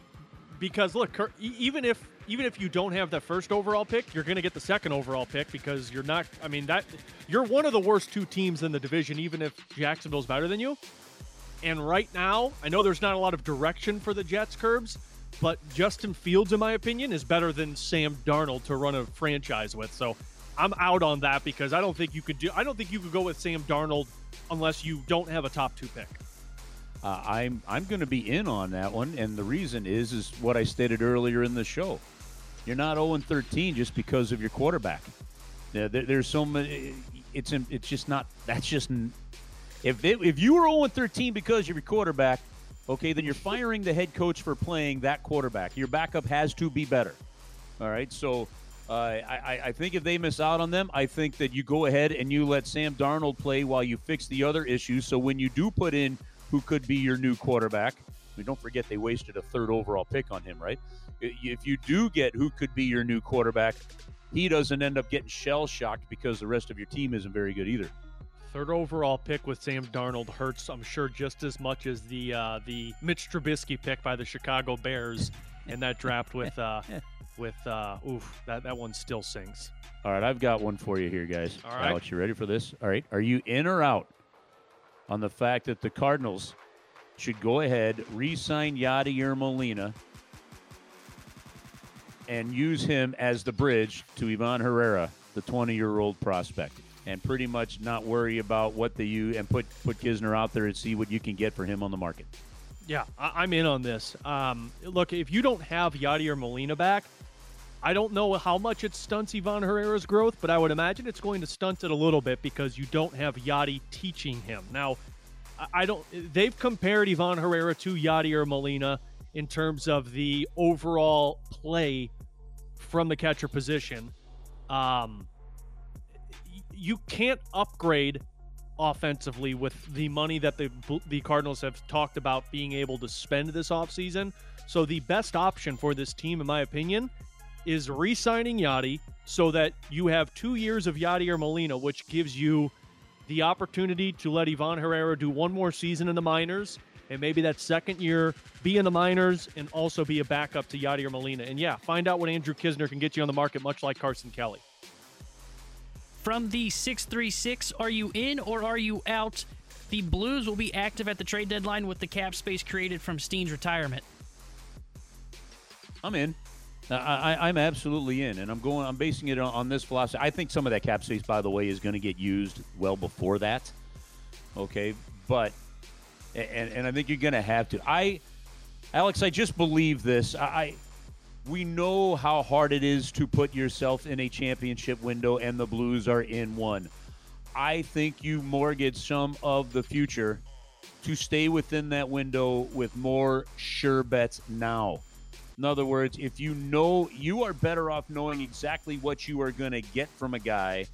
because look, even if even if you don't have that first overall pick, you're going to get the second overall pick because you're not. I mean, that you're one of the worst two teams in the division, even if Jacksonville's better than you. And right now, I know there's not a lot of direction for the Jets Curbs, but Justin Fields, in my opinion, is better than Sam Darnold to run a franchise with. So I'm out on that because I don't think you could do. I don't think you could go with Sam Darnold unless you don't have a top two pick. Uh, I'm I'm going to be in on that one, and the reason is is what I stated earlier in the show. You're not 0 13 just because of your quarterback. There, there's so many. It's it's just not. That's just if it, if you were 0 13 because of your quarterback, okay, then you're firing the head coach for playing that quarterback. Your backup has to be better. All right, so. Uh, I, I think if they miss out on them, I think that you go ahead and you let Sam Darnold play while you fix the other issues. So when you do put in who could be your new quarterback, mean, don't forget they wasted a third overall pick on him, right? if you do get who could be your new quarterback, he doesn't end up getting shell shocked because the rest of your team isn't very good either. Third overall pick with Sam Darnold hurts, I'm sure, just as much as the uh, the Mitch Trubisky pick by the Chicago Bears in that draft with uh, with uh, oof that that one still sings. All right, I've got one for you here, guys. All right, Alex, you ready for this? All right, are you in or out on the fact that the Cardinals should go ahead re-sign Yadier Molina and use him as the bridge to Ivan Herrera, the 20 year old prospect, and pretty much not worry about what the you and put put Knizner out there and see what you can get for him on the market. Yeah, I- I'm in on this. Um, look, if you don't have Yadier Molina back, I don't know how much it stunts Ivan Herrera's growth, but I would imagine it's going to stunt it a little bit because you don't have Yadi teaching him. Now, I- don't. They've compared Ivan Herrera to Yadier Molina in terms of the overall play from the catcher position. Um, you can't upgrade offensively with the money that the the Cardinals have talked about being able to spend this offseason. So the best option for this team, in my opinion, is re-signing Yadi so that you have two years of Yadi or Molina, which gives you the opportunity to let Ivan Herrera do one more season in the minors, and maybe that second year be in the minors and also be a backup to Yadier Molina. And yeah, find out what Andrew Knizner can get you on the market, much like Carson Kelly. From the 636, are you in or are you out? The Blues will be active at the trade deadline with the cap space created from Steen's retirement. I'm in. I, I'm absolutely in, and I'm going. I'm basing it on, on this philosophy. I think some of that cap space, by the way, is going to get used well before that. Okay, but and and I think you're going to have to. I, Alex, I just believe this. I we know how hard it is to put yourself in a championship window, and the Blues are in one. I think you mortgage some of the future to stay within that window with more sure bets now. In other words, if you know you are better off knowing exactly what you are going to get from a guy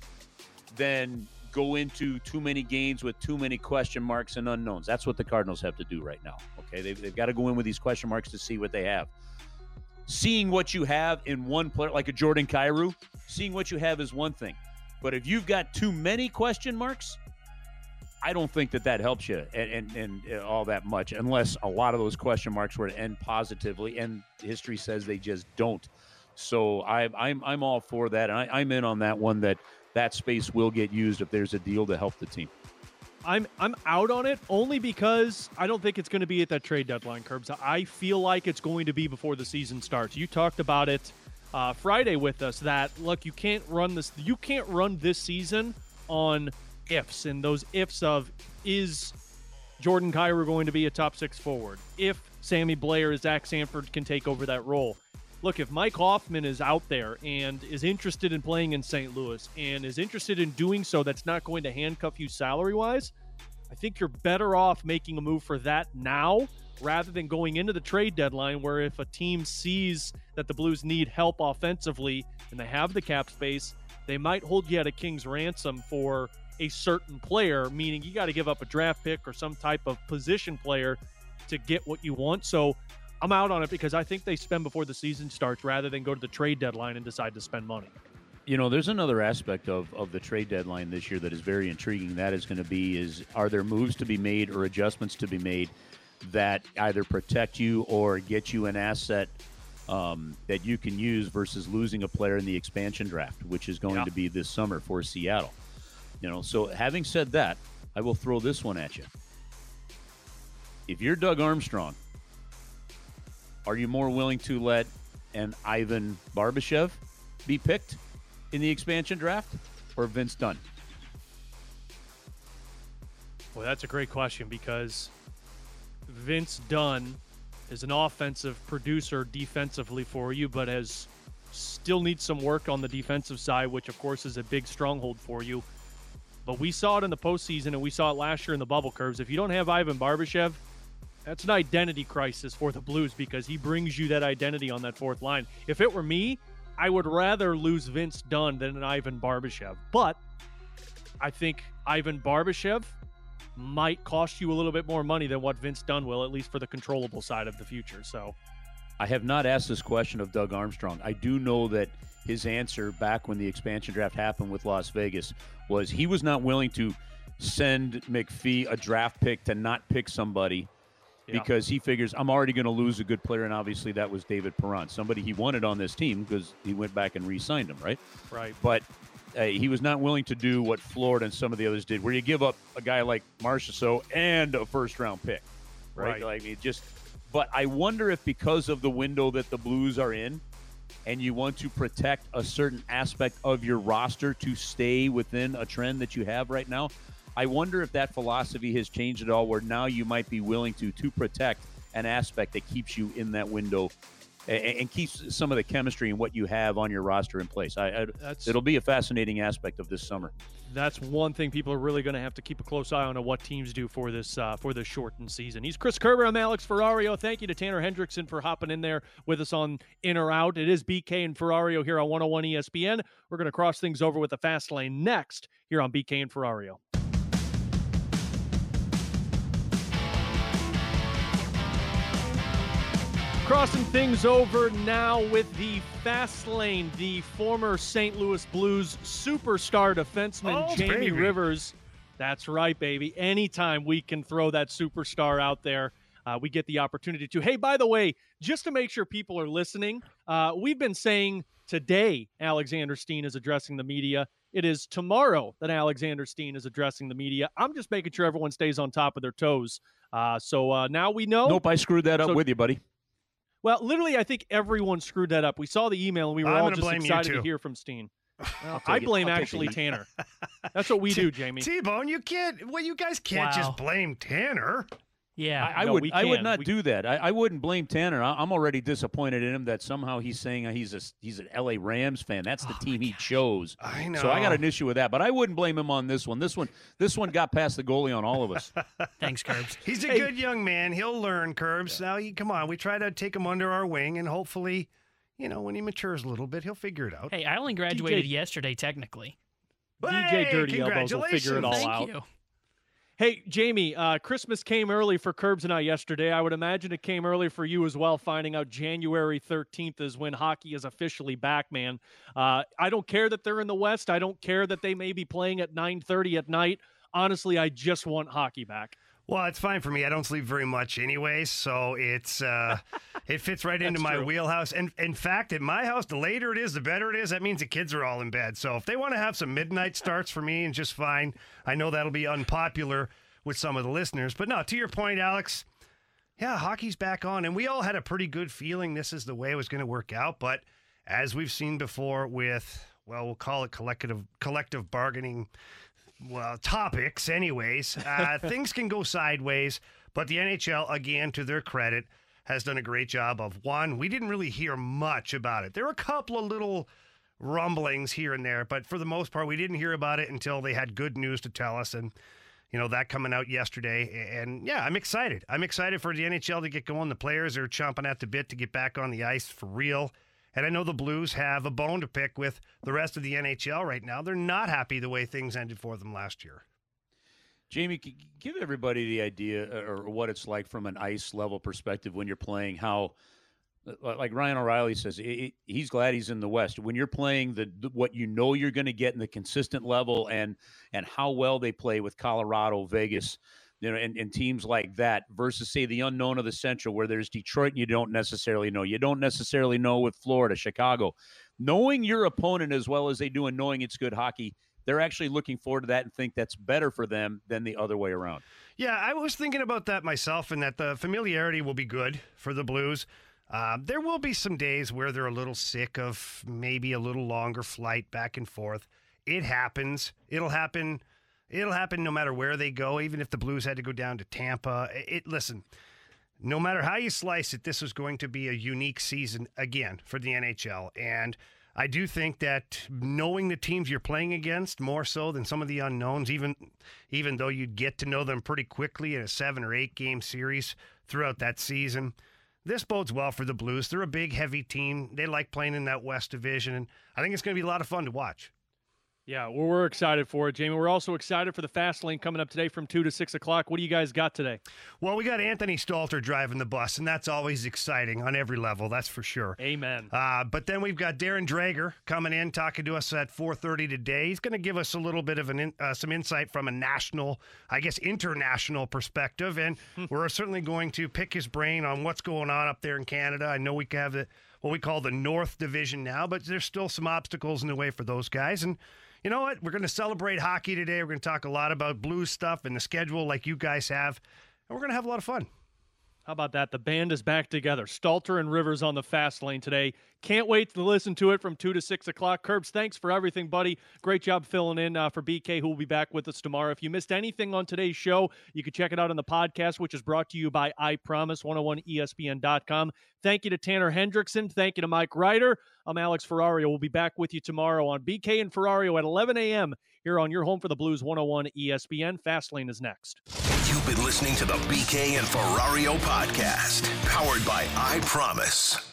than go into too many games with too many question marks and unknowns. That's what the Cardinals have to do right now. Okay, they've, they've got to go in with these question marks to see what they have. Seeing what you have in one player, like a Jordan Kyrou, seeing what you have is one thing. But if you've got too many question marks, I don't think that that helps you and, and, and all that much, unless a lot of those question marks were to end positively, and history says they just don't. So I, I'm I'm all for that, and I, I'm in on that one. That that space will get used if there's a deal to help the team. I'm I'm out on it only because I don't think it's going to be at that trade deadline, Curbs. I feel like it's going to be before the season starts. You talked about it uh, Friday with us that look, you can't run this. You can't run this season on ifs and those ifs of is Jordan Kyrou going to be a top six forward? If Sammy Blais, Zach Sanford can take over that role. Look, if Mike Hoffman is out there and is interested in playing in St. Louis and is interested in doing so, that's not going to handcuff you salary wise. I think you're better off making a move for that now rather than going into the trade deadline where if a team sees that the Blues need help offensively and they have the cap space, they might hold you at a king's ransom for a certain player, meaning you got to give up a draft pick or some type of position player to get what you want. So I'm out on it because I think they spend before the season starts rather than go to the trade deadline and decide to spend money. You know, there's another aspect of, of the trade deadline this year that is very intriguing. That is going to be is are there moves to be made or adjustments to be made that either protect you or get you an asset um, that you can use versus losing a player in the expansion draft, which is going Yeah. to be this summer for Seattle. You know, so having said that, I will throw this one at you. If you're Doug Armstrong, are you more willing to let an Ivan Barbashev be picked in the expansion draft or Vince Dunn? Well, that's a great question because Vince Dunn is an offensive producer defensively for you, but has still needs some work on the defensive side, which of course is a big stronghold for you. But we saw it in the postseason and we saw it last year in the bubble Curbs. If you don't have Ivan Barbashev, that's an identity crisis for the Blues because he brings you that identity on that fourth line. If it were me, I would rather lose Vince Dunn than an Ivan Barbashev. But I think Ivan Barbashev might cost you a little bit more money than what Vince Dunn will, at least for the controllable side of the future. So I have not asked this question of Doug Armstrong. I do know that his answer back when the expansion draft happened with Las Vegas was he was not willing to send McPhee a draft pick to not pick somebody Yeah. because he figures I'm already going to lose a good player, and obviously that was David Perron, somebody he wanted on this team because he went back and re-signed him, right? Right. But uh, he was not willing to do what Florida and some of the others did, where you give up a guy like Marchessault and a first-round pick, right? Right. Like it just. But I wonder if because of the window that the Blues are in, and you want to protect a certain aspect of your roster to stay within a trend that you have right now. I wonder if that philosophy has changed at all, where now you might be willing to to protect an aspect that keeps you in that window and, and keeps some of the chemistry and what you have on your roster in place. I, I it'll be a fascinating aspect of this summer. That's one thing people are really going to have to keep a close eye on, on what teams do for this uh, for this shortened season. He's Chris Kerber. I'm Alex Ferrario. Thank you to Tanner Hendrickson for hopping in there with us on In or Out. It is BK and Ferrario here on 101 ESPN. We're going to cross things over with the fast lane next here on BK and Ferrario. Crossing things over now with the fast lane, the former St. Louis Blues superstar defenseman Oh, Jamie baby. Rivers. That's right, baby. Anytime we can throw that superstar out there, uh, we get the opportunity to. Hey, by the way, just to make sure people are listening, uh, we've been saying today Alexander Steen is addressing the media. It is tomorrow that Alexander Steen is addressing the media. I'm just making sure everyone stays on top of their toes. Uh, so uh, now we know. Nope, I screwed that up So- with you, buddy. Well, literally, I think everyone screwed that up. We saw the email and we were I'm all just blame excited to hear from Steen. I'll I blame actually. Tanner. That's what we do, Jamie. T-Bone, you can't. Well, you guys can't Wow. just blame Tanner. Yeah. I, I No, would I would not We- do that. I, I wouldn't blame Tanner. I, I'm already disappointed in him that somehow he's saying uh, he's a he's an LA Rams fan. That's the oh team he chose. I know. So I got an issue with that, but I wouldn't blame him on this one. This one this one got past the goalie on all of us. Thanks, Curbs. He's a Hey. good young man. He'll learn, Curbs. Now, you, come on. We try to take him under our wing, and hopefully, you know, when he matures a little bit, he'll figure it out. Hey, I only graduated yesterday, technically. DJ Hey, Dirty Elbows will figure it all Thank out. you. Hey, Jamie, uh, Christmas came early for Curbs and I yesterday. I would imagine it came early for you as well, finding out January 13th is when hockey is officially back, man. Uh, I don't care that they're in the West. I don't care that they may be playing at 9.30 at night. Honestly, I just want hockey back. Well, it's fine for me. I don't sleep very much anyway, so it's uh, it fits right into my true. wheelhouse. And in fact, at my house, the later it is, the better it is. That means the kids are all in bed. So if they want to have some midnight starts for me, and just fine. I know that'll be unpopular with some of the listeners, but no. To your point, Alex. Yeah, hockey's back on, and we all had a pretty good feeling this is the way it was going to work out. But as we've seen before, with well, we'll call it collective collective bargaining well, topics, anyways. Uh, things can go sideways, but the NHL, again, to their credit, has done a great job of one. We didn't really hear much about it. There were a couple of little rumblings here and there, but for the most part, we didn't hear about it until they had good news to tell us. And you know that coming out yesterday, and yeah, I'm excited. I'm excited for the NHL to get going. The players are chomping at the bit to get back on the ice for real. And I know the Blues have a bone to pick with the rest of the NHL right now. They're not happy the way things ended for them last year. Jamie, give everybody the idea uh, or what it's like from an ice level perspective when you're playing. How, uh, like Ryan O'Reilly says, i i he's glad he's in the West. When you're playing the, the what you know you're going to get in the consistent level, and and how well they play with Colorado, Vegas, you know, and, and teams like that versus say the unknown of the Central, where there's Detroit and you don't necessarily know. You don't necessarily know with Florida, Chicago. Knowing your opponent as well as they do, and knowing it's good hockey. They're actually looking forward to that and think that's better for them than the other way around. Yeah, I was thinking about that myself, and that the familiarity will be good for the Blues. Uh, there will be some days where they're a little sick of maybe a little longer flight back and forth. It happens. It'll happen. It'll happen no matter where they go. Even if the Blues had to go down to Tampa, it listen. No matter how you slice it, this was going to be a unique season again for the NHL, and I do think that knowing the teams you're playing against more so than some of the unknowns, even even though you'd get to know them pretty quickly in a seven or eight game series throughout that season, this bodes well for the Blues. They're a big, heavy team. They like playing in that West Division, and I think it's going to be a lot of fun to watch. Yeah, well, we're excited for it, Jamie. We're also excited for the fast lane coming up today from 2 to 6 o'clock. What do you guys got today? Well, we got Anthony Stalter driving the bus, and that's always exciting on every level. That's for sure. Amen. Uh, but then we've got Darren Dreger coming in, talking to us at 4:30 today. He's going to give us a little bit of an in, uh, some insight from a national, I guess, international perspective, and we're certainly going to pick his brain on what's going on up there in Canada. I know we have the what we call the North Division now, but there's still some obstacles in the way for those guys, and. You know what? We're going to celebrate hockey today. We're going to talk a lot about blues stuff and the schedule like you guys have. And we're going to have a lot of fun. How about that? The band is back together. Stalter and Rivers on the fast lane today. Can't wait to listen to it from 2 to 6 o'clock. Curbs, thanks for everything, buddy. Great job filling in uh, for BK, who will be back with us tomorrow. If you missed anything on today's show, you can check it out on the podcast, which is brought to you by I Promise 101ESPN.com. Thank you to Tanner Hendrickson. Thank you to Mike Ryder. I'm Alex Ferrario. We'll be back with you tomorrow on BK and Ferrario at 11 a.m. here on your home for the Blues 101 ESPN. Fastlane is next. You've been listening to the BK and Ferrario podcast, powered by I Promise.